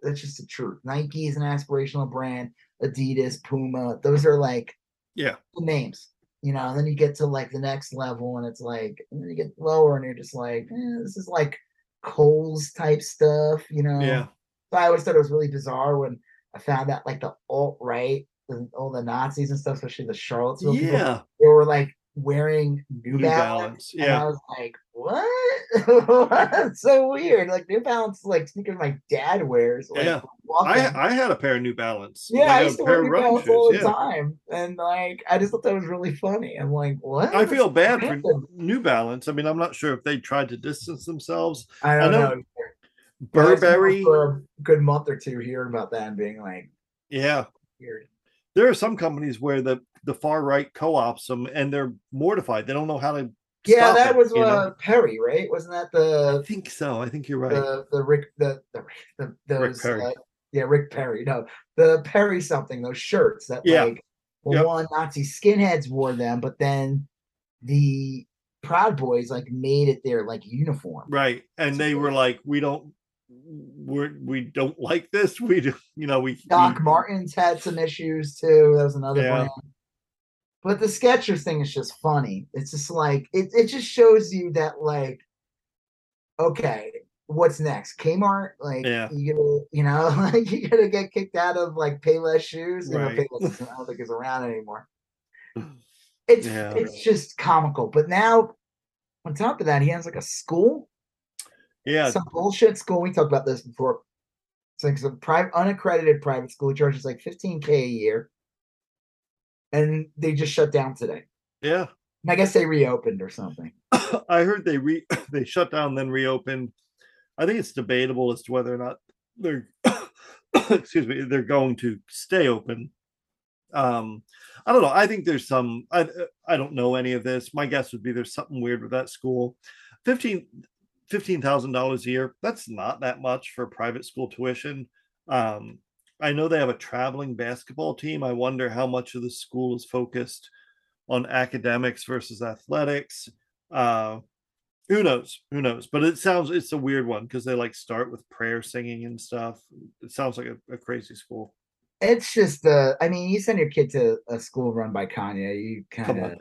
That's just the truth. Nike is an aspirational brand. Adidas, Puma, those are like Yeah. names, you know. And then you get to like the next level, and it's like, and then you get lower, and you're just like, eh, this is like Kohl's type stuff, you know. Yeah. So I always thought it was really bizarre when I found out like the alt right, all the Nazis and stuff, especially the Charlottesville people, Yeah. they were like wearing New, New Balance. Balance. And I was like, what? That's so weird. Like New Balance, is, like sneakers my dad wears. Like, Yeah. walking. I I had a pair of New Balance. Yeah, like I used to wear New Balance all the yeah. time, and like I just thought that was really funny. I'm like, what? I feel bad for. New Balance. I mean, I'm not sure if they tried to distance themselves. I don't I know. know Burberry. for a good month or two hearing about that and being like, Yeah. weird. There are some companies where the the far right co-ops them and they're mortified. They don't know how to Yeah, that it, was know? uh, Perry, right? Wasn't that the I think so. I think you're right. the the Rick the the, the those Perry. uh, yeah Rick Perry no the Perry something those shirts that Yeah. like well Yep. one Nazi skinheads wore them, but then the Proud Boys like made it their like uniform. right. And they were like, we don't we're we don't like this. We do you know, we Doc we- Martens had some issues too. That was another Yeah. brand. But the Skechers thing is just funny. It's just like it, it just shows you that like okay, what's next? Kmart? Like Yeah. you gonna you know, like you gonna get kicked out of like Payless shoes. You know. Payless I don't think is around anymore. It's Yeah. it's just comical. But now on top of that, he has like a school, Yeah, some bullshit school. We talked about this before. It's like some private, unaccredited private school. He charges like 15k a year, and they just shut down today. yeah. And I guess they reopened or something. I heard they re they shut down then reopened. I think it's debatable as to whether or not they're excuse me they're going to stay open. Um, I don't know. I think there's some. I I don't know any of this. My guess would be there's something weird with that school. Fifteen fifteen thousand dollars a year. That's not that much for private school tuition. Um, I know they have a traveling basketball team. I wonder how much of the school is focused on academics versus athletics. Uh, who knows? Who knows? But it sounds it's a weird one because they like start with prayer singing and stuff. It sounds like a, a crazy school. It's just uh I mean, you send your kid to a school run by Kanye, you kind of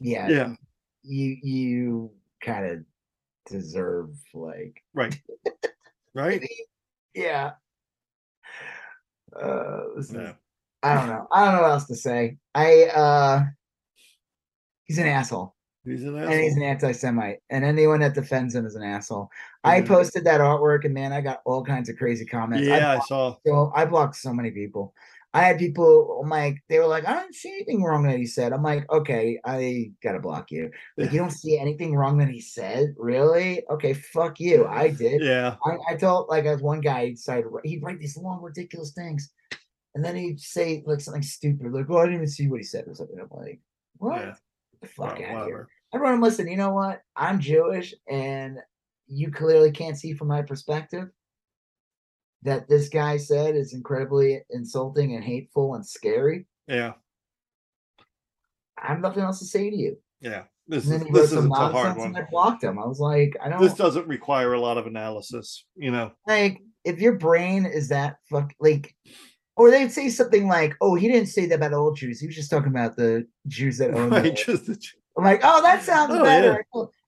yeah, Yeah. you you kind of deserve like Right. Right? yeah. Uh, is- Yeah. I don't know. I don't know what else to say. I uh he's an asshole. He's an asshole. and he's an anti-Semite, and anyone that defends him is an asshole. I Mhm. posted that artwork, and man, I got all kinds of crazy comments. I Yeah, I blocked, saw. so I blocked so many people. I had people, I'm like, they were like, I don't see anything wrong that he said. I'm like, okay, I gotta block you. Like, you don't see anything wrong that he said, really? Okay, fuck you. I did. Yeah. I, I told like as one guy decided he'd write these long ridiculous things, and then he'd say like something stupid, like, "Oh, I didn't even see what he said" or something. I'm like, "What? Yeah. Get the fuck Well, out of here!" whatever. I wrote him, "Listen, you know what? I'm Jewish, and you clearly can't see from my perspective that this guy said is incredibly insulting and hateful and scary. Yeah. I have nothing else to say to you." Yeah. This And then he this isn't a hard one. I blocked him. I was like, "I don't." This doesn't require a lot of analysis, you know. like if your brain is that fuck like or they'd say something like oh he didn't say that about old jews he was just talking about the jews that own Right. Just the, i'm like oh that sounds Oh, better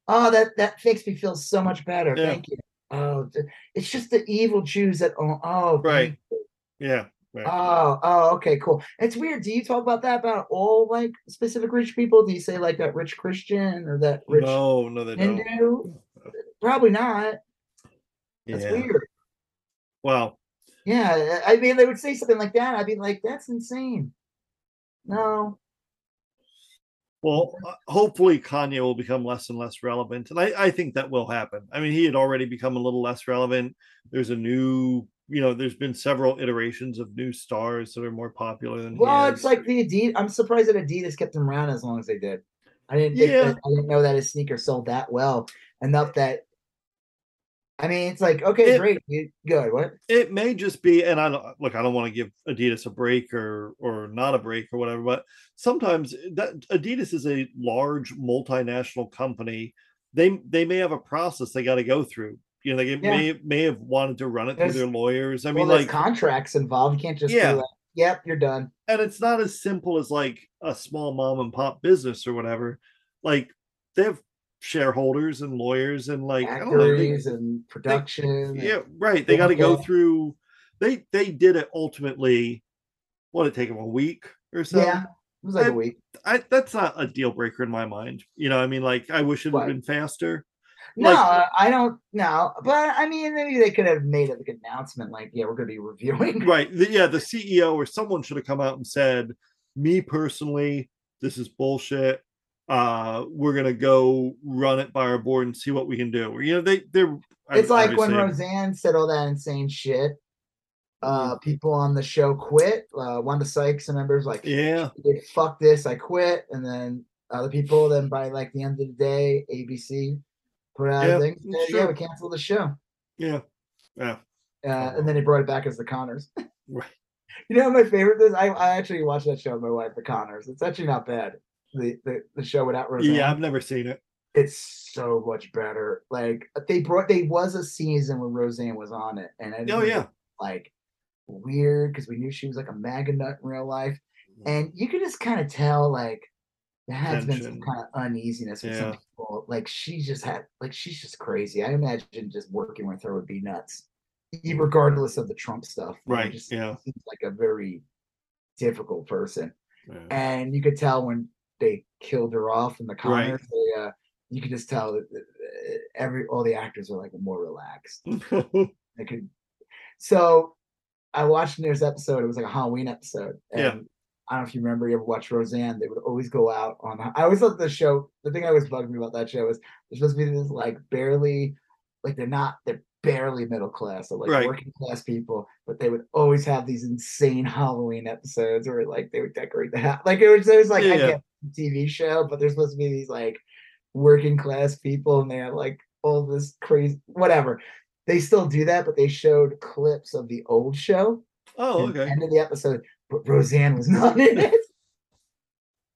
oh that that makes me feel so much better Yeah. thank you oh it's just the evil jews that own oh Right. yeah. oh oh okay cool it's weird do you talk about that about all like specific rich people do you say like that rich christian or that rich No, no, they don't. hindu probably not that's Yeah. weird Well, Yeah, I mean, they would say something like that. I'd be like, "That's insane." No, well, uh, hopefully Kanye will become less and less relevant, and I, I think that will happen. I mean, he had already become a little less relevant. There's a new, you know, there's been several iterations of new stars that are more popular than. well, it's like the Adidas. I'm surprised that Adidas kept him around as long as they did. I didn't. think Yeah. that- I didn't know that his sneakers sold that well enough that. I mean, it's like okay, It- great, good. What? it may just be and i don't look i don't want to give adidas a break or or not a break or whatever but sometimes that adidas is a large multinational company they they may have a process they got to go through you know they may may have wanted to run it through their lawyers i well, mean there's like contracts involved. You can't just Yeah. like, "Yep, you're done." and it's not as simple as like a small mom and pop business or whatever like they have shareholders and lawyers and like know, they- and production. and- yeah right they got to go through they they did it ultimately what did it take them a week or so yeah. It was like a I- week. I, that's not a deal breaker in my mind you know i mean like i wish it had been faster No, like- I don't. No, but I mean, maybe they could have made like an announcement, like, "Yeah, we're going to be reviewing." right the, yeah the ceo or someone should have come out and said me personally this is bullshit uh we're gonna go run it by our board and see what we can do you know they they're It's like when Roseanne said all that insane shit. Uh, people on the show quit. Uh, Wanda Sykes and members like, yeah "Hey, "Fuck this, I quit." And then other people, then by like the end of the day, ABC put out Yeah, a thing. said, yeah, we canceled the show. yeah yeah Uh, and then they brought it back as the Conners. right You know my favorite is? I, I actually watched that show with my wife, The Conners. It's actually not bad. The the, the show without Roseanne. yeah i've never seen it it's so much better. Like they brought, they was a season where Roseanne was on it, and I oh yeah like weird because we knew she was like a MAGA nut in real life, mm-hmm. and you could just kind of tell like there has been some kind of uneasiness with some people. Like she just had, like she's just crazy. I imagine just working with her would be nuts, regardless of the Trump stuff. Right, Just yeah. seems like a very difficult person Yeah. and you could tell when they killed her off in the Right. They, uh, you could just tell that every all the actors were like more relaxed. They could. So I watched this episode. It was like a Halloween episode. And Yeah. I don't know if you remember. You ever watched Roseanne? They would always go out on. I always thought the show. The thing that always bugged me about that show is they're supposed to be this like barely, like they're not. They're barely middle class. Like Right. working class people, but they would always have these insane Halloween episodes where like they would decorate the house. Like it was, it was like Yeah, I yeah. get TV show, but there's supposed to be these like working class people, and they have like all this crazy whatever. They still do that, but they showed clips of the old show. oh okay End of the episode, but Roseanne was not in it.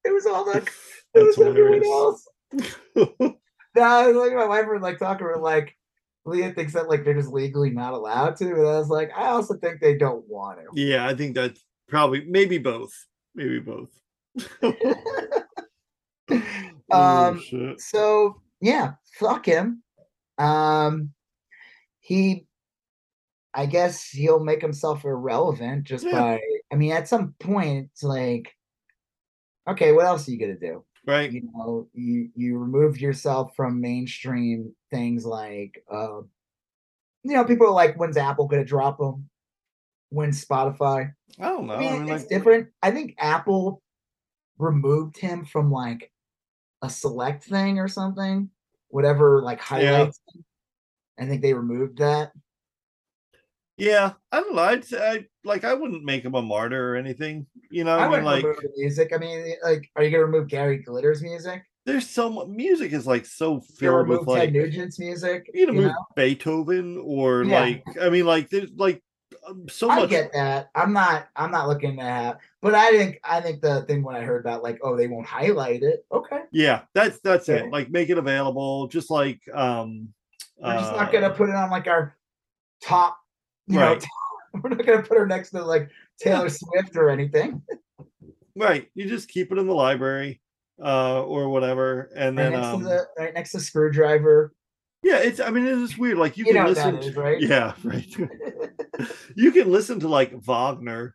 It was all like it That's was everyone else. No, I was like my wife were like talking about like Leah thinks that like they're just legally not allowed to, and I was like, I also think they don't want to. yeah i think that's probably maybe both maybe both Oh, Um, shit. so yeah, fuck him. Um, he, I guess he'll make himself irrelevant just Yeah. by. I mean, at some point, it's like, okay, what else are you gonna do? Right. You know, you you removed yourself from mainstream things like, uh, you know, people are like, when's Apple gonna drop them? When's Spotify? I don't know. I mean, I mean, it's like, different. I think Apple removed him from like a select thing or something, whatever like highlights. I think they removed that. Yeah, I don't know. I'd say, I, like, I wouldn't make him a martyr or anything. You know, I, I, mean, like, music. I mean, like, are you gonna remove Gary Glitter's music? there's so much music is like so filled with like Ted Nugent's music? you know, you know? Beethoven or Yeah. like I mean, like there's like um, so I much. get that. I'm not. I'm not looking to have. But I think. I think the thing when I heard about like, oh, they won't highlight it. Okay, Yeah, that's that's Yeah. it. Like make it available, just like um. we're just uh, not gonna put it on like our top. You Right. know, we're not gonna put her next to like Taylor Swift or anything. right. You just keep it in the library, uh, or whatever, and Right then next um, to the right next to Skrewdriver. yeah, it's. I mean, it's weird. Like you, You, can listen. is, to, right? Yeah, right. you can listen to like Wagner,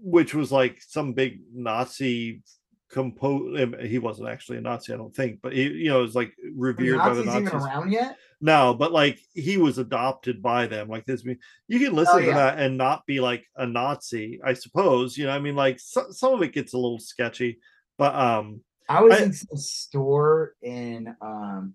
which was like some big Nazi compose. He wasn't actually a Nazi, I don't think, but he, you know, was like revered by the Nazis even around yet? No, but like he was adopted by them. Like this, you can listen to Oh, yeah. that and not be like a Nazi, I suppose. You know, I mean, like so, some of it gets a little sketchy, but um, I was I- in some store in um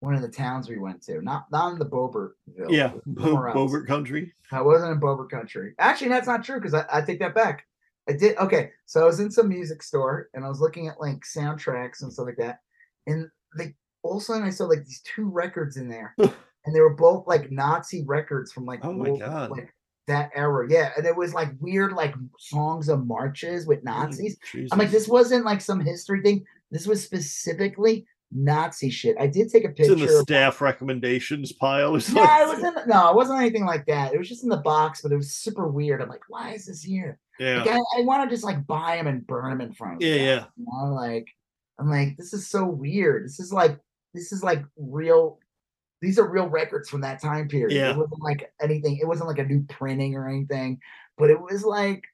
one of the towns we went to, not not in the Boebertville. yeah, Bo- Boebert country. I wasn't in Boebert country. Actually, that's not true because I, I take that back. I did okay. So I was in some music store and I was looking at like soundtracks and stuff like that. And they all of a sudden I saw like these two records in there. and they were both like Nazi records from like, Oh my world- God. like that era. Yeah. And it was like weird like songs of marches with Nazis. I'm like, this wasn't like some history thing. This was specifically Nazi shit. I did take a It's picture. in the of- staff recommendations pile or yeah, something. it was in. No, it wasn't anything like that. It was just in the box, but it was super weird. I'm like, why is this here? yeah, Like, I, I want to just like buy them and burn them in front of yeah, me. yeah. You know, like I'm like, this is so weird. This is like this is like real. These are real records from that time period. Yeah. It wasn't like anything. It wasn't like a new printing or anything, but it was like.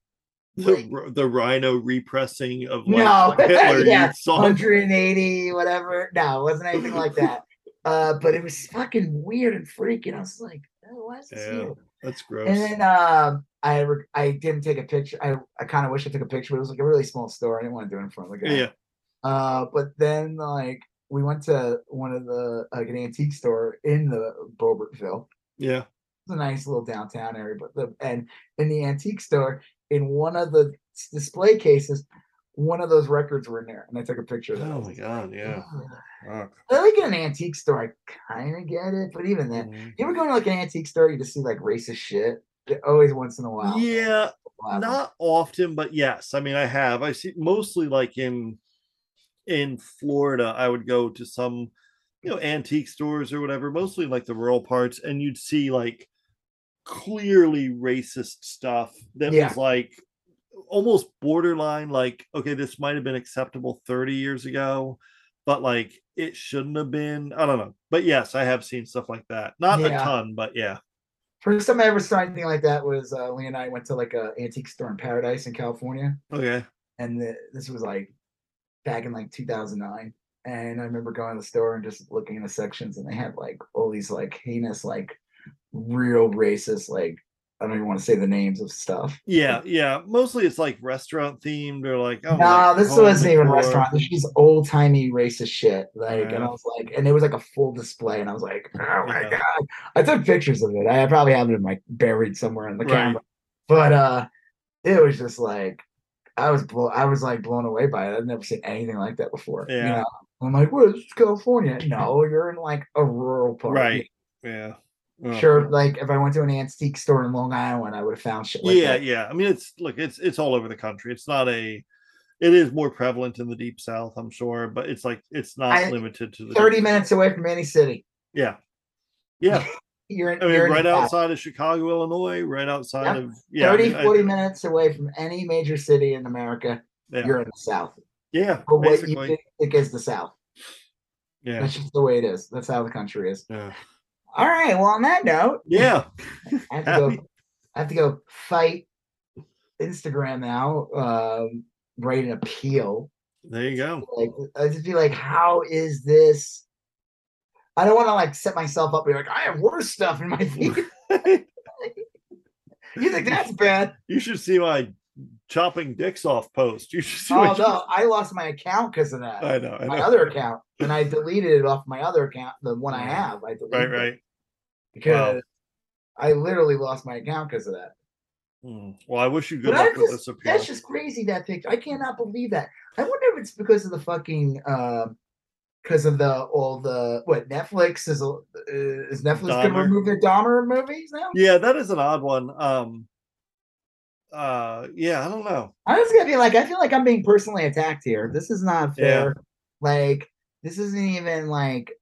The, like the rhino repressing of like No, Hitler yeah, youth 180, whatever. No, it wasn't anything like that. Uh, but it was fucking weird and freaky. And I was like, oh, why is this Yeah. That's gross. And then um, I re- I didn't take a picture. I, I kind of wish I took a picture, but it was like a really small store. I didn't want to do it in front of the guy. yeah, Uh, but then like we went to one of the like an antique store in the Boebertville. yeah. It's a nice little downtown area, but the and in the antique store, in one of the display cases, one of those records were in there, and I took a picture of that. Oh my god, yeah. Fuck. I like in an antique store, I kind of get it, but even then, Mhm. you ever go to like an antique store, you just see like racist shit. Always once in a while. Yeah, not often, but yes. I mean, I have. I see mostly like in in Florida. I would go to some, you know, antique stores or whatever, mostly like the rural parts, and you'd see like clearly racist stuff that Yeah. was like almost borderline. Like, okay, this might have been acceptable thirty years ago, but like it shouldn't have been. I don't know, but yes, I have seen stuff like that. Not a ton, but yeah. First time I ever saw anything like that was uh, Lee and I went to like a antique store in Paradise in California, Okay. and the, this was like back in like 2009. And I remember going to the store and just looking in the sections, and they had like all these like heinous, like real racist, like I don't even want to say the names of stuff. Yeah, yeah. Mostly it's like restaurant themed or like oh no, like this wasn't even restaurant. This is old timey racist shit. Like, and I was like, and it was like a full display, and I was like, oh my Yeah. god! I took pictures of it. I probably have it in like buried somewhere in the Right. camera, but uh, it was just like I was blow. I was like blown away by it. I've never seen anything like that before. You Yeah. know? I'm like, what is California? No, you're in like a rural part. Right. Yeah. Oh. Sure, like if I went to an antique store in Long Island, I would have found shit like yeah, that. yeah. I mean, it's look, it's it's all over the country. It's not a. It is more prevalent in the deep south, I'm sure, but it's like it's not I- limited to the 30 deep- minutes away from any city. Yeah, yeah. You're in, I mean, you're right outside of Chicago, Illinois, right outside of yeah, I 30, mean, I- 40 minutes away from any major city in America, yeah, you're in the South. yeah, Or what you think think is the South. yeah, That's just the way it is. That's how the country is. yeah, All right. Well, on that note, yeah. I have to go. I have to go fight Instagram now. Um, write an appeal. There you go. Like I just be like, how is this? I don't want to like set myself up. Be like, I have worse stuff in my feed. you think that's bad? you should see my chopping dicks off post. You should see Oh what you- no, I lost my account because of that. I know. I my other account, and I deleted it off my other account, the one I have. I deleted Right, right. because I literally lost my account because of that. Hmm. Well, I wish you good But luck with just- this appeal. That's just crazy. That picture, I cannot believe that. I wonder if it's because of the fucking, because of the all the what Netflix is. uh, Is Netflix going to remove their Dahmer movies now? Yeah, that is an odd one. Um uh yeah, I don't know. I was gonna be like, I feel like I'm being personally attacked here. This is not fair. Like, this isn't even like.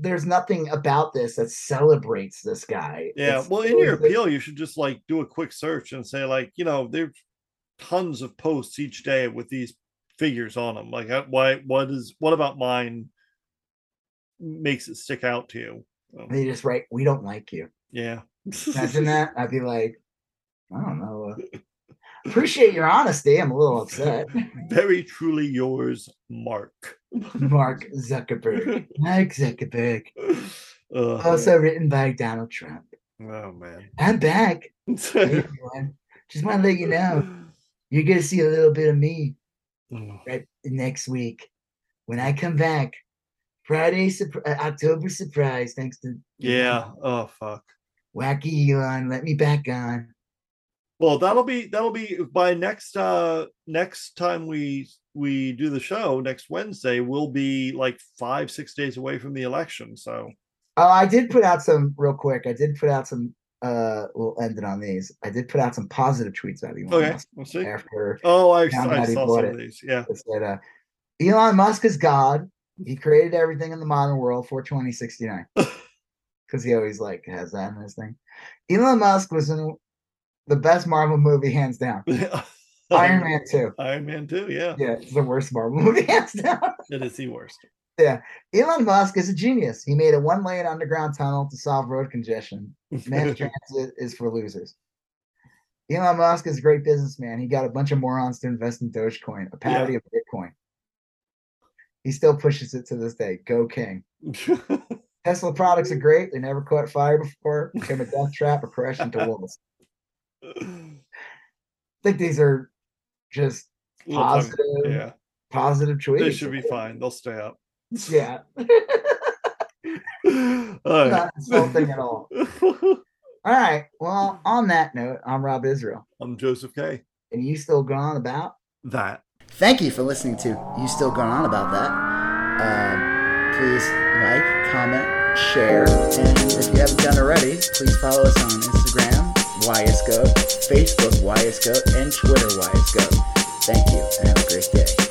There's nothing about this that celebrates this guy. Yeah, It's well, in your appeal, you should just like do a quick search and say like, you know, there's tons of posts each day with these figures on them. Like, uh, why? What is? What about mine makes it stick out to you? Um, They just write, "We don't like you." yeah. Imagine that. I'd be like, I don't know. uh, appreciate your honesty. I'm a little upset. Very truly yours, Mark. Mark Zuckerberg. Mark Zuckerberg. Ugh, Also written by Donald Trump. oh man. I'm back. Hey. Just want to let you know you're gonna see a little bit of me right next week when I come back. Friday, surp- uh, October surprise. Thanks to yeah. Oh fuck. Wacky Elon. Let me back on. Well, that'll be that'll be by next uh next time we we do the show next Wednesday. We'll be like five six days away from the election. So Oh, I did put out some real quick. I did put out some. Uh, we'll end it on these. I did put out some positive tweets about Elon okay, Musk we'll see. after Oh, I, I saw some it. of these. Yeah. said, uh, "Elon Musk is God. He created everything in the modern world for 2069." Because he always like has that in his thing. Elon Musk was in the best Marvel movie, hands down. Iron Man 2. Iron Man Two, Yeah, Yeah, it's the worst Marvel movie, hands down. it is the worst. Yeah, Elon Musk is a genius. He made a one lane underground tunnel to solve road congestion. Mass transit is for losers. Elon Musk is a great businessman. He got a bunch of morons to invest in Dogecoin, a parody of Bitcoin. He still pushes it to this day. Go King. Tesla products are great. They never caught fire before, became a death trap, or crashed into walls. I think these are just positive, yeah, positive tweets. they should be fine. They'll stay up. Yeah, All right. not insulting at all. All right. Well, on that note, I'm Rob Israel, I'm Joseph K. and you still going about That. Thank you for listening to You Still Going On About That. Um, please like, comment, share, and if you haven't done already, please follow us on Instagram, YSGoat, Facebook, YSGoat, and Twitter, YSGoat. Thank you, and have a great day.